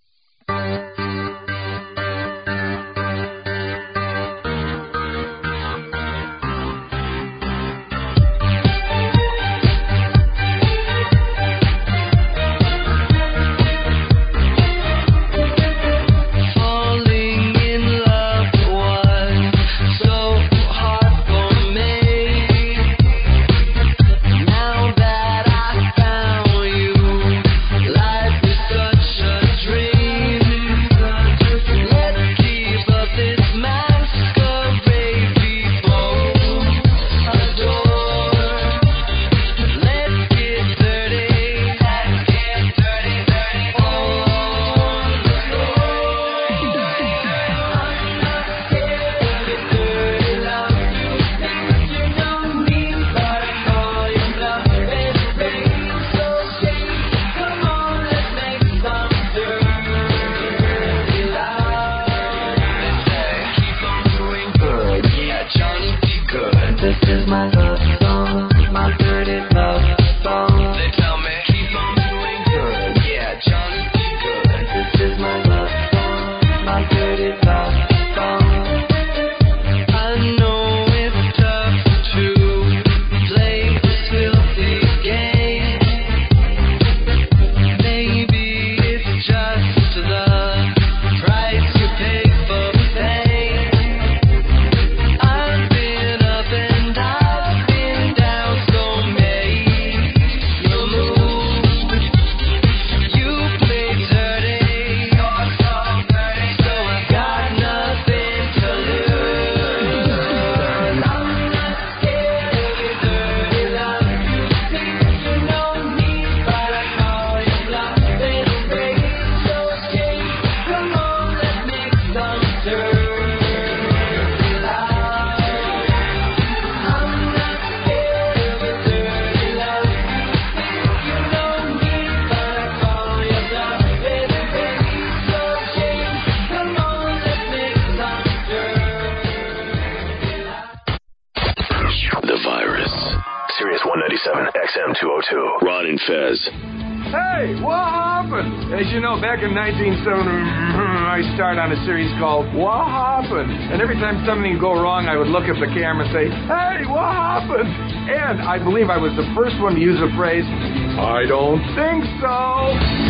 Look at the camera and say, Hey, what happened? And I believe I was the first one to use the phrase, I don't think so.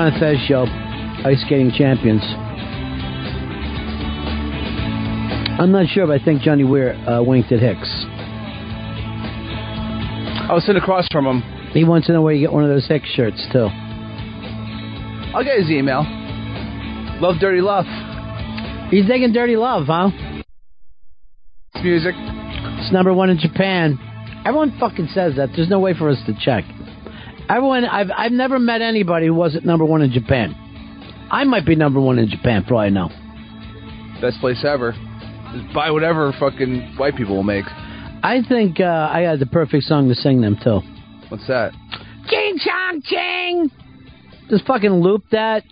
Ron Fez Show, Ice Skating Champions. I'm not sure, but I think Johnny Weir uh, winked at Hicks. I was sitting across from him. He wants to know where you get one of those Hicks shirts, too. I'll get his email. Love Dirty Love. He's digging Dirty Love, huh? It's Music. It's number one in Japan. Everyone fucking says that. There's no way for us to check. Everyone, I've I've never met anybody who wasn't number one in Japan. I might be number one in Japan for all I know. Best place ever. Just buy whatever fucking white people will make. I think uh, I got the perfect song to sing them too. What's that? Ching chong ching. Just fucking loop that.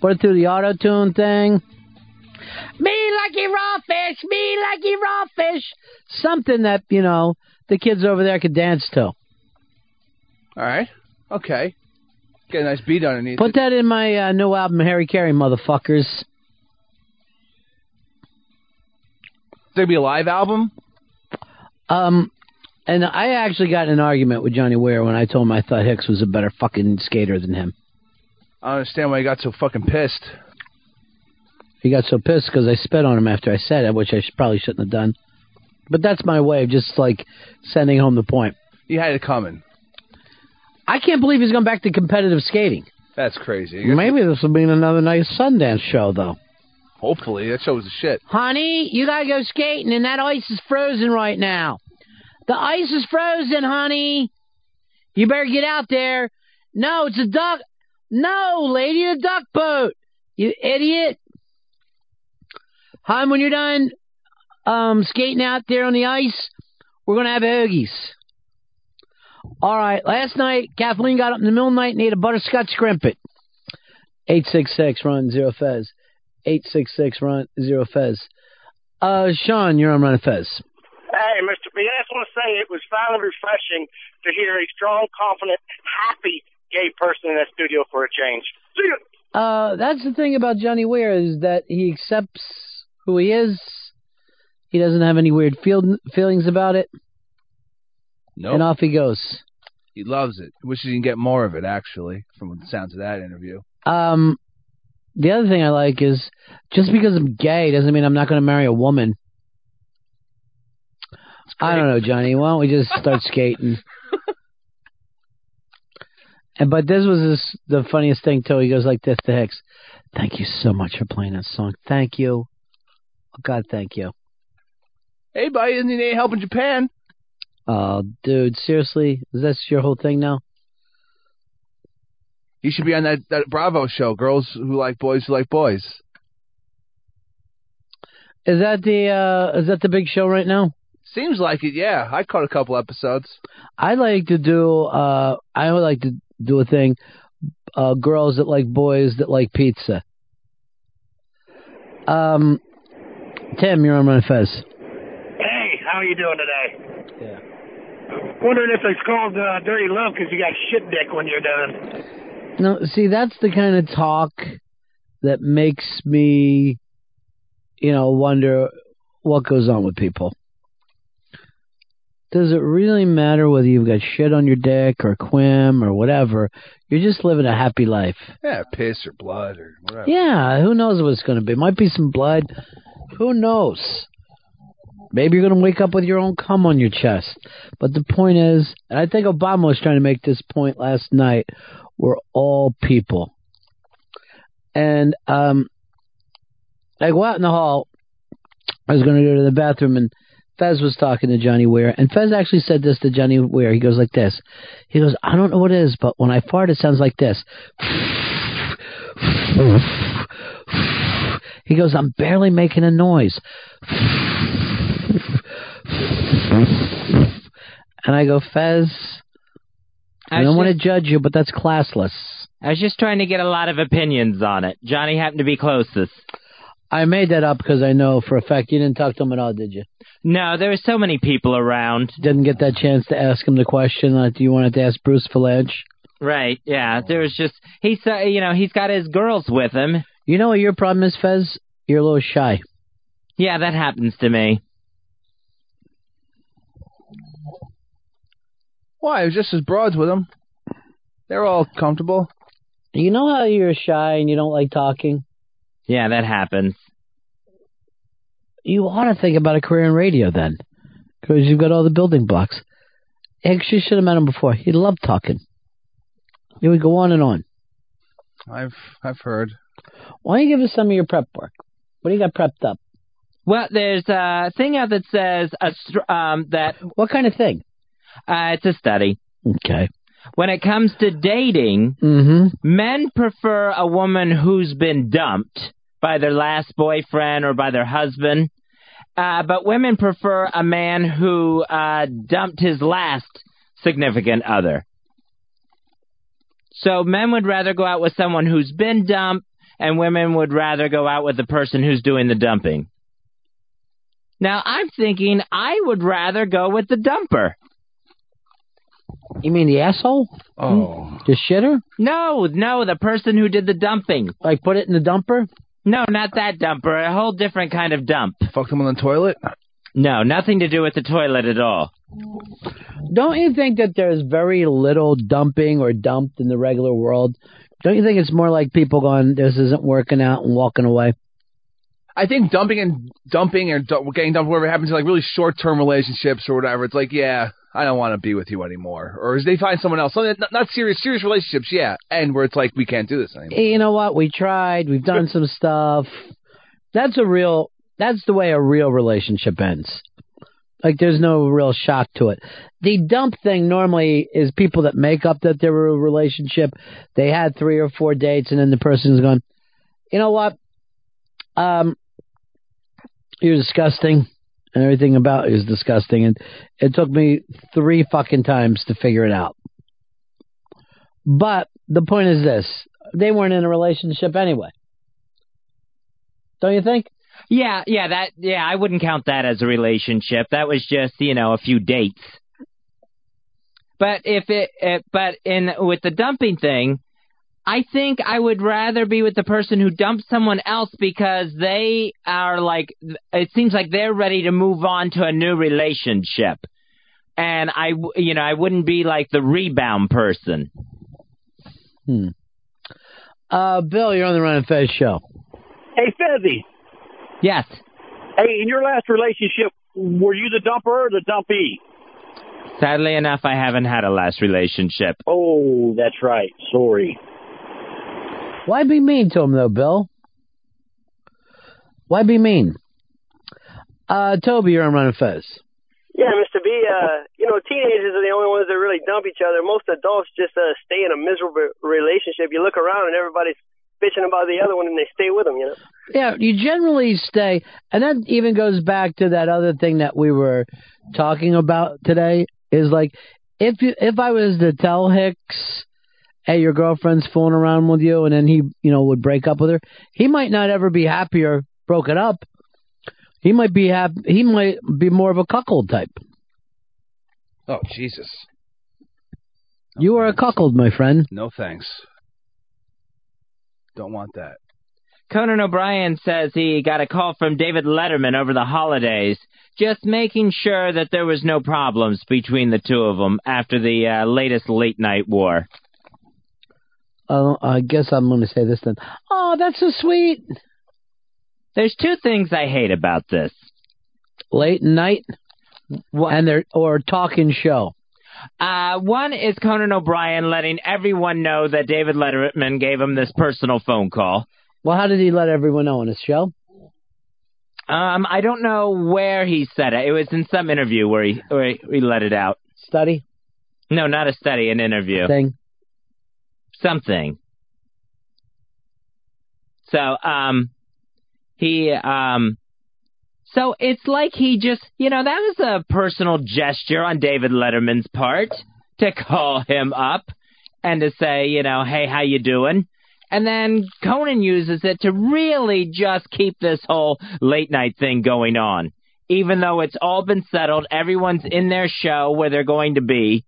Put it through the auto tune thing. Me lucky raw fish, me lucky raw fish. Something that you know the kids over there could dance to. All right. Okay. Get a nice beat underneath. Put that in my uh, new album, Harry Carey, motherfuckers. There'd be a live album. Um, and I actually got in an argument with Johnny Weir when I told him I thought Hicks was a better fucking skater than him. I don't understand why he got so fucking pissed. He got so pissed because I spit on him after I said it, which I should, probably shouldn't have done. But that's my way of just like sending home the point. You had it coming. I can't believe he's going back to competitive skating. That's crazy. Maybe this will be another nice Sundance show, though. Hopefully, that show was a shit. Honey, you gotta go skating, and that ice is frozen right now. The ice is frozen, honey. You better get out there. No, it's a duck. No, lady, a duck boat. You idiot. Hon, when you're done um, skating out there on the ice, we're gonna have hoagies. All right. Last night, Kathleen got up in the middle of the night and ate a butterscotch Krimpet. Eight six six Ron zero fez. Eight six six Ron zero fez. Uh, Sean, you're on Ron Fez. Hey, Mr. B, I just want to say it was finally refreshing to hear a strong, confident, happy gay person in that studio for a change. See you. Uh, that's the thing about Johnny Weir is that he accepts who he is. He doesn't have any weird feel, feelings about it, Nope. and off he goes. He loves it. Wishes he can get more of it, actually, from the sounds of that interview. Um, the other thing I like is just because I'm gay doesn't mean I'm not going to marry a woman. I don't know, Johnny. Why don't we just start <laughs> skating? And but this was this, the funniest thing too. He goes like this to Hicks. Thank you so much for playing that song. Thank you. Oh, God, thank you. Hey, buddy, isn't he need help in Japan? Oh, dude, seriously, is that your whole thing now? You should be on that, that Bravo show, Girls Who Like Boys Who Like Boys. Is that the uh is that the big show right now? Seems like it, yeah. I caught a couple episodes. I like to do uh I would like to do a thing uh girls that like boys that like pizza. Um Tim, you're on my Fez. Hey, how are you doing today? Yeah. Wondering if it's called uh, dirty love because you got shit dick when you're done. No, see that's the kind of talk that makes me you know wonder what goes on with people. Does it really matter whether you've got shit on your dick or quim or whatever? You're just living a happy life. Yeah, piss or blood or whatever. Yeah, who knows what it's going to be? Might be some blood. Who knows? Maybe you're going to wake up with your own cum on your chest. But the point is, and I think Obama was trying to make this point last night, we're all people. And um, I go out in the hall, I was going to go to the bathroom and Fez was talking to Johnny Weir, and Fez actually said this to Johnny Weir. He goes like this. He goes, I don't know what it is, but when I fart, it sounds like this. He goes, I'm barely making a noise. And I go, Fez, I, I don't want to judge you, but that's classless. I was just trying to get a lot of opinions on it. Johnny happened to be closest. I made that up because I know for a fact you didn't talk to him at all, did you? No, there were so many people around. Didn't get that chance to ask him the question that you wanted to ask Bruce Vilanch. Right, yeah. There was just he's uh, you know, he's got his girls with him. You know what your problem is, Fez? You're a little shy. Yeah, that happens to me. Why? It was just his broads with him. They're all comfortable. You know how you're shy and you don't like talking? Yeah, that happens. You ought to think about a career in radio then, because you've got all the building blocks. Actually, you should have met him before. He loved talking. He would go on and on. I've I've heard. Why don't you give us some of your prep work? What do you got prepped up? Well, there's a thing out that says a str- um that What kind of thing? Uh, it's a study. Okay. When it comes to dating, Mm-hmm. men prefer a woman who's been dumped by their last boyfriend or by their husband. Uh, but women prefer a man who uh, dumped his last significant other. So men would rather go out with someone who's been dumped, and women would rather go out with the person who's doing the dumping. Now, I'm thinking I would rather go with the dumper. You mean the asshole? Hmm? Oh. The shitter? No, no, the person who did the dumping. Like put it in the dumper? No, not that dumper. A whole different kind of dump. Fucked him on the toilet? No, nothing to do with the toilet at all. Don't you think that there's very little dumping or dumped in the regular world? Don't you think it's more like people going, this isn't working out and walking away? I think dumping and dumping or du- getting dumped, whatever happens, in like really short term relationships or whatever. It's like, yeah, I don't want to be with you anymore. Or they find someone else. Something not, not serious, serious relationships, yeah. And where it's like we can't do this anymore. You know what? We tried. We've done some stuff. That's a real. That's the way a real relationship ends. Like there's no real shock to it. The dump thing normally is people that make up that they were a relationship. They had three or four dates, and then the person's going, you know what? Um, you're disgusting, and everything about you is disgusting. And it took me three fucking times to figure it out. But the point is this: they weren't in a relationship anyway. Don't you think? Yeah, yeah, that yeah, I wouldn't count that as a relationship. That was just, you know, a few dates. But if it, it but in with the dumping thing, I think I would rather be with the person who dumped someone else because they are like it seems like they're ready to move on to a new relationship. And I, you know, I wouldn't be like the rebound person. Hmm. Uh, Bill, you're on the Ron and Fez show. Hey, Fezzy. Yes. Hey, in your last relationship, were you the dumper or the dumpee? Sadly enough, I haven't had a last relationship. Oh, that's right. Sorry. Why be mean to him though, Bill? Why be mean? Uh, Toby, you're on Ron and Fez. Yeah, Mr. B, uh, you know, teenagers are the only ones that really dump each other. Most adults just uh, stay in a miserable relationship. You look around and everybody's bitching about the other one and they stay with them, you know? Yeah, you generally stay, and that even goes back to that other thing that we were talking about today. Is like if you if I was to tell Hicks, hey, your girlfriend's fooling around with you, and then he you know would break up with her, he might not ever be happier broken up. He might be happy. He might be more of a cuckold type. Oh, Jesus. You are a cuckold, my friend. No thanks. Don't want that. Conan O'Brien says he got a call from David Letterman over the holidays, just making sure that there was no problems between the two of them after the uh, latest late night war. Uh, I guess I'm going to say this then. Oh, that's so sweet. There's two things I hate about this. Late night, and their or talking show. Uh, one is Conan O'Brien letting everyone know that David Letterman gave him this personal phone call. Well, how did he let everyone know on his show? Um, I don't know where he said it. It was in some interview where he where he, he let it out. Study? No, not a study, an interview. Thing? Something. So, um, he, um, so it's like he just, you know, that was a personal gesture on David Letterman's part to call him up and to say, you know, hey, how you doing? And then Conan uses it to really just keep this whole late night thing going on. Even though it's all been settled, everyone's in their show where they're going to be,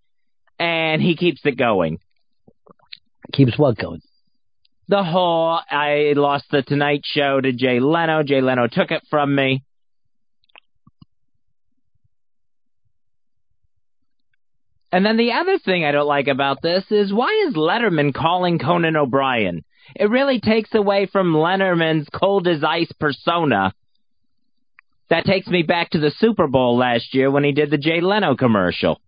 and he keeps it going. Keeps what going? The whole I lost the Tonight Show to Jay Leno. Jay Leno took it from me. And then the other thing I don't like about this is why is Letterman calling Conan O'Brien? It really takes away from Letterman's cold as ice persona. That takes me back to the Super Bowl last year when he did the Jay Leno commercial.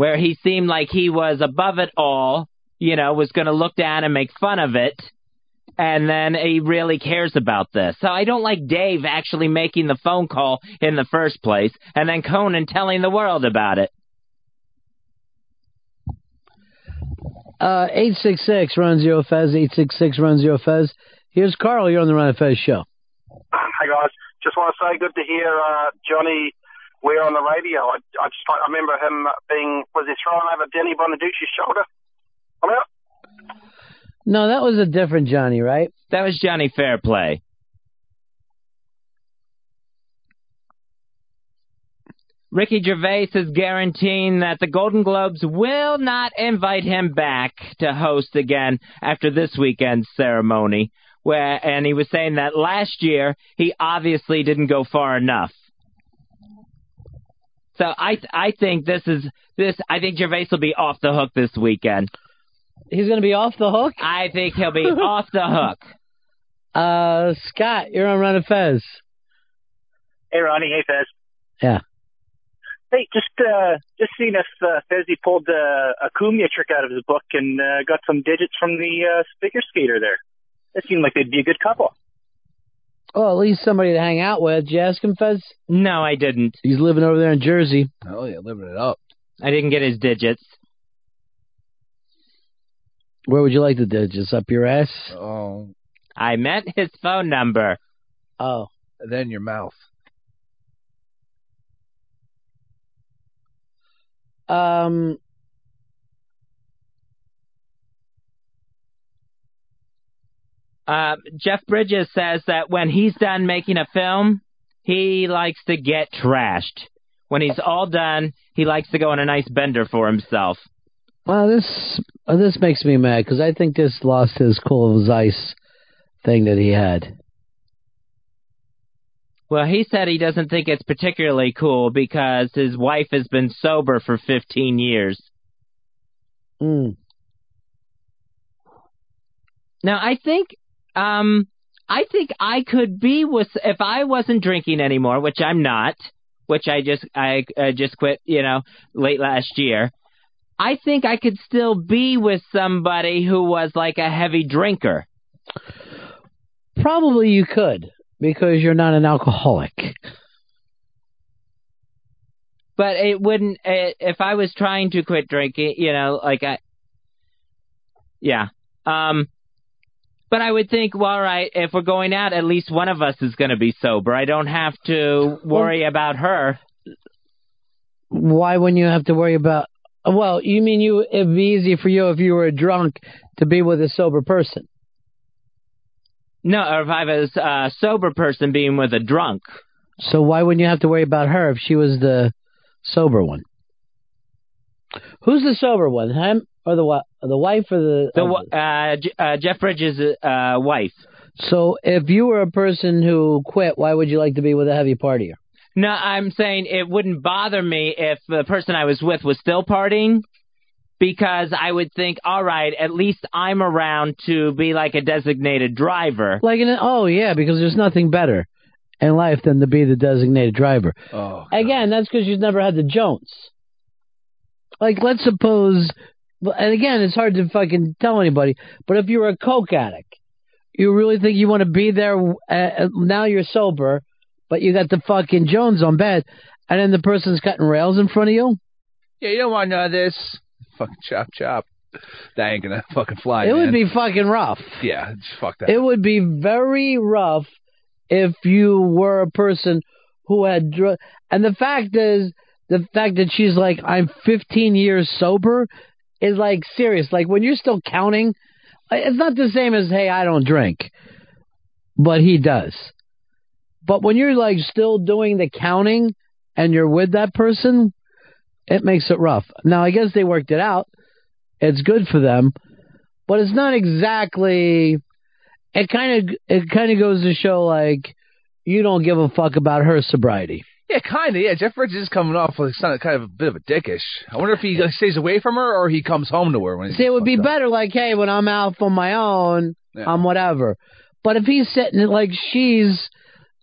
Where he seemed like he was above it all, you know, was going to look down and make fun of it, and then he really cares about this. So I don't like Dave actually making the phone call in the first place, and then Conan telling the world about it. Uh, 866 Ron Zero Fez, 866 Ron Zero Fez. Here's Carl. You're on the Ron Fez show. Hi guys, just want to say good to hear uh, Johnny Weir on the radio. I, I just I remember him being was he throwing over Danny Bonaduce's shoulder? I'm out. No, that was a different Johnny, right? That was Johnny Fairplay. Ricky Gervais is guaranteeing that the Golden Globes will not invite him back to host again after this weekend's ceremony. Where and he was saying that last year he obviously didn't go far enough. So I I think this is this I think Gervais will be off the hook this weekend. He's going to be off the hook? I think he'll be <laughs> off the hook. Uh, Scott, you're on Run of Fez. Hey, Ronnie. Hey, Fez. Yeah. Hey, just uh, just seeing if uh, Fezzy pulled uh, a Cumia trick out of his book and uh, got some digits from the uh, figure skater there. It seemed like they'd be a good couple. Well, at least somebody to hang out with. Did you ask him, Fez? No, I didn't. He's living over there in Jersey. Oh, yeah, living it up. I didn't get his digits. Where would you like the digits? Up your ass? Oh. I meant his phone number. Oh. Then your mouth. Um. Uh, Jeff Bridges says that when he's done making a film, he likes to get trashed. When he's all done, he likes to go on a nice bender for himself. Well, this uh, this makes me mad because I think this lost his cool as ice thing that he had. Well, he said he doesn't think it's particularly cool because his wife has been sober for 15 years. Mm. Now, I think um I think I could be with if I wasn't drinking anymore, which I'm not, which I just I uh, just quit, you know, late last year. I think I could still be with somebody who was like a heavy drinker. Probably you could because you're not an alcoholic. But it wouldn't eh, if I was trying to quit drinking, you know, like I Yeah. Um but I would think, well, all right, if we're going out, at least one of us is going to be sober. I don't have to worry about her. Why wouldn't you have to worry about? Well, you mean you it'd be easy for you if you were a drunk to be with a sober person? No, or if I was a sober person being with a drunk. So why wouldn't you have to worry about her if she was the sober one? Who's the sober one? Him or the wa- the wife or the The wa- uh, J- uh, Jeff Bridges' uh, wife. So if you were a person who quit, why would you like to be with a heavy partier? No, I'm saying it wouldn't bother me if the person I was with was still partying because I would think, all right, at least I'm around to be like a designated driver. Like, an, oh yeah, because there's nothing better in life than to be the designated driver. Oh. Again, that's because you've never had the Jones. Like, let's suppose, and again, it's hard to fucking tell anybody, but if you're a coke addict, You really think you want to be there? Uh, now you're sober, but you got the fucking Jones on bed, and then the person's cutting rails in front of you. Yeah, you don't want none of this. Fucking chop chop. That ain't gonna fucking fly. it would be fucking rough. Yeah, just fuck that. It would be very rough if you were a person who had drug. And the fact is, the fact that she's like, I'm 15 years sober is like serious. Like when you're still counting, uh, it's not the same as, hey, I don't drink, but he does. But when you're like still doing the counting and you're with that person, it makes it rough. Now, I guess they worked it out. It's good for them, but it's not exactly. It kind of it kind of goes to show like you don't give a fuck about her sobriety. Yeah, kind of. Yeah, Jeff Bridges is coming off like kind of a bit of a dickish. I wonder if he like, stays away from her or he comes home to her when he's. See, it would be better like, hey, when I'm out on my own, I'm whatever. But if he's sitting like she's,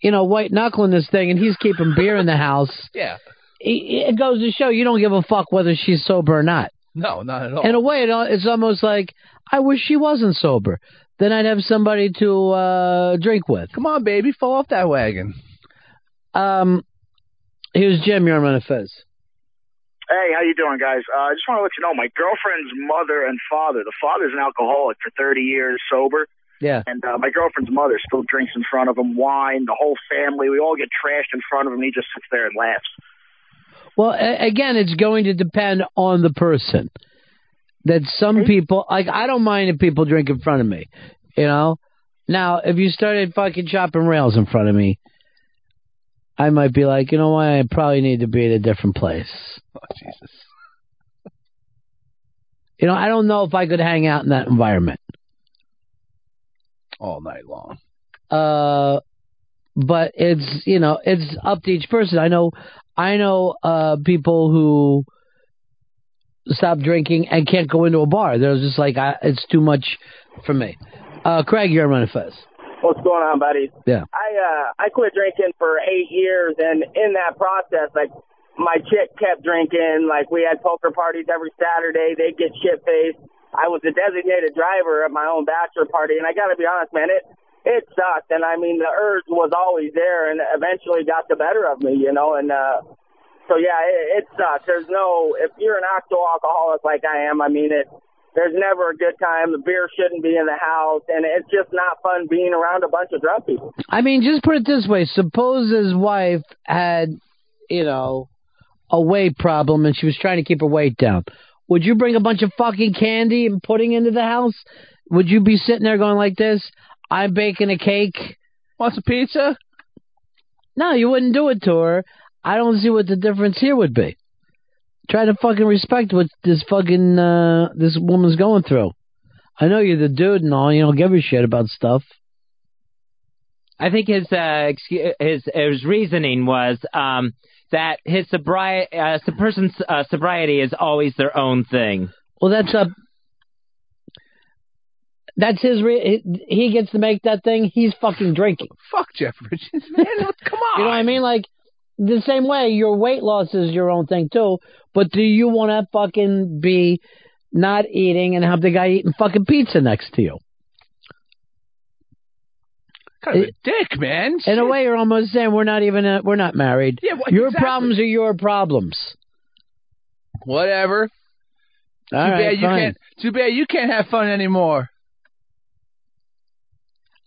you know, white knuckling this thing and he's keeping beer in the house, <laughs> Yeah. it, goes to show you don't give a fuck whether she's sober or not. No, not at all. In a way, it, it's almost like I wish she wasn't sober. Then I'd have somebody to uh, drink with. Come on, baby, fall off that wagon. Um, here's Jim. You're on Fez. Hey, how you doing, guys? Uh, I just want to let you know my girlfriend's mother and father. The father's an alcoholic for 30 years sober, Yeah. and uh, my girlfriend's mother still drinks in front of him, wine. The whole family, we all get trashed in front of him. He just sits there and laughs. Well, a- again, it's going to depend on the person. That some people like, I don't mind if people drink in front of me, you know. Now, if you started fucking chopping rails in front of me, I might be like, you know what, I probably need to be at a different place. Oh Jesus. You know, I don't know if I could hang out in that environment. All night long. Uh, but it's you know it's up to each person. I know I know uh people who stop drinking and can't go into a bar. They're just like I, it's too much for me. Uh, Craig, you're on Fez. What's going on, buddy? Yeah. I uh I quit drinking for eight years, and in that process, like my chick kept drinking. Like we had poker parties every Saturday. They'd get shit faced. I was a designated driver at my own bachelor party, and I got to be honest, man, it it sucked. And I mean, the urge was always there, and eventually got the better of me, you know. And uh so yeah, it, it sucks. There's no if you're an actual alcoholic like I am. I mean, it there's never a good time. The beer shouldn't be in the house, and it's just not fun being around a bunch of drunk people. I mean, just put it this way: suppose his wife had, you know, a weight problem and she was trying to keep her weight down. Would you bring a bunch of fucking candy and pudding into the house? Would you be sitting there going like this? I'm baking a cake. Want some pizza? No, you wouldn't do it to her. I don't see what the difference here would be. Try to fucking respect what this fucking uh, this woman's going through. I know you're the dude and all. You don't give a shit about stuff. I think his uh, excu- his his reasoning was um, that his sobriety, uh, the person's uh, sobriety is always their own thing. Well, that's a that's his. Re- he gets to make that thing. He's fucking drinking. Fuck Jeff Bridges, <laughs> man. Come on. You know what I mean? Like the same way, your weight loss is your own thing too. But do you want to fucking be not eating and have the guy eating fucking pizza next to you? Kind of a dick, man. In a way, you're almost saying we're not even uh we're not married. Yeah, well, your exactly. problems are your problems. Whatever. All too right, bad you fine. can't. Too bad you can't have fun anymore.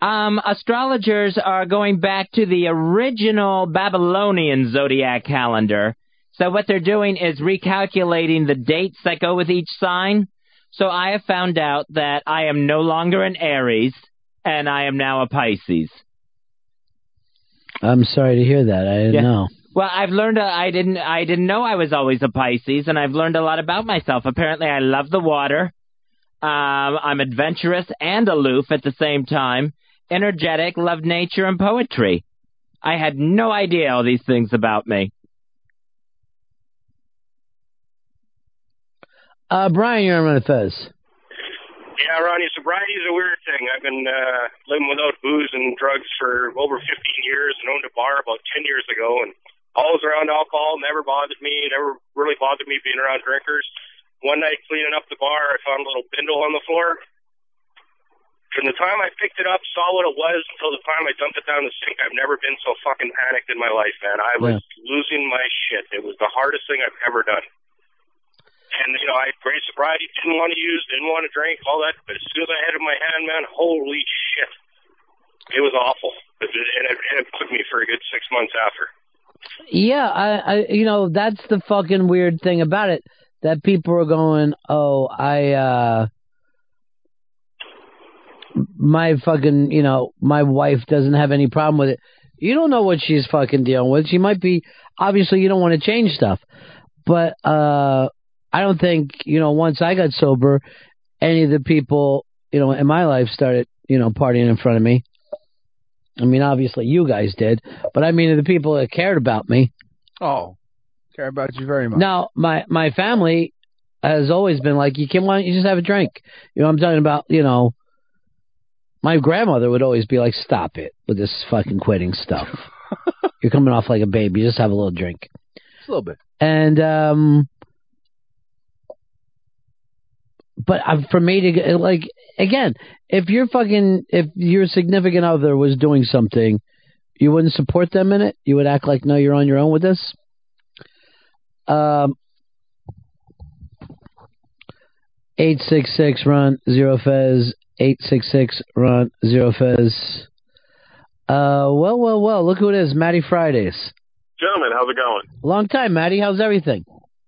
Um, astrologers are going back to the original Babylonian zodiac calendar. So what they're doing is recalculating the dates that go with each sign. So I have found out that I am no longer an Aries and I am now a Pisces. I'm sorry to hear that. I didn't Yeah. know. Well, I've learned uh, I didn't I didn't know I was always a Pisces, and I've learned a lot about myself. Apparently, I love the water. Um, I'm adventurous and aloof at the same time. Energetic, love nature and poetry. I had no idea all these things about me. Uh, Brian, you're on Fez. Yeah, Ronnie, sobriety is a weird thing. I've been uh, living without booze and drugs for over 15 years and owned a bar about 10 years ago and always around alcohol, never bothered me, never really bothered me being around drinkers. One night cleaning up the bar, I found a little bindle on the floor. From the time I picked it up, saw what it was, until the time I dumped it down the sink, I've never been so fucking panicked in my life, man. I was losing my shit. It was the hardest thing I've ever done. And you know, I had great sobriety, didn't want to use, didn't want to drink, all that. But as soon as I had it in my hand, man, holy shit, it was awful. And, it, and it took me for a good six months after. Yeah, I, I, you know, that's the fucking weird thing about it. That people are going, oh, I, uh, my fucking, you know, my wife doesn't have any problem with it. You don't know what she's fucking dealing with. She might be, obviously, you don't want to change stuff. But, uh, I don't think, you know, once I got sober, any of the people, you know, in my life started, you know, partying in front of me. I mean, obviously you guys did, but I mean the people that cared about me. Oh, care about you very much. Now, my my family has always been like, "You can why don't you just have a drink?" You know, I'm talking about, you know, my grandmother would always be like, "Stop it with this fucking quitting stuff. <laughs> You're coming off like a baby. Just have a little drink." Just a little bit. And um, but for me to like again, if your fucking if your significant other was doing something, you wouldn't support them in it. You would act like no, you're on your own with this. Um, eight six six Ron zero fez eight six six Ron zero fez. Uh, well, well, well. Look who it is, Matty Fridays. Gentlemen, how's it going? Long time, Matty. How's everything?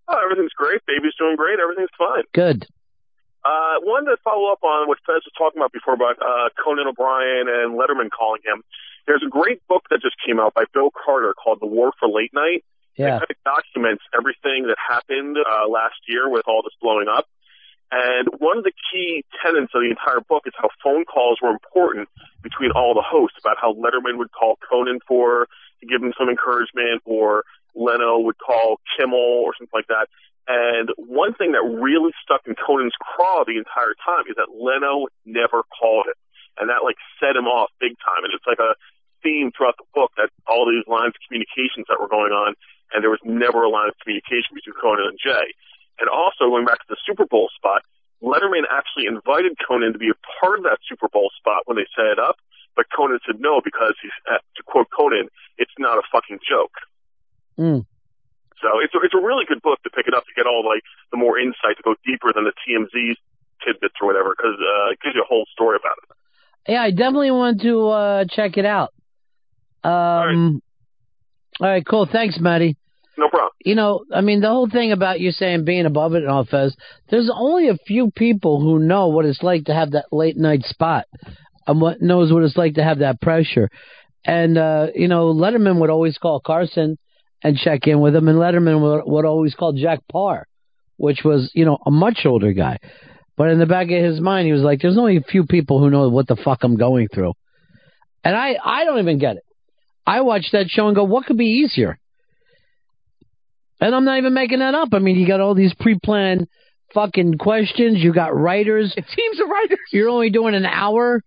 Oh, everything's great. Baby's doing great. Everything's fine. Good. Uh, wanted to follow up on what Fez was talking about before about uh, Conan O'Brien and Letterman calling him. There's a great book that just came out by Bill Carter called The War for Late Night. Yeah. It kind of documents everything that happened uh, last year with all this blowing up. And one of the key tenets of the entire book is how phone calls were important between all the hosts about how Letterman would call Conan for to give him some encouragement or Leno would call Kimmel or something like that. And one thing that really stuck in Conan's craw the entire time is that Leno never called him. And that like set him off big time. And it's like a theme throughout the book that all these lines of communications that were going on and there was never a line of communication between Conan and Jay. And also going back to the Super Bowl spot, Letterman actually invited Conan to be a part of that Super Bowl spot when they set it up, but Conan said no because he's, to quote Conan, it's not a fucking joke. Mm. So it's a, it's a really good book to pick it up to get all like the more insight to go deeper than the TMZ tidbits or whatever because uh, it gives you a whole story about it. Yeah, I definitely want to uh, check it out. Um, all right, cool. Thanks, Matty. No problem. You know, I mean, the whole thing about you saying being above it and all, Fez, there's only a few people who know what it's like to have that late night spot and what knows what it's like to have that pressure. And, uh, you know, Letterman would always call Carson and check in with him, and Letterman would, would always call Jack Paar, which was, you know, a much older guy. But in the back of his mind, he was like, there's only a few people who know what the fuck I'm going through. And I, I don't even get it. I watch that show and go, what could be easier? And I'm not even making that up. I mean, you got all these pre-planned fucking questions. You got writers. <laughs> Teams of writers. You're only doing an hour.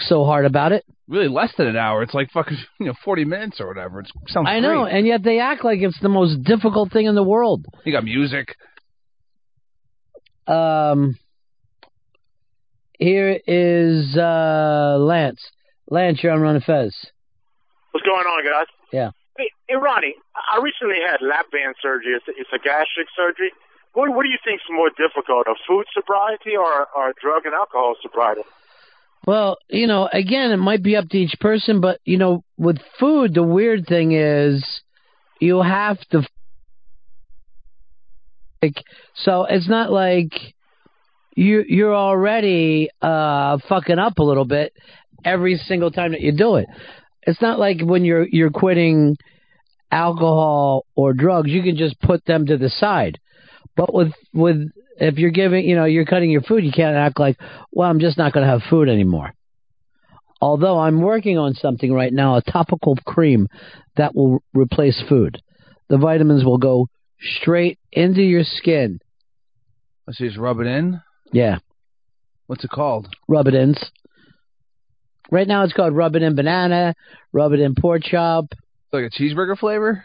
So hard about it. Really, less than an hour. It's like fucking <laughs> you know forty minutes or whatever. It sounds. I know, great. and yet they act like it's the most difficult thing in the world. You got music. Um, here is uh Lance. Lance, you're on Ron Fez. What's going on, guys? Yeah. Hey, hey, Ronnie, I recently had lap band surgery. It's a, it's a gastric surgery. What, what do you think's more difficult, a food sobriety or, or a drug and alcohol sobriety? Well, you know, again, it might be up to each person, but you know, with food, the weird thing is you have to like so it's not like you you're already uh fucking up a little bit every single time that you do it. It's not like when you're you're quitting alcohol or drugs, you can just put them to the side. But with with if you're giving, you know, you're cutting your food, you can't act like, well, I'm just not going to have food anymore. Although I'm working on something right now, a topical cream that will replace food. The vitamins will go straight into your skin. Let's just rub it in. Yeah. What's it called? Rub it ins. Right now it's called rub it in banana, rub it in pork chop. Like a cheeseburger flavor?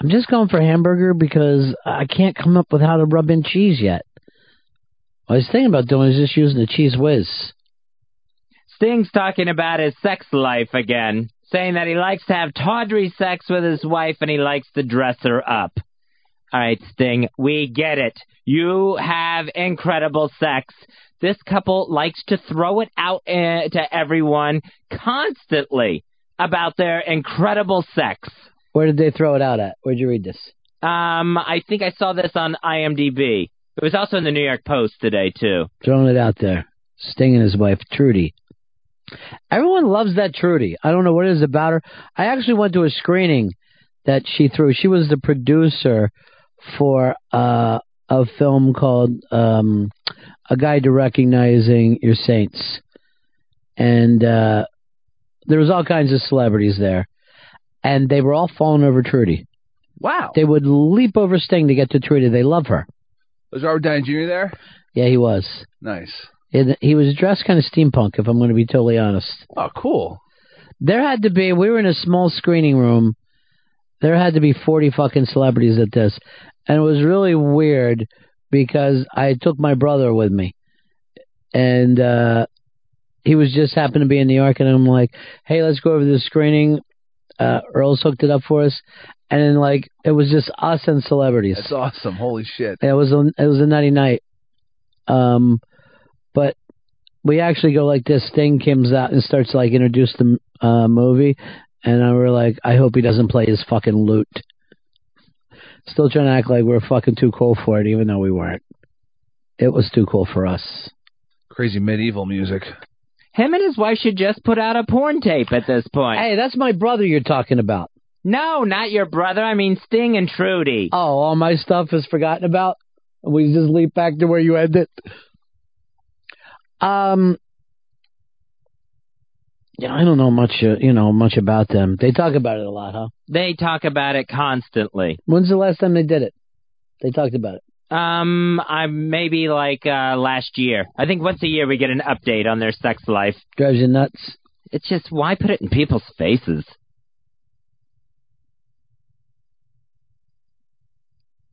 I'm just going for hamburger because I can't come up with how to rub in cheese yet. What I was thinking about doing is just using the Cheez Whiz. Sting's talking about his sex life again, saying that he likes to have tawdry sex with his wife and he likes to dress her up. All right, Sting, we get it. You have incredible sex. This couple likes to throw it out uh, to everyone constantly about their incredible sex. Where did they throw it out at? Where'd you read this? Um, I think I saw this on IMDb. It was also in the New York Post today too. Throwing it out there. Sting and his wife, Trudie. Everyone loves that Trudie. I don't know what it is about her. I actually went to a screening that she threw. She was the producer for uh, a film called um, A Guide to Recognizing Your Saints. And uh, there was all kinds of celebrities there. And they were all falling over Trudie. Wow. They would leap over Sting to get to Trudie. They love her. Was Robert Downey Jr. there? Yeah, he was. Nice. And he was dressed kind of steampunk, if I'm going to be totally honest. Oh, cool. There had to be, we were in a small screening room. There had to be 40 fucking celebrities at this. And it was really weird because I took my brother with me. And uh he was just happened to be in New York, and I'm like, hey, let's go over to the screening. Uh, Earl's hooked it up for us. And then, like, it was just us and celebrities. That's awesome. Holy shit. It was a, it was a nutty night. Um, but we actually go like this. Sting comes out and starts like introduce the uh, movie, and I were like, I hope he doesn't play his fucking lute. Still trying to act like we're fucking too cool for it, even though we weren't. It was too cool for us. Crazy medieval music. Him and his wife should just put out a porn tape at this point. Hey, that's my brother you're talking about. No, not your brother. I mean Sting and Trudie. Oh, all my stuff is forgotten about. We just leap back to where you ended. Um, yeah, I don't know much, uh, you know, much about them. They talk about it a lot, huh? They talk about it constantly. When's the last time they did it? They talked about it. Um, I maybe like uh last year. I think once a year we get an update on their sex life. Drives you nuts. It's just why put it in people's faces?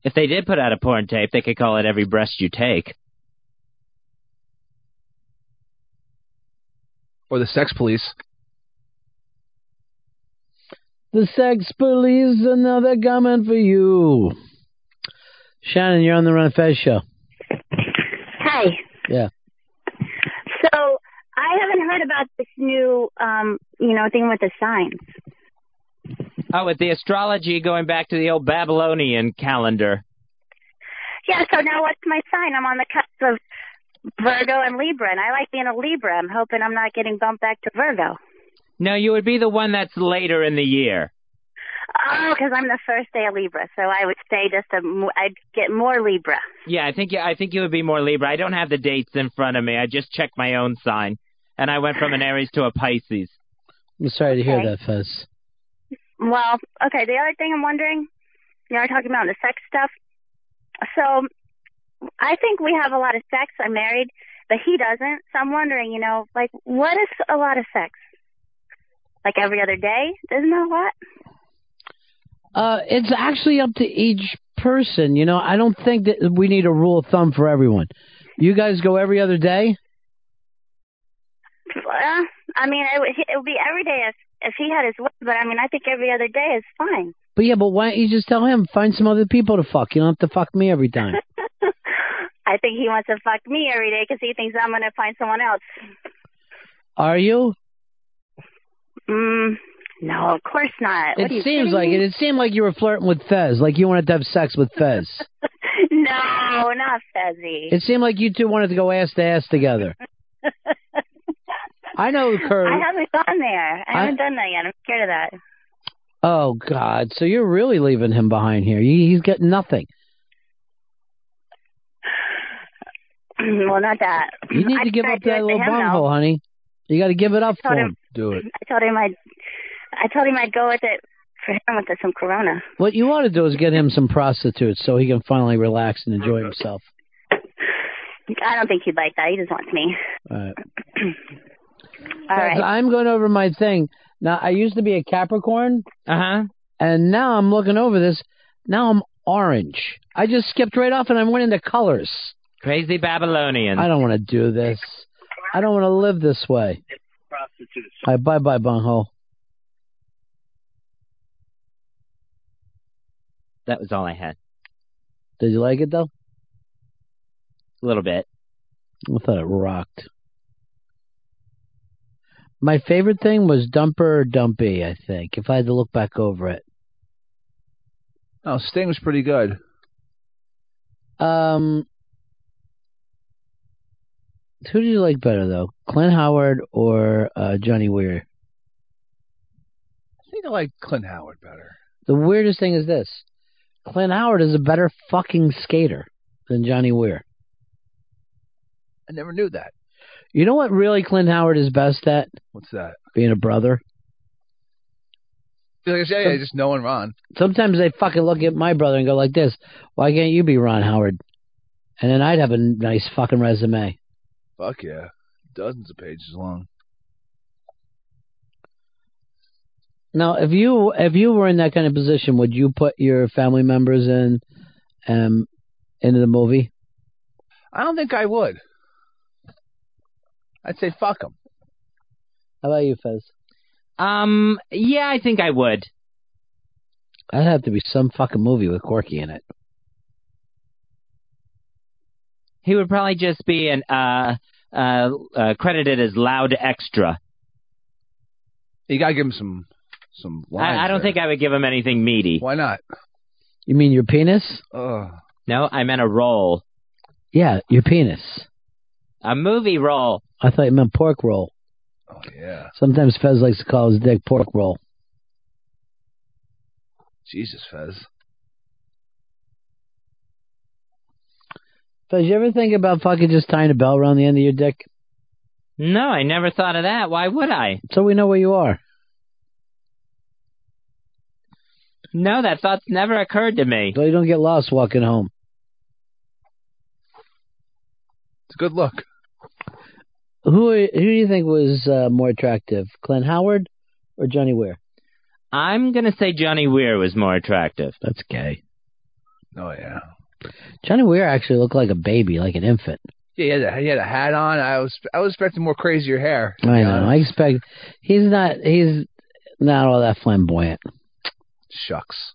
If they did put out a porn tape, they could call it "Every Breast You Take." Or the Sex Police. The sex police are now they're coming for you. Shannon, you're on the Ron Fez show. Hi. Yeah. So I haven't heard about this new, um, you know, thing with the signs. Oh, with the astrology going back to the old Babylonian calendar. Yeah. So now what's my sign? I'm on the cusp of Virgo and Libra, and I like being a Libra. I'm hoping I'm not getting bumped back to Virgo. No, you would be the one that's later in the year. Oh, because I'm the first day of Libra, so I would say just a, mo- I'd get more Libra. Yeah, I think I think you would be more Libra. I don't have the dates in front of me. I just checked my own sign, and I went from an Aries to a Pisces. I'm sorry to hear that, Fez. Well, okay. The other thing I'm wondering, you know, we're talking about the sex stuff. So, I think we have a lot of sex. I'm married, but he doesn't. So I'm wondering, you know, like, what is a lot of sex? Like every other day? Isn't that a lot? Uh, it's actually up to each person. You know, I don't think that we need a rule of thumb for everyone. You guys go every other day? Uh, I mean, it would, it would be every day if if he had his way, but I mean, I think every other day is fine. But yeah, but why don't you just tell him find some other people to fuck? You don't have to fuck me every time. <laughs> I think he wants to fuck me every day because he thinks I'm going to find someone else. Are you? Mm, no, of course not. What It seems like it. It seemed like you were flirting with Fez, like you wanted to have sex with Fez. <laughs> no, not Fezzy. It seemed like you two wanted to go ass to ass together. <laughs> I know, Kurt. I haven't gone there. I I- haven't done that yet. I'm scared of that. Oh God! So you're really leaving him behind here? He, he's getting nothing. <sighs> well, not that. You need I to give up that little bunghole, honey. You got to give it up for him- him. Do it. I told him I'd. I told him I'd go with it for him with some Corona. What you want to do is get him some prostitutes so he can finally relax and enjoy himself. I don't think he'd like that. He just wants me. All right. <clears throat> All right. I'm going over my thing. Now, I used to be a Capricorn. Uh huh. And now I'm looking over this. Now I'm orange. I just skipped right off and I went into colors. Crazy Babylonian. I don't want to do this. I don't want to live this way. Prostitutes. All right, bye bye, bunghole. That was all I had. Did you like it though? A little bit. I thought it rocked. My favorite thing was Dumper or Dumpy, I think, if I had to look back over it. Oh, Sting was pretty good. Um, who did you like better, though? Clint Howard or uh, Johnny Weir? I think I like Clint Howard better. The weirdest thing is this Clint Howard is a better fucking skater than Johnny Weir. I never knew that. You know what really Clint Howard is best at? What's that? Being a brother. Like I said, yeah, just knowing Ron. Sometimes they fucking look at my brother and go like this, why can't you be Ron Howard? And then I'd have a nice fucking resume. Fuck yeah. Dozens of pages long. Now, if you if you were in that kind of position, would you put your family members in um into the movie? I don't think I would. I'd say fuck them. How about you, Fez? Um, yeah, I think I would. That'd have to be some fucking movie with Corky in it. He would probably just be an uh uh, uh credited as loud extra. You gotta give him some some lines. I, I don't there. think I would give him anything meaty. Why not? You mean your penis? Ugh. No, I meant a roll. Yeah, your penis. A movie roll. I thought you meant pork roll. Oh yeah. Sometimes Fez likes to call his dick pork roll. Jesus, Fez. Fez, you ever think about fucking just tying a bell around the end of your dick? No, I never thought of that. Why would I? So we know where you are. No, that thought's never occurred to me. So you don't get lost walking home. It's a good look. Who who do you think was uh, more attractive, Clint Howard or Johnny Weir? I'm gonna say Johnny Weir was more attractive. That's gay. Oh yeah. Johnny Weir actually looked like a baby, like an infant. Yeah, he had, a, he had a hat on. I was I was expecting more crazier hair. I know. honest. I expect he's not he's not all that flamboyant. Shucks.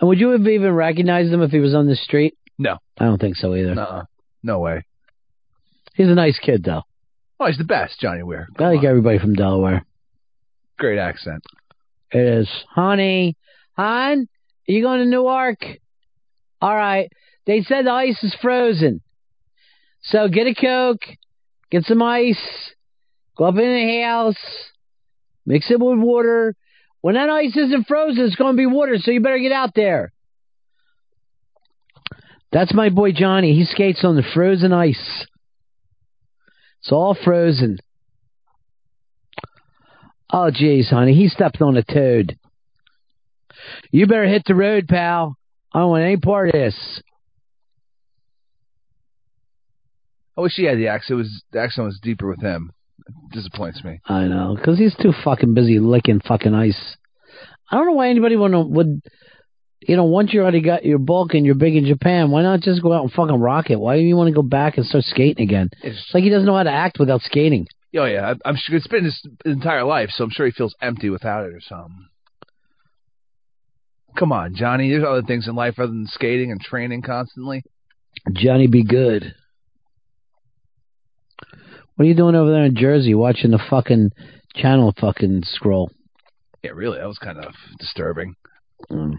And would you have even recognized him if he was on the street? No. I don't think so either. No. No way. He's a nice kid though. Oh, he's the best, Johnny Weir. I like everybody from Delaware. Great accent. It is. Honey, hon, are you going to Newark? All right. They said the ice is frozen. So get a Coke, get some ice, go up in the house, mix it with water. When that ice isn't frozen, it's going to be water, so you better get out there. That's my boy Johnny. He skates on the frozen ice. It's all frozen. Oh, jeez, honey. He stepped on a toad. You better hit the road, pal. I don't want any part of this. I wish he had the accent. It was the accent was deeper with him. Disappoints me. I know, because he's too fucking busy licking fucking ice. I don't know why anybody wanna, would, you know, once you already got your bulk and you're big in Japan, why not just go out and fucking rock it? Why do you want to go back and start skating again? It's, It's like he doesn't know how to act without skating. oh yeah, I, I'm sure it's been his entire life, so I'm sure he feels empty without it or something. Come on, Johnny. There's other things in life other than skating and training constantly. Johnny be good. What are you doing over there in Jersey watching the fucking channel fucking scroll? Yeah, really, that was kind of disturbing. Mm.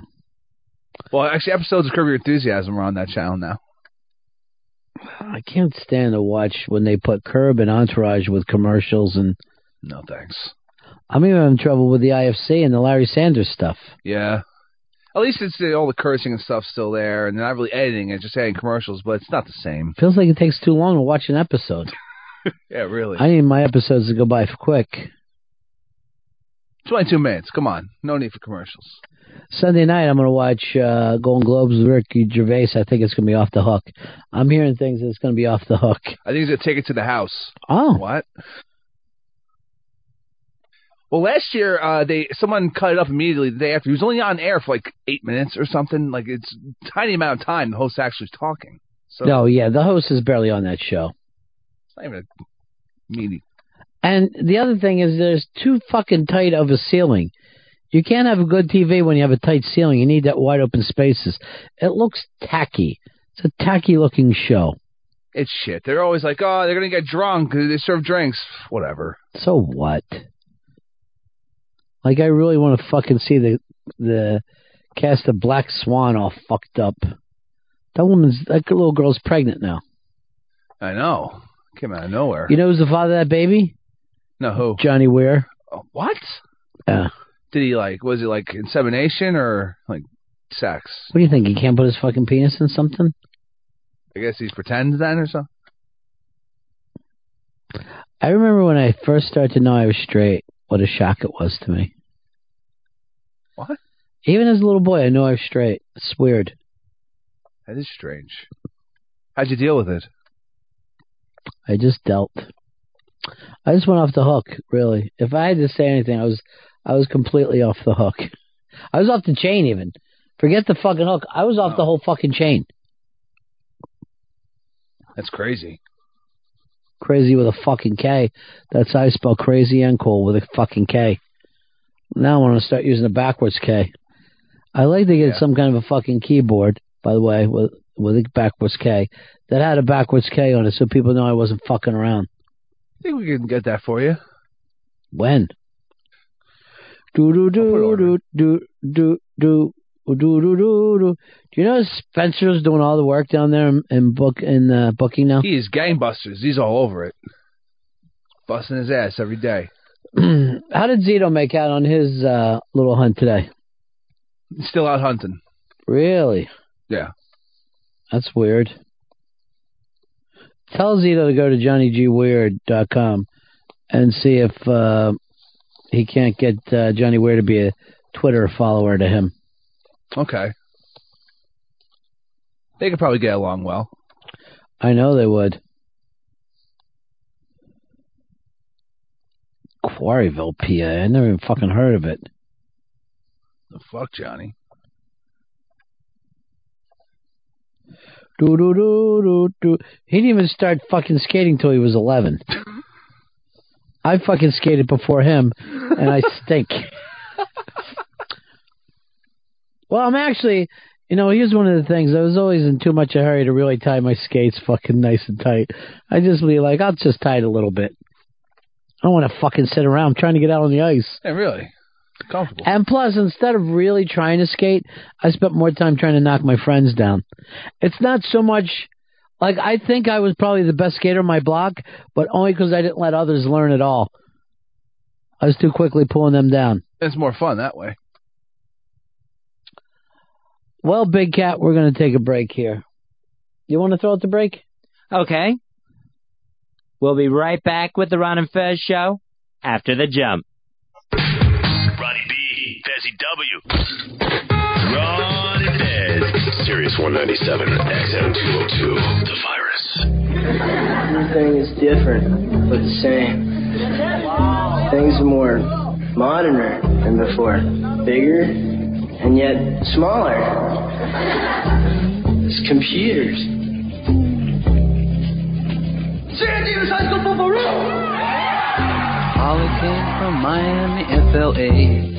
Well, actually, episodes of Curb Your Enthusiasm are on that channel now. I can't stand to watch when they put Curb and Entourage with commercials and No thanks. I'm even having trouble with the IFC and the Larry Sanders stuff. Yeah. At least it's uh, all the cursing and stuff still there, and they're not really editing it, just adding commercials, but it's not the same. Feels like it takes too long to watch an episode. <laughs> <laughs> Yeah, really. I need my episodes to go by for quick. 22 minutes. Come on. No need for commercials. Sunday night, I'm going to watch uh, Golden Globes with Ricky Gervais. I think it's going to be off the hook. I'm hearing things that it's going to be off the hook. I think he's going to take it to the house. Oh. What? Well, last year, uh, they someone cut it up immediately the day after. He was only on air for like eight minutes or something. Like it's a tiny amount of time the host's actually talking. So No, yeah, the host is barely on that show. Not even a. And the other thing is, there's too fucking tight of a ceiling. You can't have a good TV when you have a tight ceiling. You need that wide open spaces. It looks tacky. It's a tacky looking show. It's shit. They're always like, oh, they're gonna get drunk they serve drinks. Whatever. So what? Like I really want to fucking see the the cast of Black Swan all fucked up. That woman's that little girl's pregnant now. I know. Came out of nowhere. You know who's the father of that baby? No, who? Johnny Weir. Oh, what? Yeah. Did he like? Was it like insemination or like sex? What do you think? He can't put his fucking penis in something? I guess he's pretend then or something. I remember when I first started to know I was straight, what a shock it was to me. What? Even as a little boy, I knew I was straight. It's weird. That is strange. How'd you deal with it? I just dealt. I just went off the hook, really. If I had to say anything, I was I was completely off the hook. <laughs> I was off the chain even. Forget the fucking hook. I was off the whole fucking chain. That's crazy. Crazy with a fucking K. That's how I spell crazy and cool with a fucking K. Now I want to start using a backwards K. I like to get some kind of a fucking keyboard, by the way, with with a backwards K that had a backwards K on it, so people know I wasn't fucking around. I think we can get that for you. When? Do do do do do do do. Do, do, do, do. do you know Spencer's doing all the work down there in, in book in uh, booking now? He's gangbusters. He's all over it, busting his ass every day. <clears throat> How did Zito make out on his uh, little hunt today? Still out hunting. Really? Yeah. That's weird. Tell Zito to go to johnnygweir.com and see if uh, he can't get uh, Johnny Weir to be a Twitter follower to him. Okay. They could probably get along well. I know they would. Quarryville, PA. I never even fucking heard of it. The fuck, Johnny. He didn't even start fucking skating till he was eleven. I fucking skated before him, and I stink. well, I'm actually, you know, here's one of the things. I was always in too much a hurry to really tie my skates fucking nice and tight. I just be like, I'll just tie it a little bit. I don't want to fucking sit around. I'm trying to get out on the ice. Hey, really? Comfortable. And plus, instead of really trying to skate, I spent more time trying to knock my friends down. It's not so much like I think I was probably the best skater on my block, but only because I didn't let others learn at all. I was too quickly pulling them down. It's more fun that way. Well, Big Cat, we're going to take a break here. You want to throw it the break? Okay. We'll be right back with the Ron and Fez show after the jump. Ronnie B, Fezzy W. Ron and Fez. Sirius 197, XM 202. The virus. Everything is different, but the same. Things are more moderner than before. Bigger, and yet smaller. It's computers. San Diego's High School Football Holly came from Miami, FLA.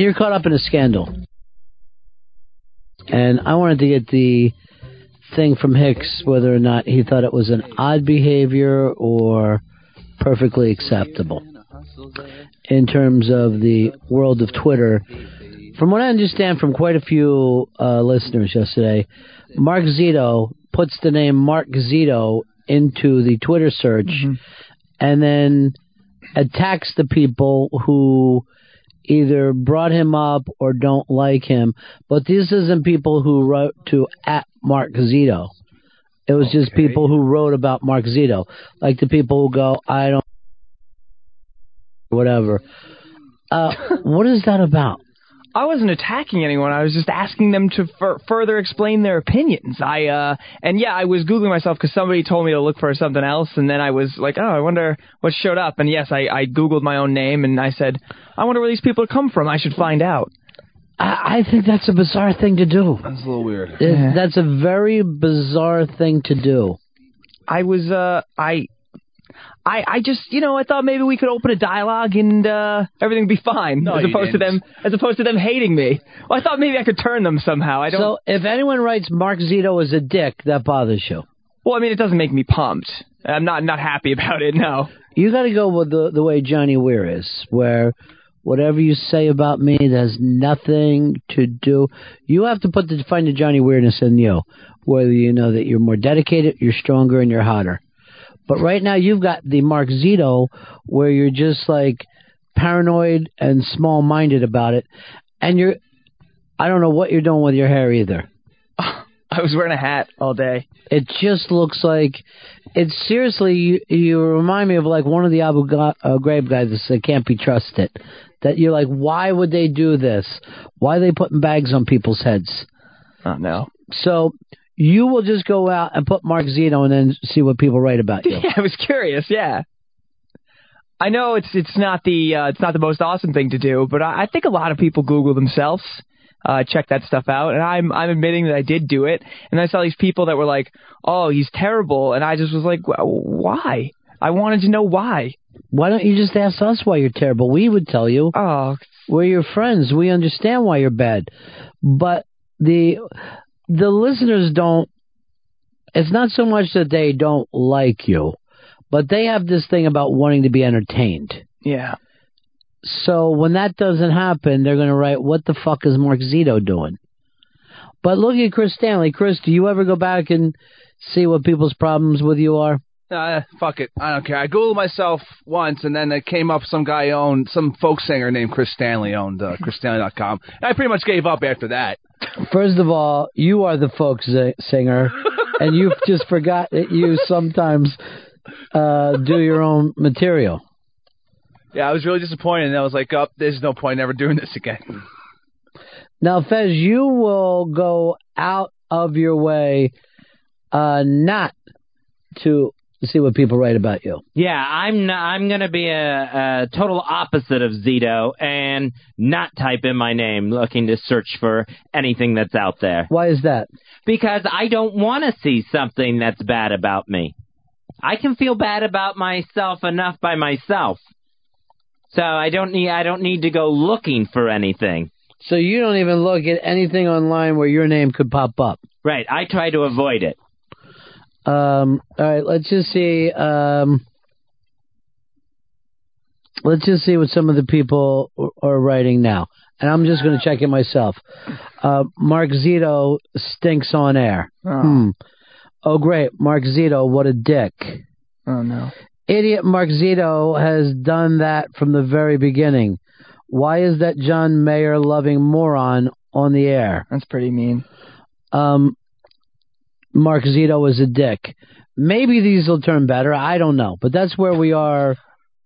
you're caught up in a scandal. And I wanted to get the thing from Hicks whether or not he thought it was an odd behavior or perfectly acceptable in terms of the world of Twitter. From what I understand from quite a few uh, listeners yesterday, Mark Zito puts the name Mark Zito into the Twitter search and then attacks the people who either brought him up or don't like him. But this isn't people who wrote to at Mark Zito. It was just people who wrote about Mark Zito, like the people who go, I don't, whatever. Uh, <laughs> what is that about? I wasn't attacking anyone. I was just asking them to fur further explain their opinions. I uh and yeah, I was googling myself because somebody told me to look for something else, and then I was like, oh, I wonder what showed up. And yes, I I googled my own name, and I said, I wonder where these people come from. I should find out. I, I think that's a bizarre thing to do. That's a little weird. It- That's a very bizarre thing to do. I was uh I I I just you know I thought maybe we could open a dialogue and uh everything would be fine No, as opposed to them as opposed to them hating me. Well, I thought maybe I could turn them somehow. I don't. So if anyone writes Mark Zito is a dick, that bothers you. well, I mean, it doesn't make me pumped. I'm not not happy about it. No. You got to go with the the way Johnny Weir is, where whatever you say about me, there's nothing to do. You have to put the find the Johnny Weirdness in you, whether you know that you're more dedicated, you're stronger, and you're hotter. But right now, you've got the Mark Zito, where you're just like paranoid and small minded about it, and you're. I don't know what you're doing with your hair either. <laughs> I was wearing a hat all day. It just looks like it's seriously. You, you remind me of like one of the Abu uh, Ghraib guys that said can't be trusted. That you're like, why would they do this? Why are they putting bags on people's heads? Oh no. So you will just go out and put Mark Zito and then see what people write about you. <laughs> Yeah, I was curious. Yeah. I know it's it's not the uh, it's not the most awesome thing to do, but I, I think a lot of people Google themselves, uh, check that stuff out, and I'm I'm admitting that I did do it, and I saw these people that were like, "Oh, he's terrible," and I just was like, "Wh- "Why?" I wanted to know why. Why don't you just ask us why you're terrible? We would tell you. Oh, we're your friends. We understand why you're bad, but the the listeners don't. It's not so much that they don't like you, but they have this thing about wanting to be entertained. Yeah. So when that doesn't happen, they're going to write, "What the fuck is Mark Zito doing?" But look at Chris Stanley. Chris, do you ever go back and see what people's problems with you are? Uh, fuck it. I don't care. I googled myself once, and then it came up some guy owned, some folk singer named Chris Stanley owned uh, <laughs> ChrisStanley.com. And I pretty much gave up after that. First of all, you are the folk si- singer, and you've <laughs> just forgot that you sometimes uh, do your own material. Yeah, I was really disappointed, and I was like, oh, there's no point ever doing this again. Now, Fez, you will go out of your way uh, not to see what people write about you. Yeah, I'm not, I'm gonna be a, a total opposite of Zito and not type in my name looking to search for anything that's out there. Why is that? Because I don't want to see something that's bad about me. I can feel bad about myself enough by myself. So I don't need I don't need to go looking for anything. So you don't even look at anything online where your name could pop up. Right, I try to avoid it. Um, all right, let's just see. Um, let's just see what some of the people are writing now. And I'm just going to check it myself. Uh, Mark Zito stinks on air. Oh. Hmm. Oh, great. Mark Zito, what a dick. Oh no. Idiot Mark Zito has done that from the very beginning. Why is that John Mayer loving moron on the air? That's pretty mean. Um, Mark Zito is a dick. Maybe these will turn better. I don't know, but that's where we are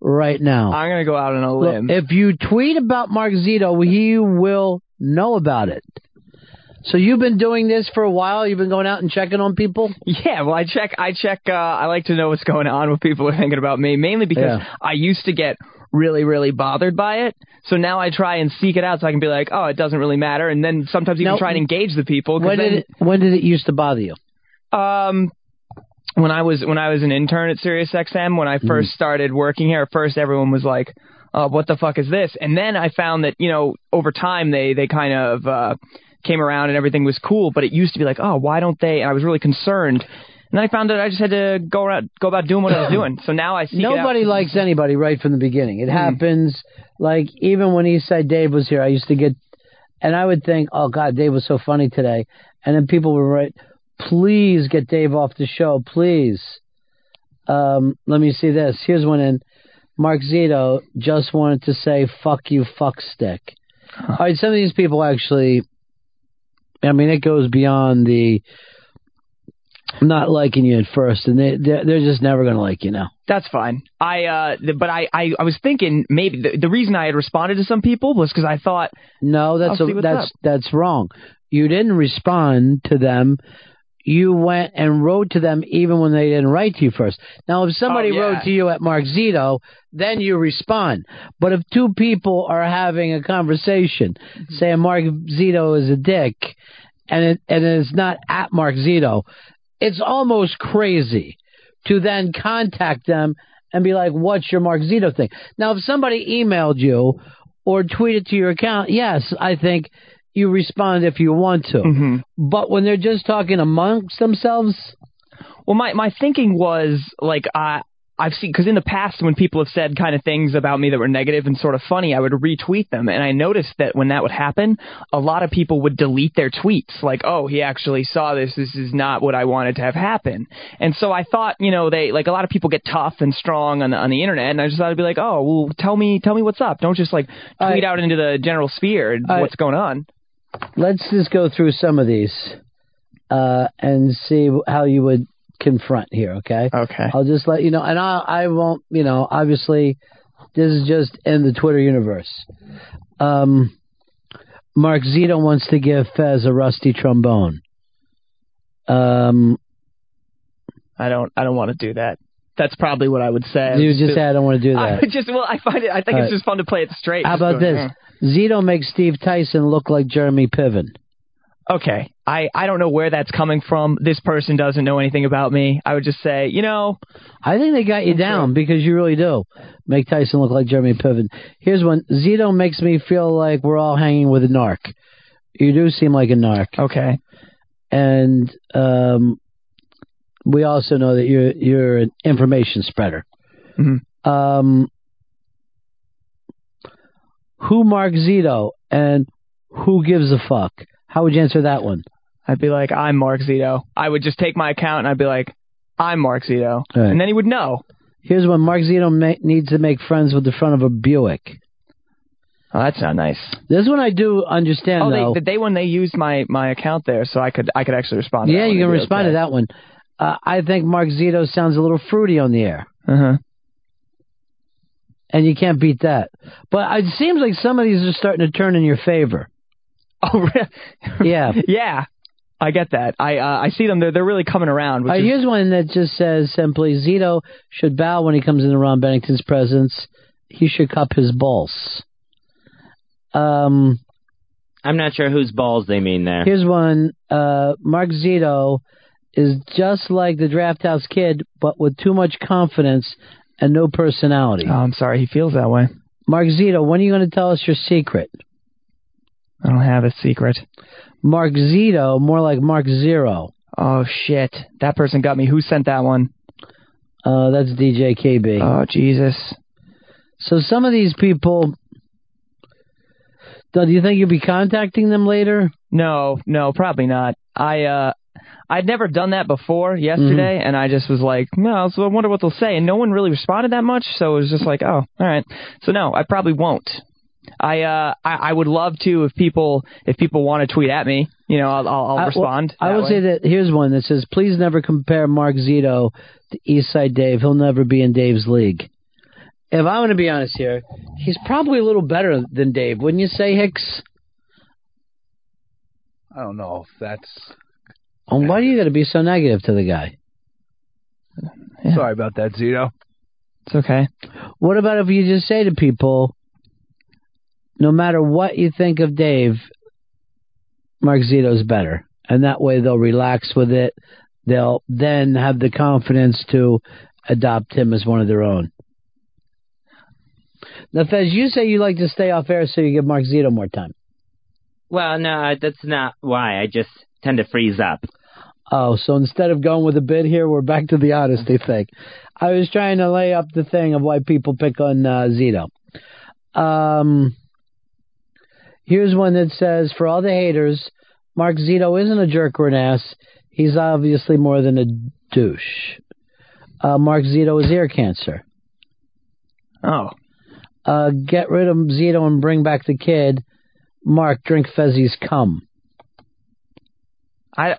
right now. I'm gonna go out on a Look, limb. if you tweet about Mark Zito, he will know about it. So you've been doing this for a while. You've been going out and checking on people. <laughs> Yeah, well, I check. I check. Uh, I like to know what's going on, what people are thinking about me. Mainly because Yeah. I used to get really, really bothered by it. So now I try and seek it out, so I can be like, oh, it doesn't really matter. And then sometimes even Now, try and engage the people. When then, did it, when did it used to bother you? Um, when I was when I was an intern at SiriusXM, when I Mm. first started working here, at first everyone was like, "Oh, what the fuck is this?" And then I found that you know over time they they kind of uh, came around and everything was cool. But it used to be like, "Oh, why don't they?" And I was really concerned. And then I found that I just had to go around, go about doing what I was <coughs> doing. So now I out. Nobody likes anybody right from the beginning. It happens. Like even when Eastside Dave was here, I used to get, and I would think, "Oh God, Dave was so funny today," and then people would write, "Please get Dave off the show, please." Um, let me see this. Here's one in. Mark Zito just wanted to say "fuck you, fuck stick." All right, some of these people actually. I mean, it goes beyond the not liking you at first, and they they're, they're just never going to like you now. That's fine. I uh, but I, I I was thinking maybe the, the reason I had responded to some people was because I thought No, that's a, that's up. that's wrong. You didn't respond to them. You went and wrote to them even when they didn't write to you first. Now, if somebody Oh, yeah. wrote to you at Mark Zito, then you respond. But if two people are having a conversation, Mm-hmm. saying Mark Zito is a dick, and it and it's not at Mark Zito, it's almost crazy to then contact them and be like, "What's your Mark Zito thing?" Now, if somebody emailed you or tweeted to your account, yes, I think you respond if you want to. Mm-hmm. But when they're just talking amongst themselves, Well, my my thinking was like I I've seen because in the past when people have said kind of things about me that were negative and sort of funny, I would retweet them, and I noticed that when that would happen, a lot of people would delete their tweets, like, "Oh, he actually saw this. This is not what I wanted to have happen." And so I thought, you know, they like a lot of people get tough and strong on the on the internet, and I just thought I'd be like, "Oh, well, tell me tell me what's up. Don't just like tweet out into the general sphere I- what's going on." Let's just go through some of these uh, and see how you would confront here. Okay. Okay. I'll just let you know, and I I won't. You know, obviously, this is just in the Twitter universe. Um, Mark Zito wants to give Fez a rusty trombone. Um, I don't I don't want to do that. That's probably what I would say. you just say I don't want to do that. would <laughs> just well, I find it. I think All it's right. just fun to play it straight. How about this? "Eh." Zito makes Steve Tyson look like Jeremy Piven. Okay, I I don't know where that's coming from. This person doesn't know anything about me. I would just say, you know, I think they got you down because you really do make Tyson look like Jeremy Piven. Here's one: Zito makes me feel like we're all hanging with a narc. You do seem like a narc. Okay. And um, we also know that you're you're an information spreader. Mhm. Um, who Mark Zito and who gives a fuck? How would you answer that one? I'd be like, I'm Mark Zito. I would just take my account and I'd be like, I'm Mark Zito, right. and then he would know. Here's one: Mark Zito ma- needs to make friends with the front of a Buick. Oh, that's not nice. This one I do understand oh, though. they, the day when they used my my account there, so I could I could actually respond. To Yeah, you can respond okay. to that one. Uh, I think Mark Zito sounds a little fruity on the air, Uh huh. and you can't beat that. But it seems like some of these are starting to turn in your favor. <laughs> Oh, really? Yeah. <laughs> yeah. I get that. I uh, I see them. They're they're really coming around. Which Uh, is, here's one that just says simply Zito should bow when he comes into Ron Bennington's presence. He should cup his balls. Um, I'm not sure whose balls they mean there. here's one. Uh, Mark Zito is just like the Draft House Kid, but with too much confidence and no personality. oh, I'm sorry. He feels that way. Mark Zito, when are you going to tell us your secret? I don't have a secret. Mark Zito, more like Mark Zero. Oh shit! That person got me. Who sent that one? Uh, that's DJ KB. Oh Jesus! So some of these people, do you think you'll be contacting them later? No, no, probably not. I uh I'd never done that before yesterday, Mm-hmm. and I just was like, no, so I wonder what they'll say, and no one really responded that much, so it was just like, oh, all right. So no, I probably won't. I uh I, I would love to if people if people want to tweet at me, you know, I'll I'll, I'll I- well, respond. I that will way. say that here's one that says, "Please never compare Mark Zito to Eastside Dave. He'll never be in Dave's league." If I'm going to be honest here, he's probably a little better than Dave, wouldn't you say, Hicks? I don't know if that's. And why do you got to be so negative to the guy? Sorry about that, Zito. It's okay. What about if you just say to people, no matter what you think of Dave, Mark Zito's better, and that way they'll relax with it. They'll then have the confidence to adopt him as one of their own. Now, Fez, you say you like to stay off air so you give Mark Zito more time. Well, no, that's not why. I just tend to freeze up. Oh, so instead of going with a bid here, we're back to the honesty thing. I was trying to lay up the thing of why people pick on uh, Zito. Um, here's one that says, for all the haters, Mark Zito isn't a jerk or an ass. He's obviously more than a douche. Uh, Mark Zito is ear cancer. Oh. Uh, get rid of Zito and bring back the kid. Mark, drink Fezzy's cum. I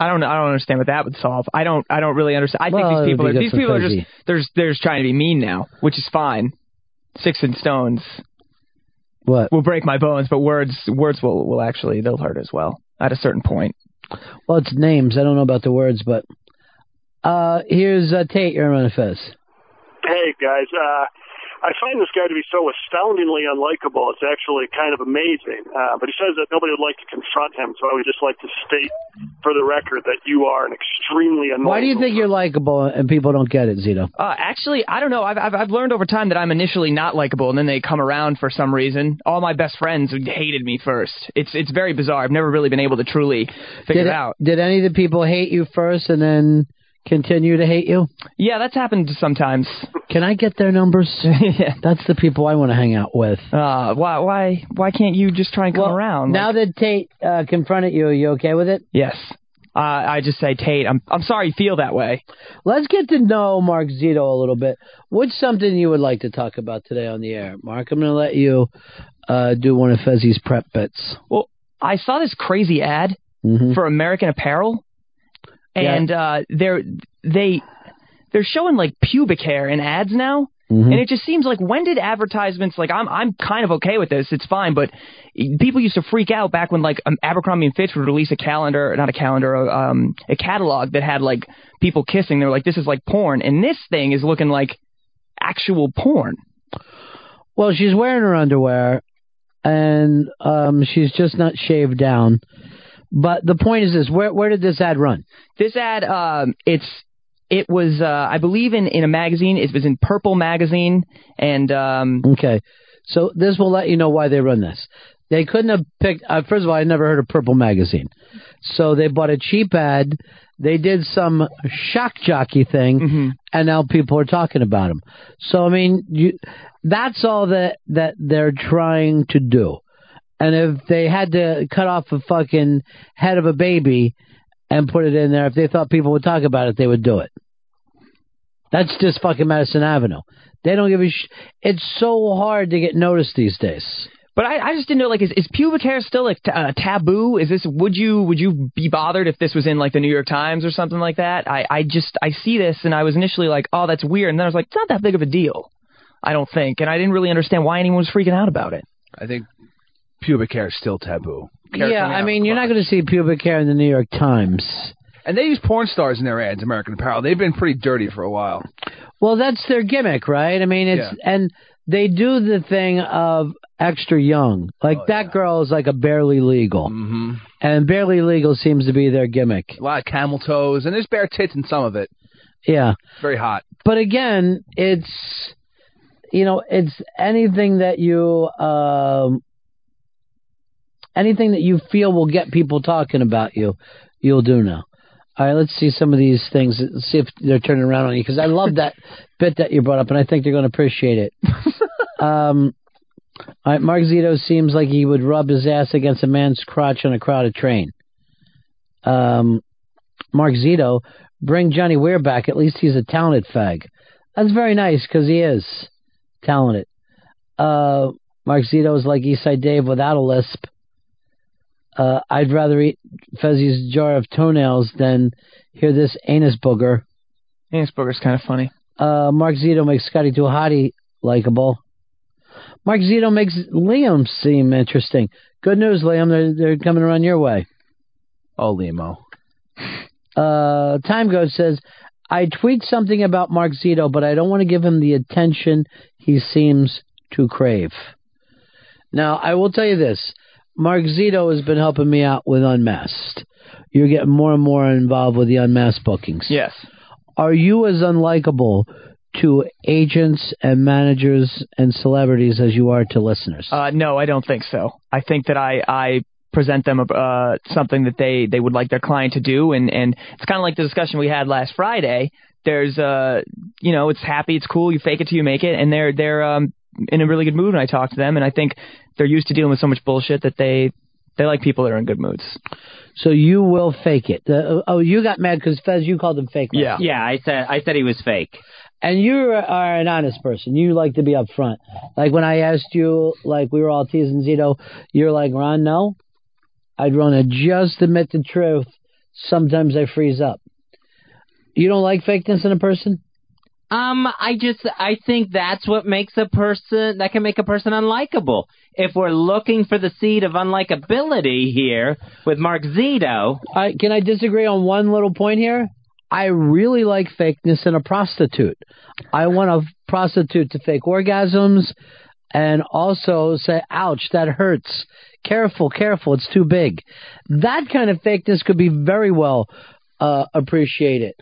I don't I don't understand what that would solve. I don't I don't really understand. I Well, think it these people are these people are just Fuzzy. they're just- they're just trying to be mean now, which is fine. Six and stones What? will break my bones, but words words will will actually they'll hurt as well at a certain point. Well, it's names. I don't know about the words, but uh, here's uh, Tate. You're on a Fez. Hey guys, uh, I find this guy to be so astoundingly unlikable. It's actually kind of amazing. Uh, but he says that nobody would like to confront him, so I would just like to state for the record that you are an extremely annoying. Why do you think you're likable and people don't get it, Zito? Uh, actually, I don't know. I've, I've I've learned over time that I'm initially not likable, and then they come around for some reason. All my best friends hated me first. It's it's very bizarre. I've never really been able to truly figure did, it out. Did any of the people hate you first and then continue to hate you? Yeah, that's happened sometimes. Can I get their numbers? <laughs> yeah. That's the people I want to hang out with. Uh, why why why can't you just try and come around? Now that Tate uh, confronted you, are you okay with it? Yes. Uh, I just say Tate. I'm I'm sorry you feel that way. Let's get to know Mark Zito a little bit. What's something you would like to talk about today on the air, Mark? I'm going to let you uh, do one of Fezzy's prep bits. Well, I saw this crazy ad Mhm. for American Apparel, and uh, they're they they're showing like pubic hair in ads now. Mhm. And it just seems like when did advertisements like I'm I'm kind of okay with this it's fine but people used to freak out back when like um, Abercrombie and Fitch would release a calendar not a calendar um a catalog that had like people kissing they were like this is like porn and this thing is looking like actual porn Well, she's wearing her underwear, and um, she's just not shaved down. But the point is this: where where did this ad run? This ad, um, it's it was uh, I believe in in a magazine. It was in Purple magazine, and um, Okay, so this will let you know why they run this. They couldn't have picked. Uh, first of all, I never heard of Purple magazine, so they bought a cheap ad. They did some shock jockey thing, and now people are talking about them. So I mean, you, that's all that that they're trying to do. And if they had to cut off a fucking head of a baby and put it in there, if they thought people would talk about it, they would do it. That's just fucking Madison Avenue. They don't give a sh- It's so hard to get noticed these days. But I, I just didn't know, like, is, is pubic hair still like t- uh, taboo? Is this would you would you be bothered if this was in like the New York Times or something like that? I, I just I see this and I was initially like, oh, that's weird, and then I was like, it's not that big of a deal. I don't think, and I didn't really understand why anyone was freaking out about it. I think pubic hair is still taboo. yeah, I mean, you're not going to see pubic hair in the New York Times. And they use porn stars in their ads, American Apparel. They've been pretty dirty for a while. Well, that's their gimmick, right? I mean, it's and they do the thing of extra young. Like that girl is like a barely legal, mm-hmm. and barely legal seems to be their gimmick. A lot of camel toes, and there's bare tits in some of it. Yeah, Very hot. but again, it's you know, it's anything that you um anything that you feel will get people talking about you, you'll do now. All right, let's see some of these things. Let's see if they're turning around on you because I love that <laughs> bit that you brought up, and I think they're going to appreciate it. <laughs> um, all right, Mark Zito seems like he would rub his ass against a man's crotch on a crowded train. Um, Mark Zito, bring Johnny Weir back. At least he's a talented fag. That's very nice because he is talented. Uh, Mark Zito is like Eastside Dave without a lisp. Uh, I'd rather eat Fezzy's jar of toenails than hear this anus booger. Anus booger's kind of funny. Uh, Mark Zito makes Scotty Too Hotty likable. Mark Zito makes Liam seem interesting. Good news, Liam. They're, they're coming around your way. Oh, Limo. <laughs> Uh, Time Goat says, I tweet something about Mark Zito, but I don't want to give him the attention he seems to crave. Now, I will tell you this. Mark Zito has been helping me out with Unmasked. You're getting more and more involved with the Unmasked bookings. Yes. Are you as unlikable to agents and managers and celebrities as you are to listeners? Uh, no, I don't think so. I think that I, I present them uh, something that they, they would like their client to do, and, and it's kind of like the discussion we had last Friday. There's, uh, you know, it's happy, it's cool, you fake it till you make it, and they're they're um, in a really good mood when I talk to them, and I think they're used to dealing with so much bullshit that they they like people that are in good moods. So you will fake it. Uh, oh, you got mad because Fez, you called him fake. last Yeah. Yeah, I said I said he was fake. And you are an honest person. You like to be upfront. Like when I asked you, like we were all teasing Zito, you're like, Ron, no. I'd want to just admit the truth. Sometimes I freeze up. You don't like fakeness in a person? Um, I just I think that's what makes a person that can make a person unlikable. If we're looking for the seed of unlikability here with Mark Zito, I, can I disagree on one little point here? I really like fakeness in a prostitute. I want a prostitute to fake orgasms and also say, ouch, that hurts. Careful, careful, it's too big. That kind of fakeness could be very well uh, appreciated.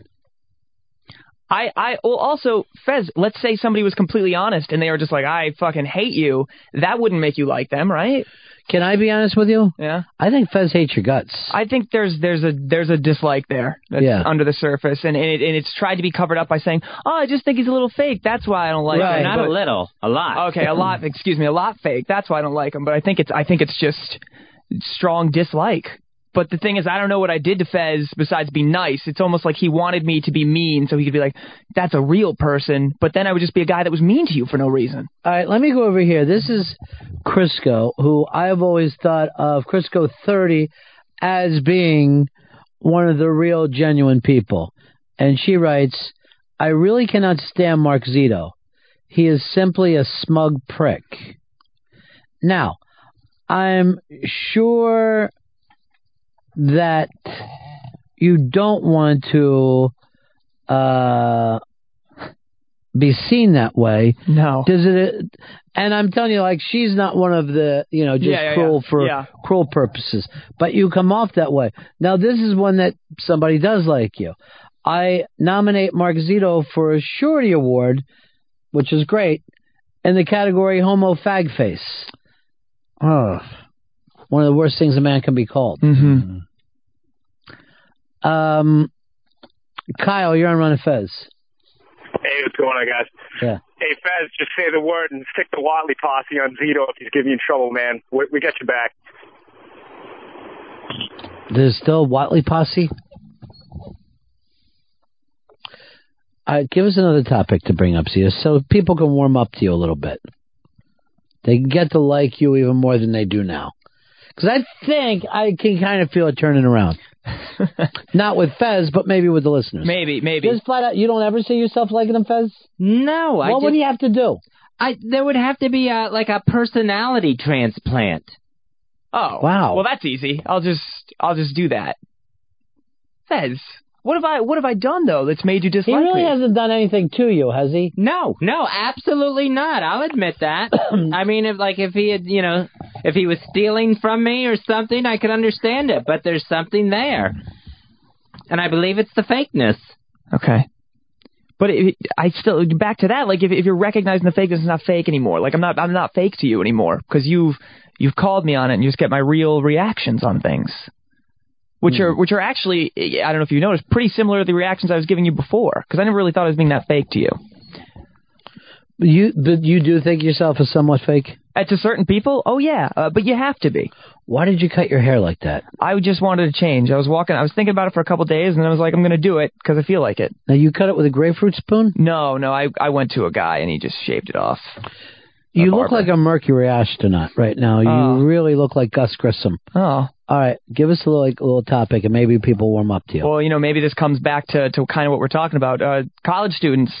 I, I well also Fez, let's say somebody was completely honest and they were just like, I fucking hate you. That wouldn't make you like them, right? Can I be honest with you? Yeah. I think Fez hates your guts. I think there's there's a there's a dislike there that's Yeah. under the surface, and and, it, and it's tried to be covered up by saying, "Oh, I just think he's a little fake. That's why I don't like Right, him." not a little, a lot. Okay, a lot. <laughs> Excuse me, a lot fake. That's why I don't like him. But I think it's I think it's just strong dislike. But the thing is, I don't know what I did to Fez besides be nice. It's almost like he wanted me to be mean, so he could be like, "That's a real person." But then I would just be a guy that was mean to you for no reason. All right, let me go over here. This is Crisco, who I've always thought of Crisco 30 as being one of the real genuine people. And she writes, I really cannot stand Mark Zito. He is simply a smug prick. Now, I'm sure that you don't want to uh, be seen that way. No. Does it? And I'm telling you, like she's not one of the you know just Yeah, yeah, cruel yeah. for cruel purposes, but you come off that way. Now this is one that somebody does like you. I nominate Mark Zito for a Shorty Award, which is great, in the category Homo Fag Face. Oh, one of the worst things a man can be called. Mm-hmm. Um, Kyle, you're on Ron and Fez. Hey, what's going on, guys? Yeah. Hey, Fez, just say the word and stick the Whatley posse on Zito if he's giving you trouble, man. We, we got you back. There's still Whatley posse. All right, give us another topic to bring up, Zia, so people can warm up to you a little bit. They can get to like you even more than they do now. Because I think I can kind of feel it turning around. <laughs> Not with Fez, but maybe with the listeners. Maybe, maybe. Just flat out, you don't ever see yourself liking them, Fez? No, I What would just- you have to do? I there would have to be a like a personality transplant. Oh Wow. Well, that's easy. I'll just I'll just do that. Fez, what have I what have I done though that's made you dislike me? He really me? hasn't done anything to you, has he? No, no, absolutely not. I'll admit that. <coughs> I mean, if like if he had, you know, if he was stealing from me or something, I could understand it. But there's something there, and I believe it's the fakeness. Okay. But it, I still back to that. Like if if you're recognizing the fakeness, it's not fake anymore. Like I'm not I'm not fake to you anymore because you've you've called me on it and you just get my real reactions on things, which are which are actually I don't know if you noticed pretty similar to the reactions I was giving you before because I never really thought I was being that fake to you. You, but you do think yourself is somewhat fake? Uh, to certain people, oh yeah, uh, but you have to be. Why did you cut your hair like that? I just wanted to change. I was walking. I was thinking about it for a couple days, and then I was like, I'm going to do it because I feel like it. Now you cut it with a grapefruit spoon? No, no. I I went to a guy and he just shaved it off. You look like a Mercury astronaut right now. You Oh. really look like Gus Grissom. Oh. All right, give us a little, like, a little topic, and maybe people warm up to you. Well, you know, maybe this comes back to, to kind of what we're talking about. Uh, college students,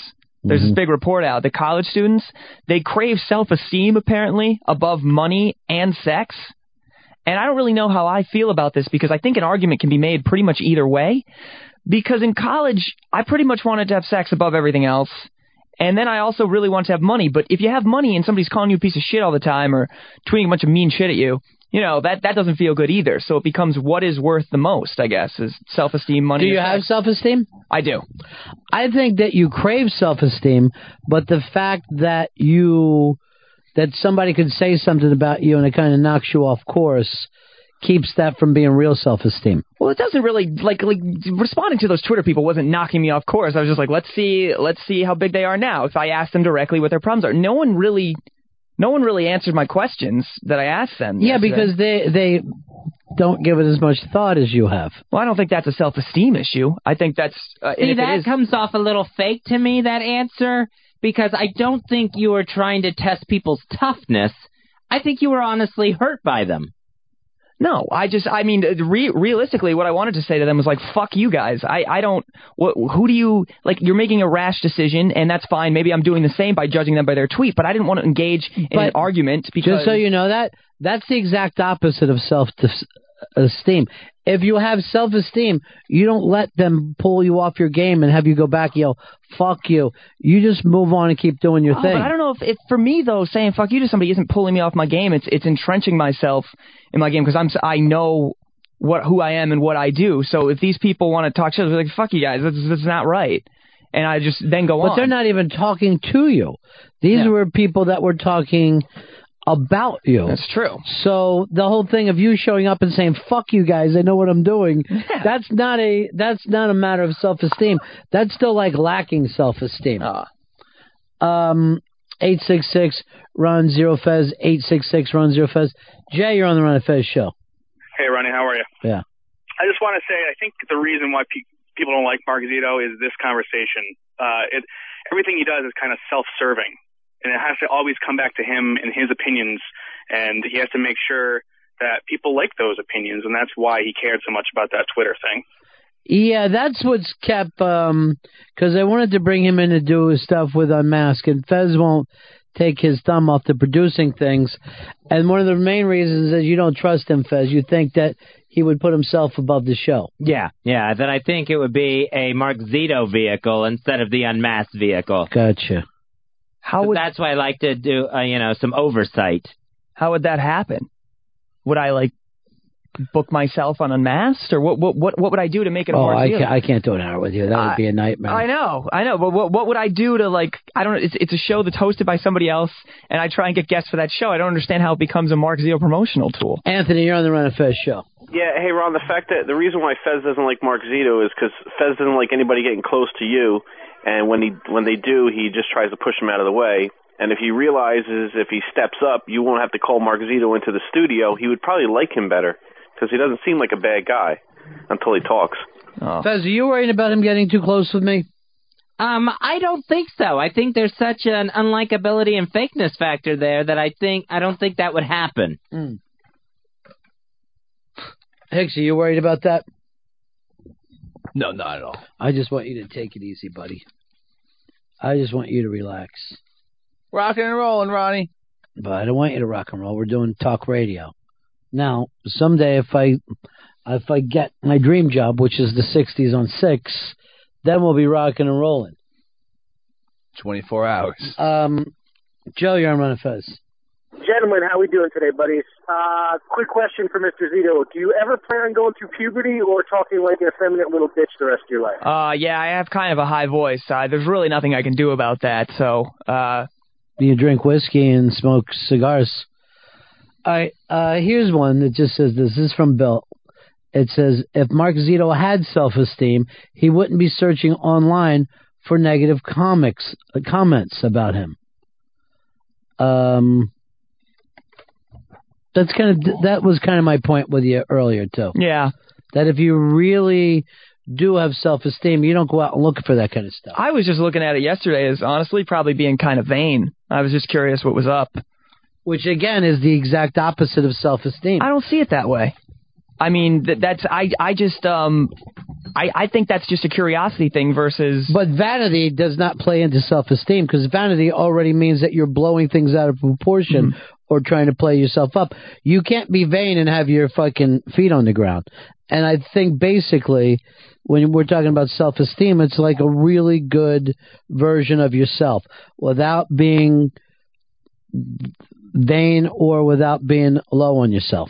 there's this Mhm. big report out that college students, they crave self-esteem apparently above money and sex. And I don't really know how I feel about this because I think an argument can be made pretty much either way. Because in college, I pretty much wanted to have sex above everything else. And then I also really want to have money. But if you have money and somebody's calling you a piece of shit all the time or tweeting a bunch of mean shit at you, you know, that, that doesn't feel good either. So it becomes what is worth the most, I guess, is self-esteem, money. Do you have self-esteem? I do. I think that you crave self-esteem, but the fact that you that somebody could say something about you and it kind of knocks you off course keeps that from being real self-esteem. Well, it doesn't really like like responding to those Twitter people wasn't knocking me off course. I was just like, let's see, let's see how big they are now. If I ask them directly what their problems are, no one really, no one really answered my questions that I asked them. Yeah, yesterday. because they they don't give it as much thought as you have. Well, I don't think that's a self-esteem issue. I think that's uh, See, if it that is- comes off a little fake to me, that answer, because I don't think you were trying to test people's toughness. I think you were honestly hurt by them. No, I just, I mean, uh, re- realistically, what I wanted to say to them was like, "Fuck you guys." I, I don't. What, who do you like? You're making a rash decision, and that's fine. Maybe I'm doing the same by judging them by their tweet, but I didn't want to engage in an argument because. Just so you know that that's the exact opposite of self-esteem. If you have self-esteem, you don't let them pull you off your game and have you go back and yell "fuck you." You just move on and keep doing your Oh, thing. But I don't know if, if for me though, saying "fuck you" to somebody isn't pulling me off my game. It's it's entrenching myself in my game because I'm I know what who I am and what I do. So if these people want to talk shit, they're like "fuck you guys," that's that's not right. And I just then go But on. But they're not even talking to you. These were people that were talking about you. That's true. So the whole thing of you showing up and saying "fuck you guys," I know what I'm doing. <laughs> That's not a that's not a matter of self-esteem. That's still like lacking self-esteem. Ah. Um, eight six six Ron Zero Fez eight six six Ron Zero Fez. Jay, you're on the Ron and Fez show. Hey, Ronnie, how are you? Yeah. I just want to say I think the reason why pe- people don't like Mark Zito is this conversation. Uh, it everything he does is kind of self-serving, and it has to always come back to him and his opinions, and he has to make sure that people like those opinions, and that's why he cared so much about that Twitter thing. Yeah, that's what's kept Um, because I wanted to bring him in to do his stuff with Unmask, and Fez won't take his thumb off the producing things. And one of the main reasons is you don't trust him, Fez. You think that he would put himself above the show. Yeah, yeah. That I think it would be a Mark Zito vehicle instead of the unmasked vehicle. Gotcha. How would that's why I like to do, uh, you know, some oversight. How would that happen? Would I like book myself on Unmasked, or what? What? What, what would I do to make it a Oh, more I can't, I can't do an hour with you. That would I- be a nightmare. I know, I know, but what what would I do to like? I don't. It's it's a show that's hosted by somebody else, and I try and get guests for that show. I don't understand how it becomes a Mark Zito promotional tool. Anthony, you're on the Ron and Fez show. Yeah, hey Ron, the fact that the reason why Fez doesn't like Mark Zito is because Fez doesn't like anybody getting close to you, and when he when they do, he just tries to push them out of the way. And if he realizes if he steps up, you won't have to call Mark Zito into the studio, he would probably like him better because he doesn't seem like a bad guy until he talks. Fez, are you worried about him getting too close with me? Um, I don't think so. I think there's such an unlikability and fakeness factor there that I think I don't think that would happen. Mm. Hicks, are you worried about that? No, not at all. I just want you to take it easy, buddy. I just want you to relax. Rocking and rolling, Ronnie. But I don't want you to rock and roll. We're doing talk radio. Now, someday if I if I get my dream job, which is the '60s on six, then we'll be rocking and rolling. 24 hours. Um, Joe, you're on Ron and Fez. Gentlemen, how we doing today, buddies? Uh, quick question for Mr. Zito. Do you ever plan on going through puberty or talking like an effeminate little bitch the rest of your life? Uh, yeah, I have kind of a high voice. Uh, there's really nothing I can do about that. So, uh, You drink whiskey and smoke cigars. All right, uh, here's one that just says this. This is from Bill. It says, if Mark Zito had self-esteem, he wouldn't be searching online for negative comics uh, comments about him. Um, that's kind of that was kind of my point with you earlier too. Yeah. That if you really do have self-esteem, you don't go out and look for that kind of stuff. I was just looking at it yesterday as honestly probably being kind of vain. I was just curious what was up. Which again is the exact opposite of self-esteem. I don't see it that way. I mean, that, that's I I just um I, I think that's just a curiosity thing versus. But vanity does not play into self esteem because vanity already means that you're blowing things out of proportion Mm-hmm. or trying to play yourself up. You can't be vain and have your fucking feet on the ground. And I think basically, when we're talking about self esteem, it's like a really good version of yourself without being vain or without being low on yourself.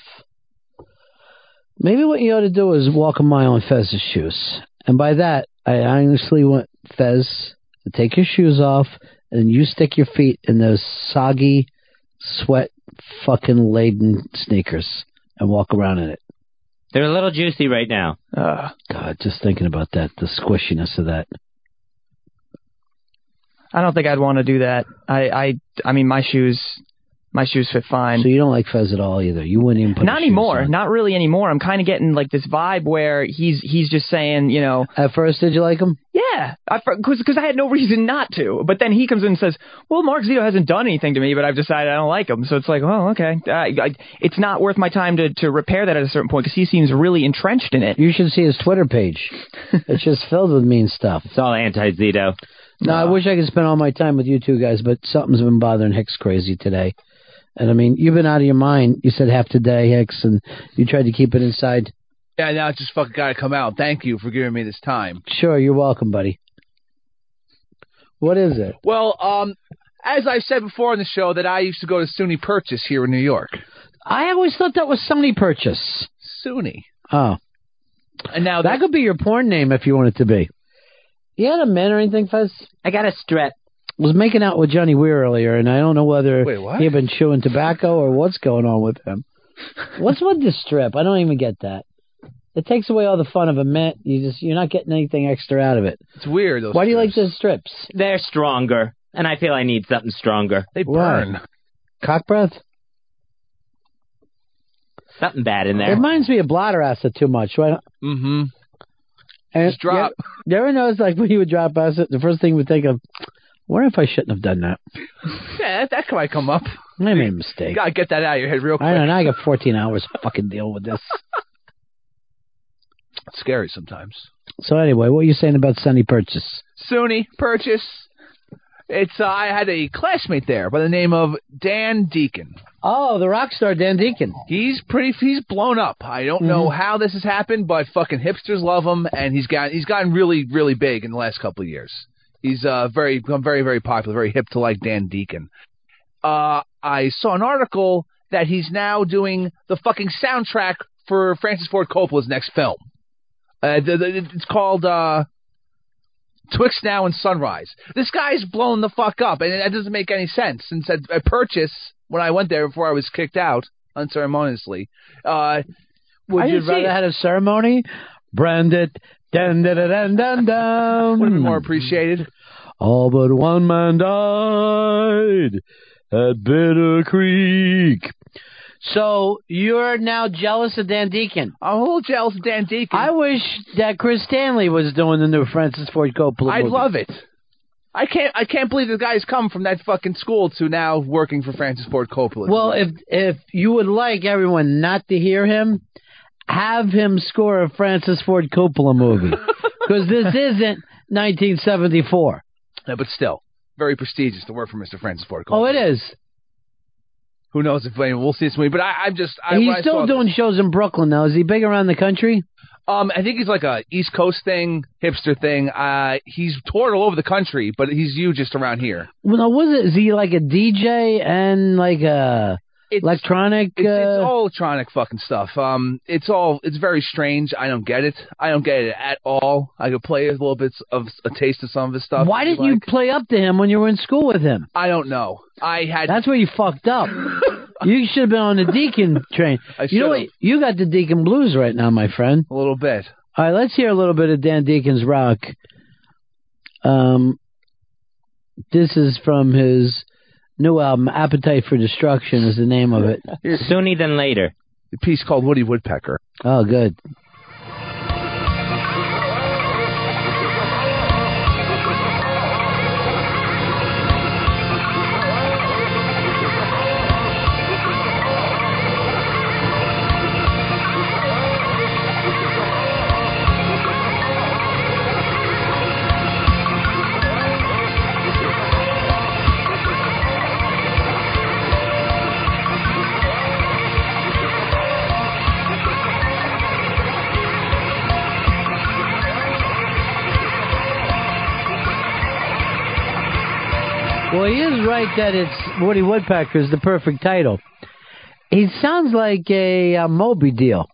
Maybe what you ought to do is walk a mile in Fez's shoes. And by that, I honestly want Fez to take your shoes off and you stick your feet in those soggy, sweat fucking laden sneakers and walk around in it. They're a little juicy right now. Uh, God, just thinking about that, the squishiness of that. I don't think I'd want to do that. I, I, I mean, my shoes, my shoes fit fine. So you don't like Fez at all either. You wouldn't even put Not his shoes anymore. on. Not really anymore. I'm kind of getting like this vibe where he's he's just saying, you know. At first, did you like him? Yeah, because because I had no reason not to. But then he comes in and says, "Well, Mark Zito hasn't done anything to me, but I've decided I don't like him." So it's like, well, okay, uh, I, it's not worth my time to to repair that at a certain point because he seems really entrenched in it. You should see his Twitter page. <laughs> it's just filled with mean stuff. It's all anti Zito. No, I wish I could spend all my time with you two guys, but something's been bothering Hicks crazy today. And I mean, you've been out of your mind. You said half today, Hicks, and you tried to keep it inside. Yeah, now it's just fucking got to come out. Thank you for giving me this time. Sure, you're welcome, buddy. What is it? Well, um, as I said before on the show, that I used to go to SUNY Purchase here in New York. I always thought that was Sony Purchase. SUNY. Oh. And now that could be your porn name if you want it to be. You had a man or anything, Fez? I got a strep. Was making out with Johnny Weir earlier, and I don't know whether Wait, he had been chewing tobacco or what's going on with him. what's with this strip? I don't even get that. It takes away all the fun of a mint. You just you're not getting anything extra out of it. It's weird. Those Why do you like those strips? They're stronger, and I feel I need something stronger. They burn. Cock breath? Something bad in there. It reminds me of bladder acid too much, right? Mm-hmm. And Just drop. You, you ever notice like when you would drop acid, the first thing you would think of, Wonder if I shouldn't have done that. <laughs> Yeah, that, that might come up. I made a You mistake. gotta get that out of your head real quick. I know. I got <laughs> 14 hours to fucking deal with this. It's scary sometimes. So anyway, what are you saying about Sunny Purchase? SUNY Purchase. It's uh, I had a classmate there by the name of Dan Deacon. Oh, the rock star Dan Deacon. He's pretty. He's blown up. I don't know Mhm. how this has happened, but fucking hipsters love him, and he's got he's gotten really really big in the last couple of years. He's uh very become very very popular, very hip to like Dan Deacon. Uh, I saw an article that he's now doing the fucking soundtrack for Francis Ford Coppola's next film. Uh, the, the, it's called uh, Twixt Now and Sunrise. This guy's blown the fuck up, and that doesn't make any sense. Since at, at Purchase, when I went there before I was kicked out unceremoniously, uh, Would I you rather had a ceremony? Brand it. Dun, dun, dun, dun, dun. Would have been more appreciated. All but one man died at Bitter Creek. So you're now jealous of Dan Deacon. I'm a little jealous of Dan Deacon. I wish that Chris Stanley was doing the new Francis Ford Coppola. I'd movie. love it. I can't. I can't believe the guy's come from that fucking school to now working for Francis Ford Coppola. Well, if if you would like everyone not to hear him, have him score a Francis Ford Coppola movie <laughs> because this isn't 1974. No, but still, very prestigious to work for Mr. Francis Ford Coppola. Oh, it is. Who knows if we'll see this movie? But I, I'm just. I, He's still doing shows in Brooklyn now. Is he big around the country? Um, I think he's like a East Coast thing, hipster thing. Uh, he's toured all over the country, but he's you just around here. Well, now, was it? Is he like a DJ and like a electronic? It's, uh, it's all electronic fucking stuff. Um, it's all it's very strange. I don't get it. I don't get it at all. I could play a little bit of a taste of some of his stuff. Why didn't you play up to him when you were in school with him? I don't know. I had. That's where you fucked up. <laughs> you should have been on the Deacon train. <laughs> I you know what? You got the Deacon blues right now, my friend. A little bit. All right, let's hear a little bit of Dan Deacon's rock. Um, this is from his new album, Appetite for Destruction, is the name of it. <laughs> Sooner than later. A piece called Woody Woodpecker. Oh, good. Is that it's Woody Woodpecker is the perfect title. He sounds like a, uh Moby deal.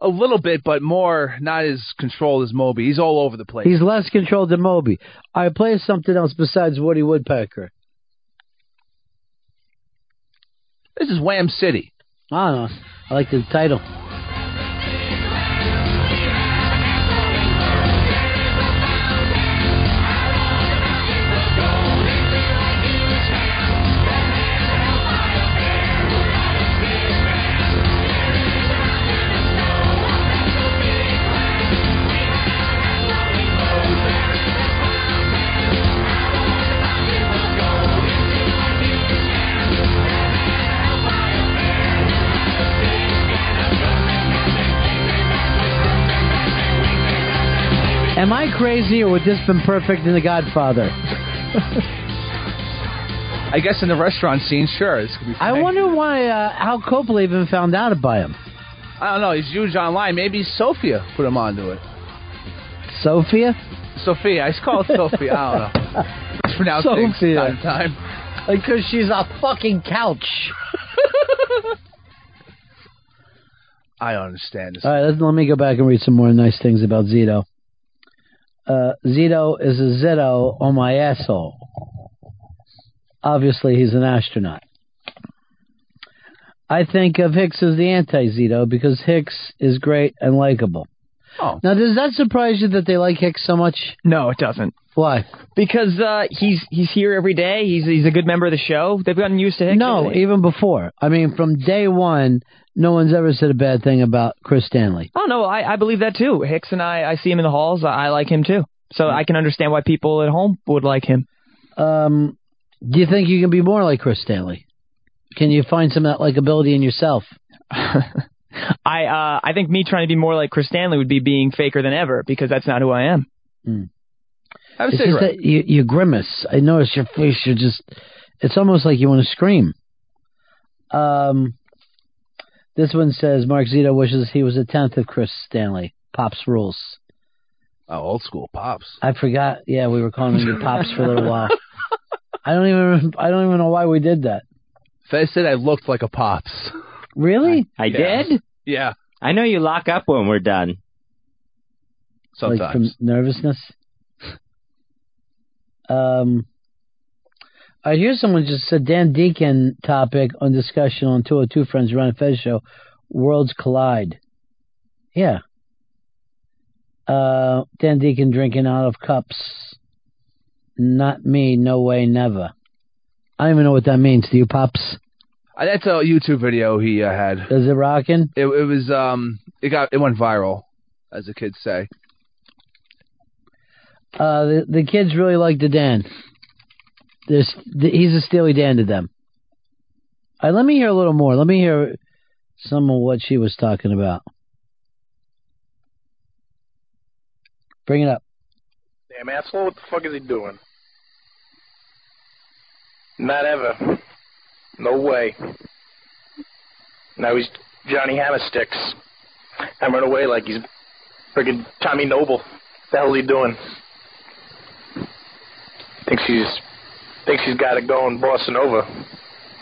A little bit, but more not as controlled as Moby. He's all over the place. He's less controlled than Moby. Right, play something else besides Woody Woodpecker. This is Wham City. I don't know. I like the title. Crazy or would this have been perfect in The Godfather? <laughs> I guess in the restaurant scene, sure. This could be I wonder why uh, Al Coppola even found out about him. I don't know. He's huge online. Maybe Sophia put him onto it. Sophia? Sophia. I just call it <laughs> Sophia. I don't know. It's pronounced things Sophia. time to time. Because she's a fucking couch. <laughs> I don't understand this. All right, let me go back and read some more nice things about Zito. Uh, Zito is a Zito on my asshole. Obviously, he's an astronaut. I think of Hicks as the anti-Zito because Hicks is great and likable. Oh. Now, does that surprise you that they like Hicks so much? No, it doesn't. Why? Because uh, he's he's here every day. He's he's a good member of the show. They've gotten used to Hicks. No, even before. I mean, from day one, no one's ever said a bad thing about Chris Stanley. Oh no, I, I believe that too. Hicks and I, I see him in the halls. I, I like him too. So I can understand why people at home would like him. Um, do you think you can be more like Chris Stanley? Can you find some of that likability in yourself? <laughs> I uh, I think me trying to be more like Chris Stanley would be being faker than ever because that's not who I am. Have a it's just that you, you grimace. I notice your face. You're just. It's almost like you want to scream. Um, this one says Mark Zito wishes he was a tenth of Chris Stanley. Pops rules. Oh, old school pops. I forgot. Yeah, we were calling you Pops for a little while. I don't even. I don't even know why we did that. Fez said I looked like a pops. Really? I Yeah. did? Yeah. I know you lock up when we're done. Sometimes. Like from nervousness. Um. Right, here's someone just said Dan Deacon topic on discussion on 202 Friends Ron and Fez show. Worlds collide. Yeah. Uh, Dan Deacon drinking out of cups. Not me, no way, never. I don't even know what that means. Do you, Pops? Uh, That's a YouTube video he uh, had. Is it rocking? It, it was um it got it went viral, as the kids say. Uh, the, the kids really like the Dan. He's a Steely Dan to them. Right, let me hear a little more. Let me hear some of what she was talking about. Bring it up. Damn asshole, what the fuck is he doing? Not ever. No way. Now he's Johnny Hammersticks. Hammering away like he's friggin' Tommy Noble. What the hell is he doing? Thinks he's thinks she's got it going bossing over.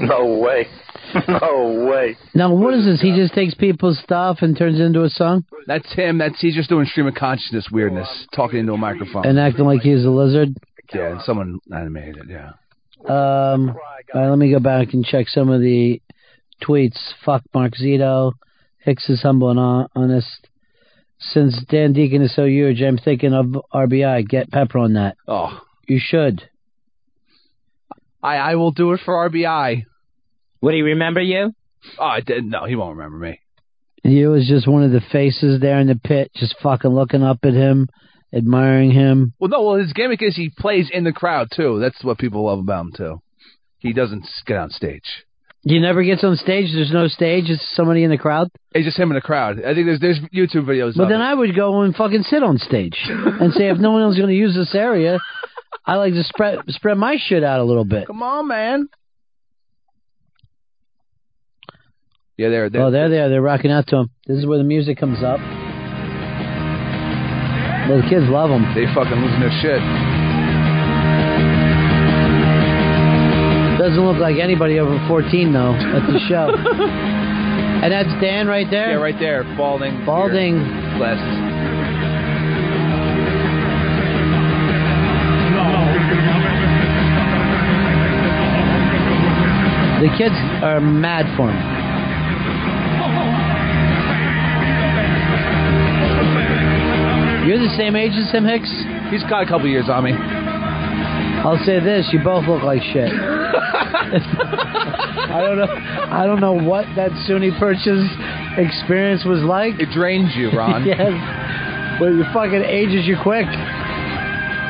No way. <laughs> no way. Now, what is this? He just takes people's stuff and turns it into a song That's him. That's he's just doing stream of consciousness weirdness, talking into a microphone. and acting like he's a lizard. yeah, and someone animated it. Yeah. Um, all right, let me go back and check some of the tweets. Fuck Mark Zito. Hicks is humble and honest. Since Dan Deacon is so huge, I'm thinking of RBI. Get Pepper on that. Oh, You should. I I will do it for RBI. Would he remember you? Oh, I didn't. No, he won't remember me. You was just one of the faces there in the pit, just fucking looking up at him, admiring him. Well, no. Well, his gimmick is he plays in the crowd too. That's what people love about him too. He doesn't get on stage. He never gets on stage. There's no stage. It's somebody in the crowd. It's just him in the crowd. I think there's there's YouTube videos. But of then it. I would go and fucking sit on stage and say, if no one else is going to use this area, I like to spread spread my shit out a little bit. Come on, man. Yeah, they're, they're Oh, there they're. They're rocking out to them. This is where the music comes up. Well, the kids love them. They fucking losing their shit. Doesn't look like anybody over 14 though at the show. <laughs> and that's Dan right there. Yeah, right there, balding. Balding. Blessed. The kids are mad for him. You're the same age as him, Hicks? He's got a couple years on me. I'll say this: you both look like shit. I don't know. I don't know what that SUNY purchase experience was like. It drains you, Ron. <laughs> yes, but it fucking ages you quick.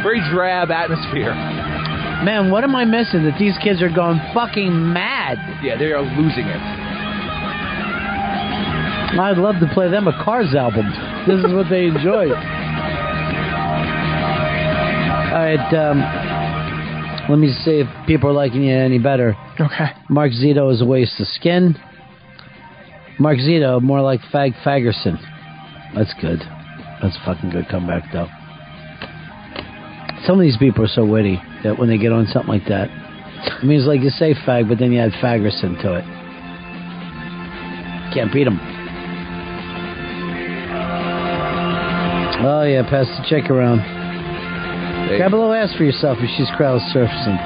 Very drab atmosphere. Man, what am I missing? That these kids are going fucking mad. Yeah, they are losing it. I'd love to play them a Cars album. This is what they enjoy. All right, um, let me see if people are liking you any better. Okay. Mark Zito is a waste of skin. Mark Zito, more like Fag Fagerson. That's good. That's a fucking good comeback, though. Some of these people are so witty that when they get on something like that, I mean, it's like you say fag, but then you add Fagerson to it. Can't beat them. Oh, yeah, pass the chick around. Grab a little ass for yourself if she's crowd surfacing.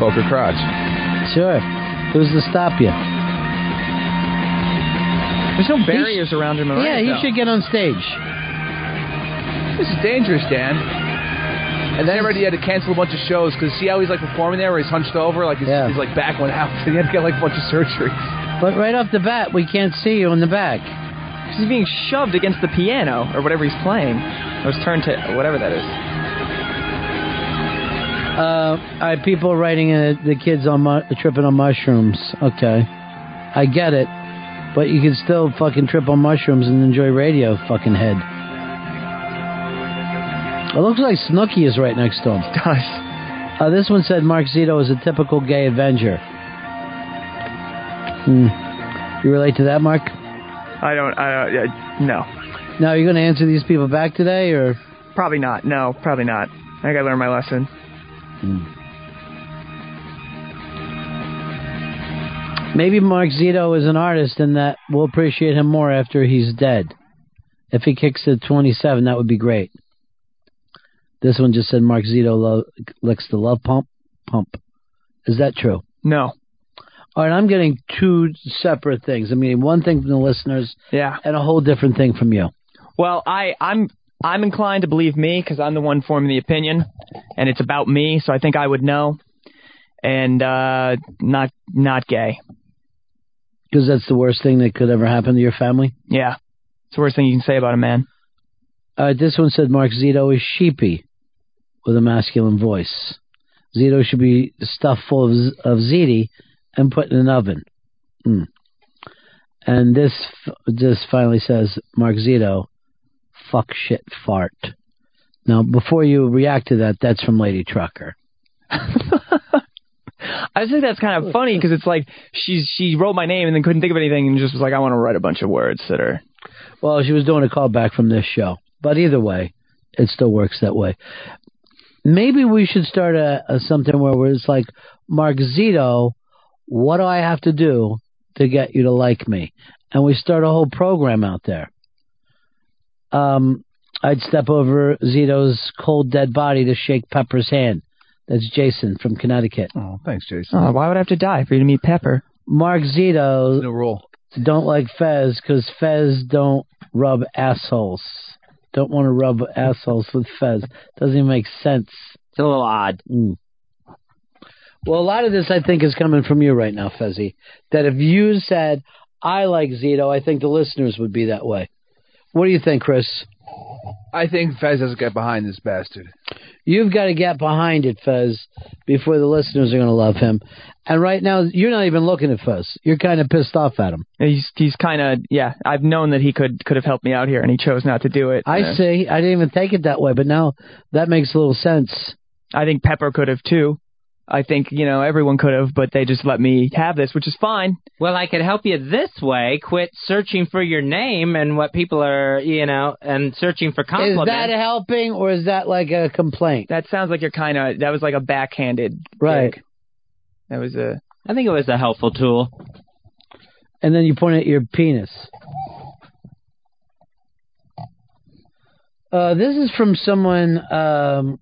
Poker crotch. Sure. Who's to stop you? There's no barriers around him. yeah, he should get on stage. This is dangerous, Dan. And then already had to cancel a bunch of shows because see how he's like performing there, where he's hunched over, like his, Yeah. his like back went out. and he had to get like a bunch of surgery. But right off the bat, we can't see you in the back. He's being shoved against the piano or whatever he's playing. Or his turn to whatever that is. Uh, all right, people writing uh, the kids on mu- tripping on mushrooms. Okay, I get it, but you can still fucking trip on mushrooms and enjoy radio, fucking head. It looks like Snooki is right next to him. <laughs> does. Uh, this one said Mark Zito is a typical gay Avenger. Hmm. You relate to that, Mark? I don't. I don't. Yeah, no. Now, are you going to answer these people back today, or Probably not. No, probably not. I gotta learn my lesson. maybe Mark Zito is an artist, and that we'll appreciate him more after he's dead. If he kicks to 27, that would be great. This one just said Mark Zito lo- licks the love pump. Pump. Is that true? No. All right, I'm getting two separate things. I'm getting one thing from the listeners, Yeah. and a whole different thing from you. Well, I I'm I'm inclined to believe me because I'm the one forming the opinion, and it's about me, so I think I would know. And uh, not not gay. Because that's the worst thing that could ever happen to your family. Yeah, it's the worst thing you can say about a man. Uh, this one said Mark Zito is sheepy with a masculine voice. Zito should be stuffed full of, of ziti and put in an oven. Hmm. And this this finally says Mark Zito, fuck shit fart. Now, before you react to that, that's from Lady Trucker. <laughs> I just think that's kind of funny because it's like she's she wrote my name and then couldn't think of anything and just was like, I want to write a bunch of words that are. Well, she was doing a callback from this show. But either way, it still works that way. Maybe we should start a, a something where it's like, Mark Zito, what do I have to do to get you to like me? And we start a whole program out there. Um, I'd step over Zito's cold dead body to shake Pepper's hand. That's Jason from Connecticut. Oh, thanks, Jason. Oh, why would I have to die for you to meet Pepper? Mark Zito No rule. don't like Fez because Fez don't rub assholes. Don't want to rub assholes with Fez. Doesn't even make sense. It's a little odd. Mm. Well, a lot of this I think is coming from you right now, Fezzy. That if you said I like Zito, I think the listeners would be that way. What do you think, Chris? I think Fez has to get behind this bastard. You've got to get behind it, Fez, before the listeners are going to love him. And right now, you're not even looking at Fez. You're kind of pissed off at him. He's he's kind of yeah. I've known that he could could have helped me out here, and he chose not to do it. I Uh, see. I didn't even take it that way, but now that makes a little sense. I think Pepper could have too. I think you know everyone could have, but they just let me have this, which is fine. Well, I could help you this way. Quit searching for your name and what people are, you know, and searching for compliments. Is compliments. that helping or is that like a complaint? That sounds like you're kind of that was like a backhanded. Right. dig. That was a. I think it was a helpful tool. And then you point at your penis. Uh, this is from someone um,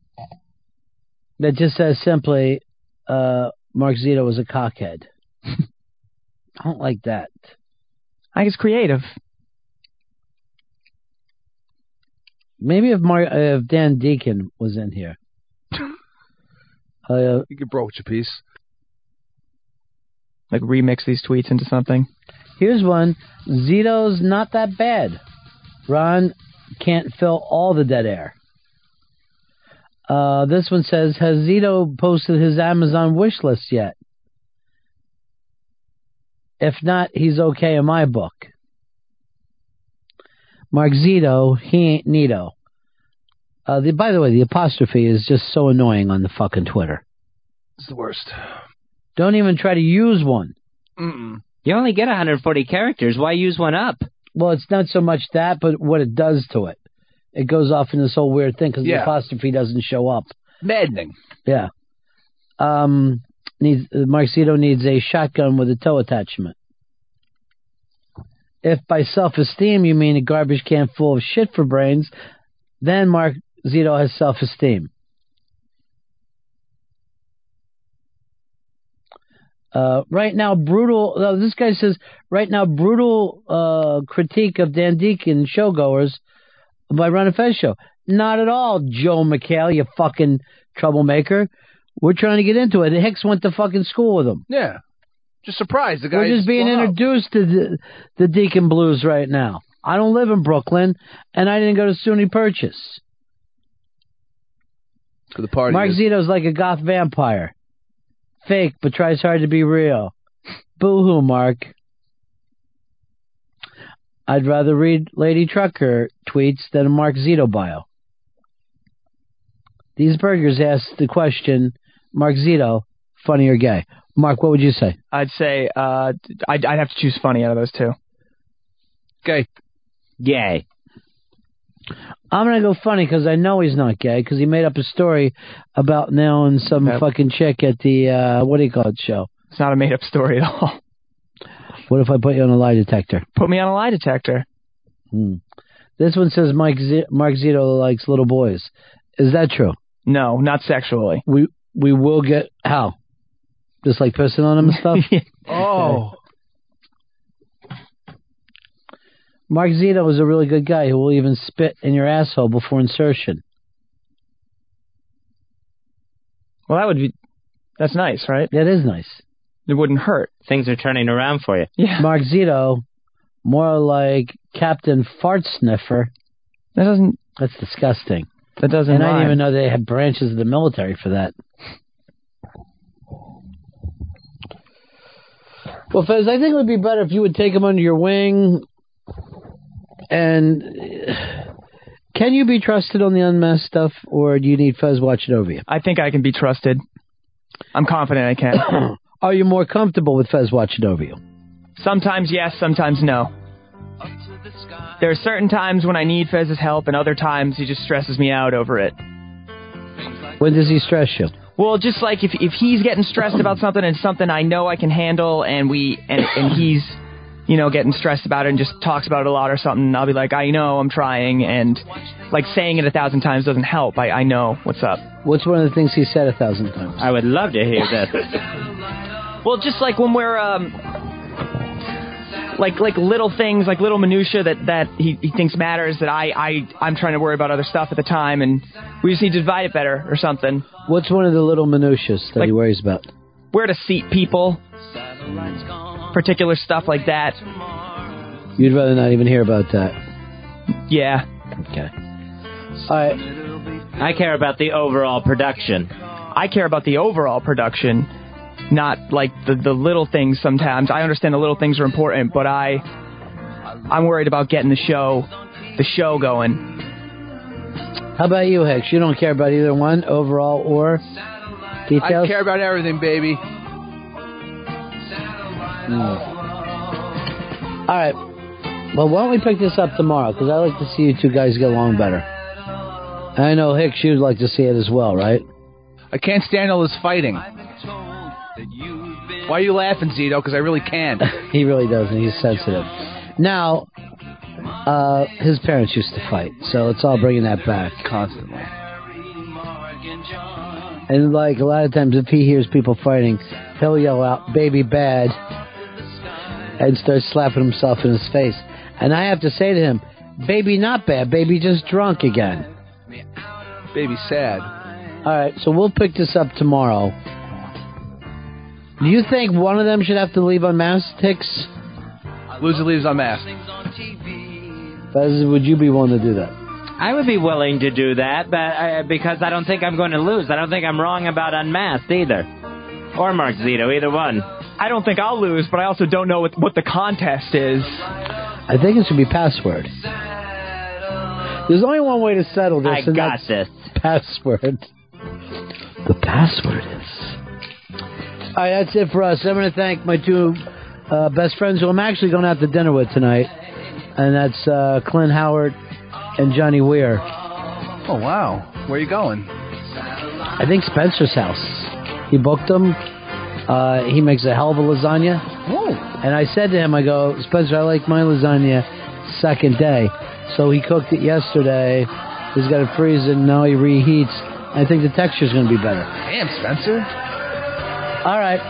that just says simply, uh, Mark Zito was a cockhead. <laughs> I don't like that. I think it's creative. Maybe if Mar- uh, if Dan Deacon was in here. <laughs> Uh, You could broach a piece. Like remix these tweets into something. Here's one. Zito's not that bad. Ron can't fill all the dead air. Uh, this one says, has Zito posted his Amazon wish list yet? If not, he's okay in my book. Mark Zito, he ain't neato. Uh, the, by the way, the apostrophe is just so annoying on the fucking Twitter. It's the worst. Don't even try to use one. Mm-mm. You only get 140 characters. Why use one up? Well, it's not so much that, but what it does to it. It goes off in this whole weird thing because Yeah. the apostrophe doesn't show up. Maddening. Yeah. Um, needs uh, Mark Zito needs a shotgun with a tow attachment. If by self-esteem you mean a garbage can full of shit for brains, then Mark Zito has self-esteem. Uh, right now, brutal. Uh, this guy says right now, brutal uh, critique of Dan Deacon showgoers by Ron and Fez show. Not at all, Joe McHale, you fucking troublemaker. We're trying to get into it. Hicks went to fucking school with him. Yeah. Just surprised the guy. We're just being introduced to the, the Deacon Blues right now. I don't live in Brooklyn, and I didn't go to SUNY Purchase. The party. Mark is- Zito's like a goth vampire. Fake, but tries hard to be real. Boo hoo, Mark. I'd rather read Lady Trucker tweets than a Mark Zito bio. These burgers ask the question, Mark Zito, funny or gay? Mark, what would you say? I'd say uh, I'd, I'd have to choose funny out of those two. Gay. Gay. I'm gonna go funny because I know he's not gay because he made up a story about nailing some Yep. fucking chick at the uh, what do you call it show. It's not a made up story at all. <laughs> What if I put you on a lie detector? Put me on a lie detector. Hmm. This one says Mike Z- Mark Zito likes little boys. Is that true? No, not sexually. We we will get how? Just like pissing on him and stuff. <laughs> Oh. Mark Zito is a really good guy who will even spit in your asshole before insertion. Well, that would be. That's nice, right? That is nice. It wouldn't hurt. Things are turning around for you. Yeah. Mark Zito, more like Captain Fart Sniffer. That doesn't. That's disgusting. That doesn't. And I didn't even know they had branches of the military for that. Well, Fez, I think it would be better if you would take him under your wing. And can you be trusted on the unmasked stuff, or do you need Fez watching over you? I think I can be trusted. I'm confident I can. <coughs> Are you more comfortable with Fez watching over you? sometimes yes, sometimes no. There are certain times when I need Fez's help, and other times he just stresses me out over it. When does he stress you? Well, just like if if he's getting stressed about something and something I know I can handle, and we and and he's you know getting stressed about it and just talks about it a lot or something, I'll be like, I know I'm trying, and like saying it a thousand times doesn't help. I I know what's up. What's one of the things he said a thousand times? I would love to hear that. <laughs> Well, just like when we're um, like like little things, like little minutia that that he, he thinks matters that I I I'm trying to worry about other stuff at the time, and we just need to divide it better or something. What's one of the little minutiae that he worries about? Where to seat people, particular stuff like that. You'd rather not even hear about that. Yeah. Okay. All right. I care about the overall production. I care about the overall production, not like the the little things. Sometimes I understand the little things are important, but I I'm worried about getting the show the show going. How about you, Hicks? You don't care about either one, overall or Details? I care about everything, baby. Hmm. All right. Well, why don't we pick this up tomorrow? Because I like to see you two guys get along better. And I know Hicks, you'd like to see it as well, right? I can't stand all this fighting. Why are you laughing, Zito? Because I really can't. <laughs> he really does, and he's sensitive. Now, uh, his parents used to fight, so it's all bringing that back constantly. And like a lot of times, if he hears people fighting, he'll yell out "baby bad" and start slapping himself in his face. And I have to say to him, "Baby, not bad. Baby, just drunk again." Baby, sad. All right, so we'll pick this up tomorrow. Do you think one of them should have to leave unmasked, Hicks? Loser leaves unmasked. Fez, would you be willing to do that? I would be willing to do that, but uh, because I don't think I'm going to lose. I don't think I'm wrong about unmasked either, or Mark Zito, either one. I don't think I'll lose, but I also don't know what, what the contest is. I think it should be password. There's only one way to settle this. I and got that's this. Password. The password is. All right, that's it for us. I'm going to thank my two uh, best friends who I'm actually going out to dinner with tonight, and that's uh, Clint Howard and Johnny Weir. Oh wow, where are you going? I think Spencer's house. He booked them. Uh, he makes a hell of a lasagna. And I said to him, I go, Spencer, I like my lasagna second day. So he cooked it yesterday. He's got it freezing. Now he reheats. I think the texture's going to be better. Damn, Spencer. All right.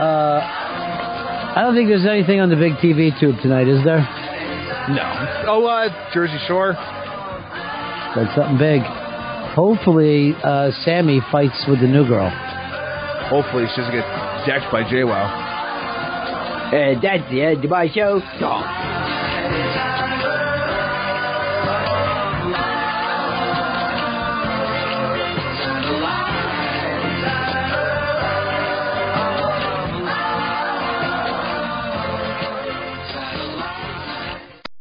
Uh, I don't think there's anything on the big TV tube tonight, is there? No. Oh, uh, Jersey Shore. That's something big. Hopefully, uh, Sammy fights with the new girl. Hopefully, she doesn't get decked by JWoww. Uh, that's the end of my show.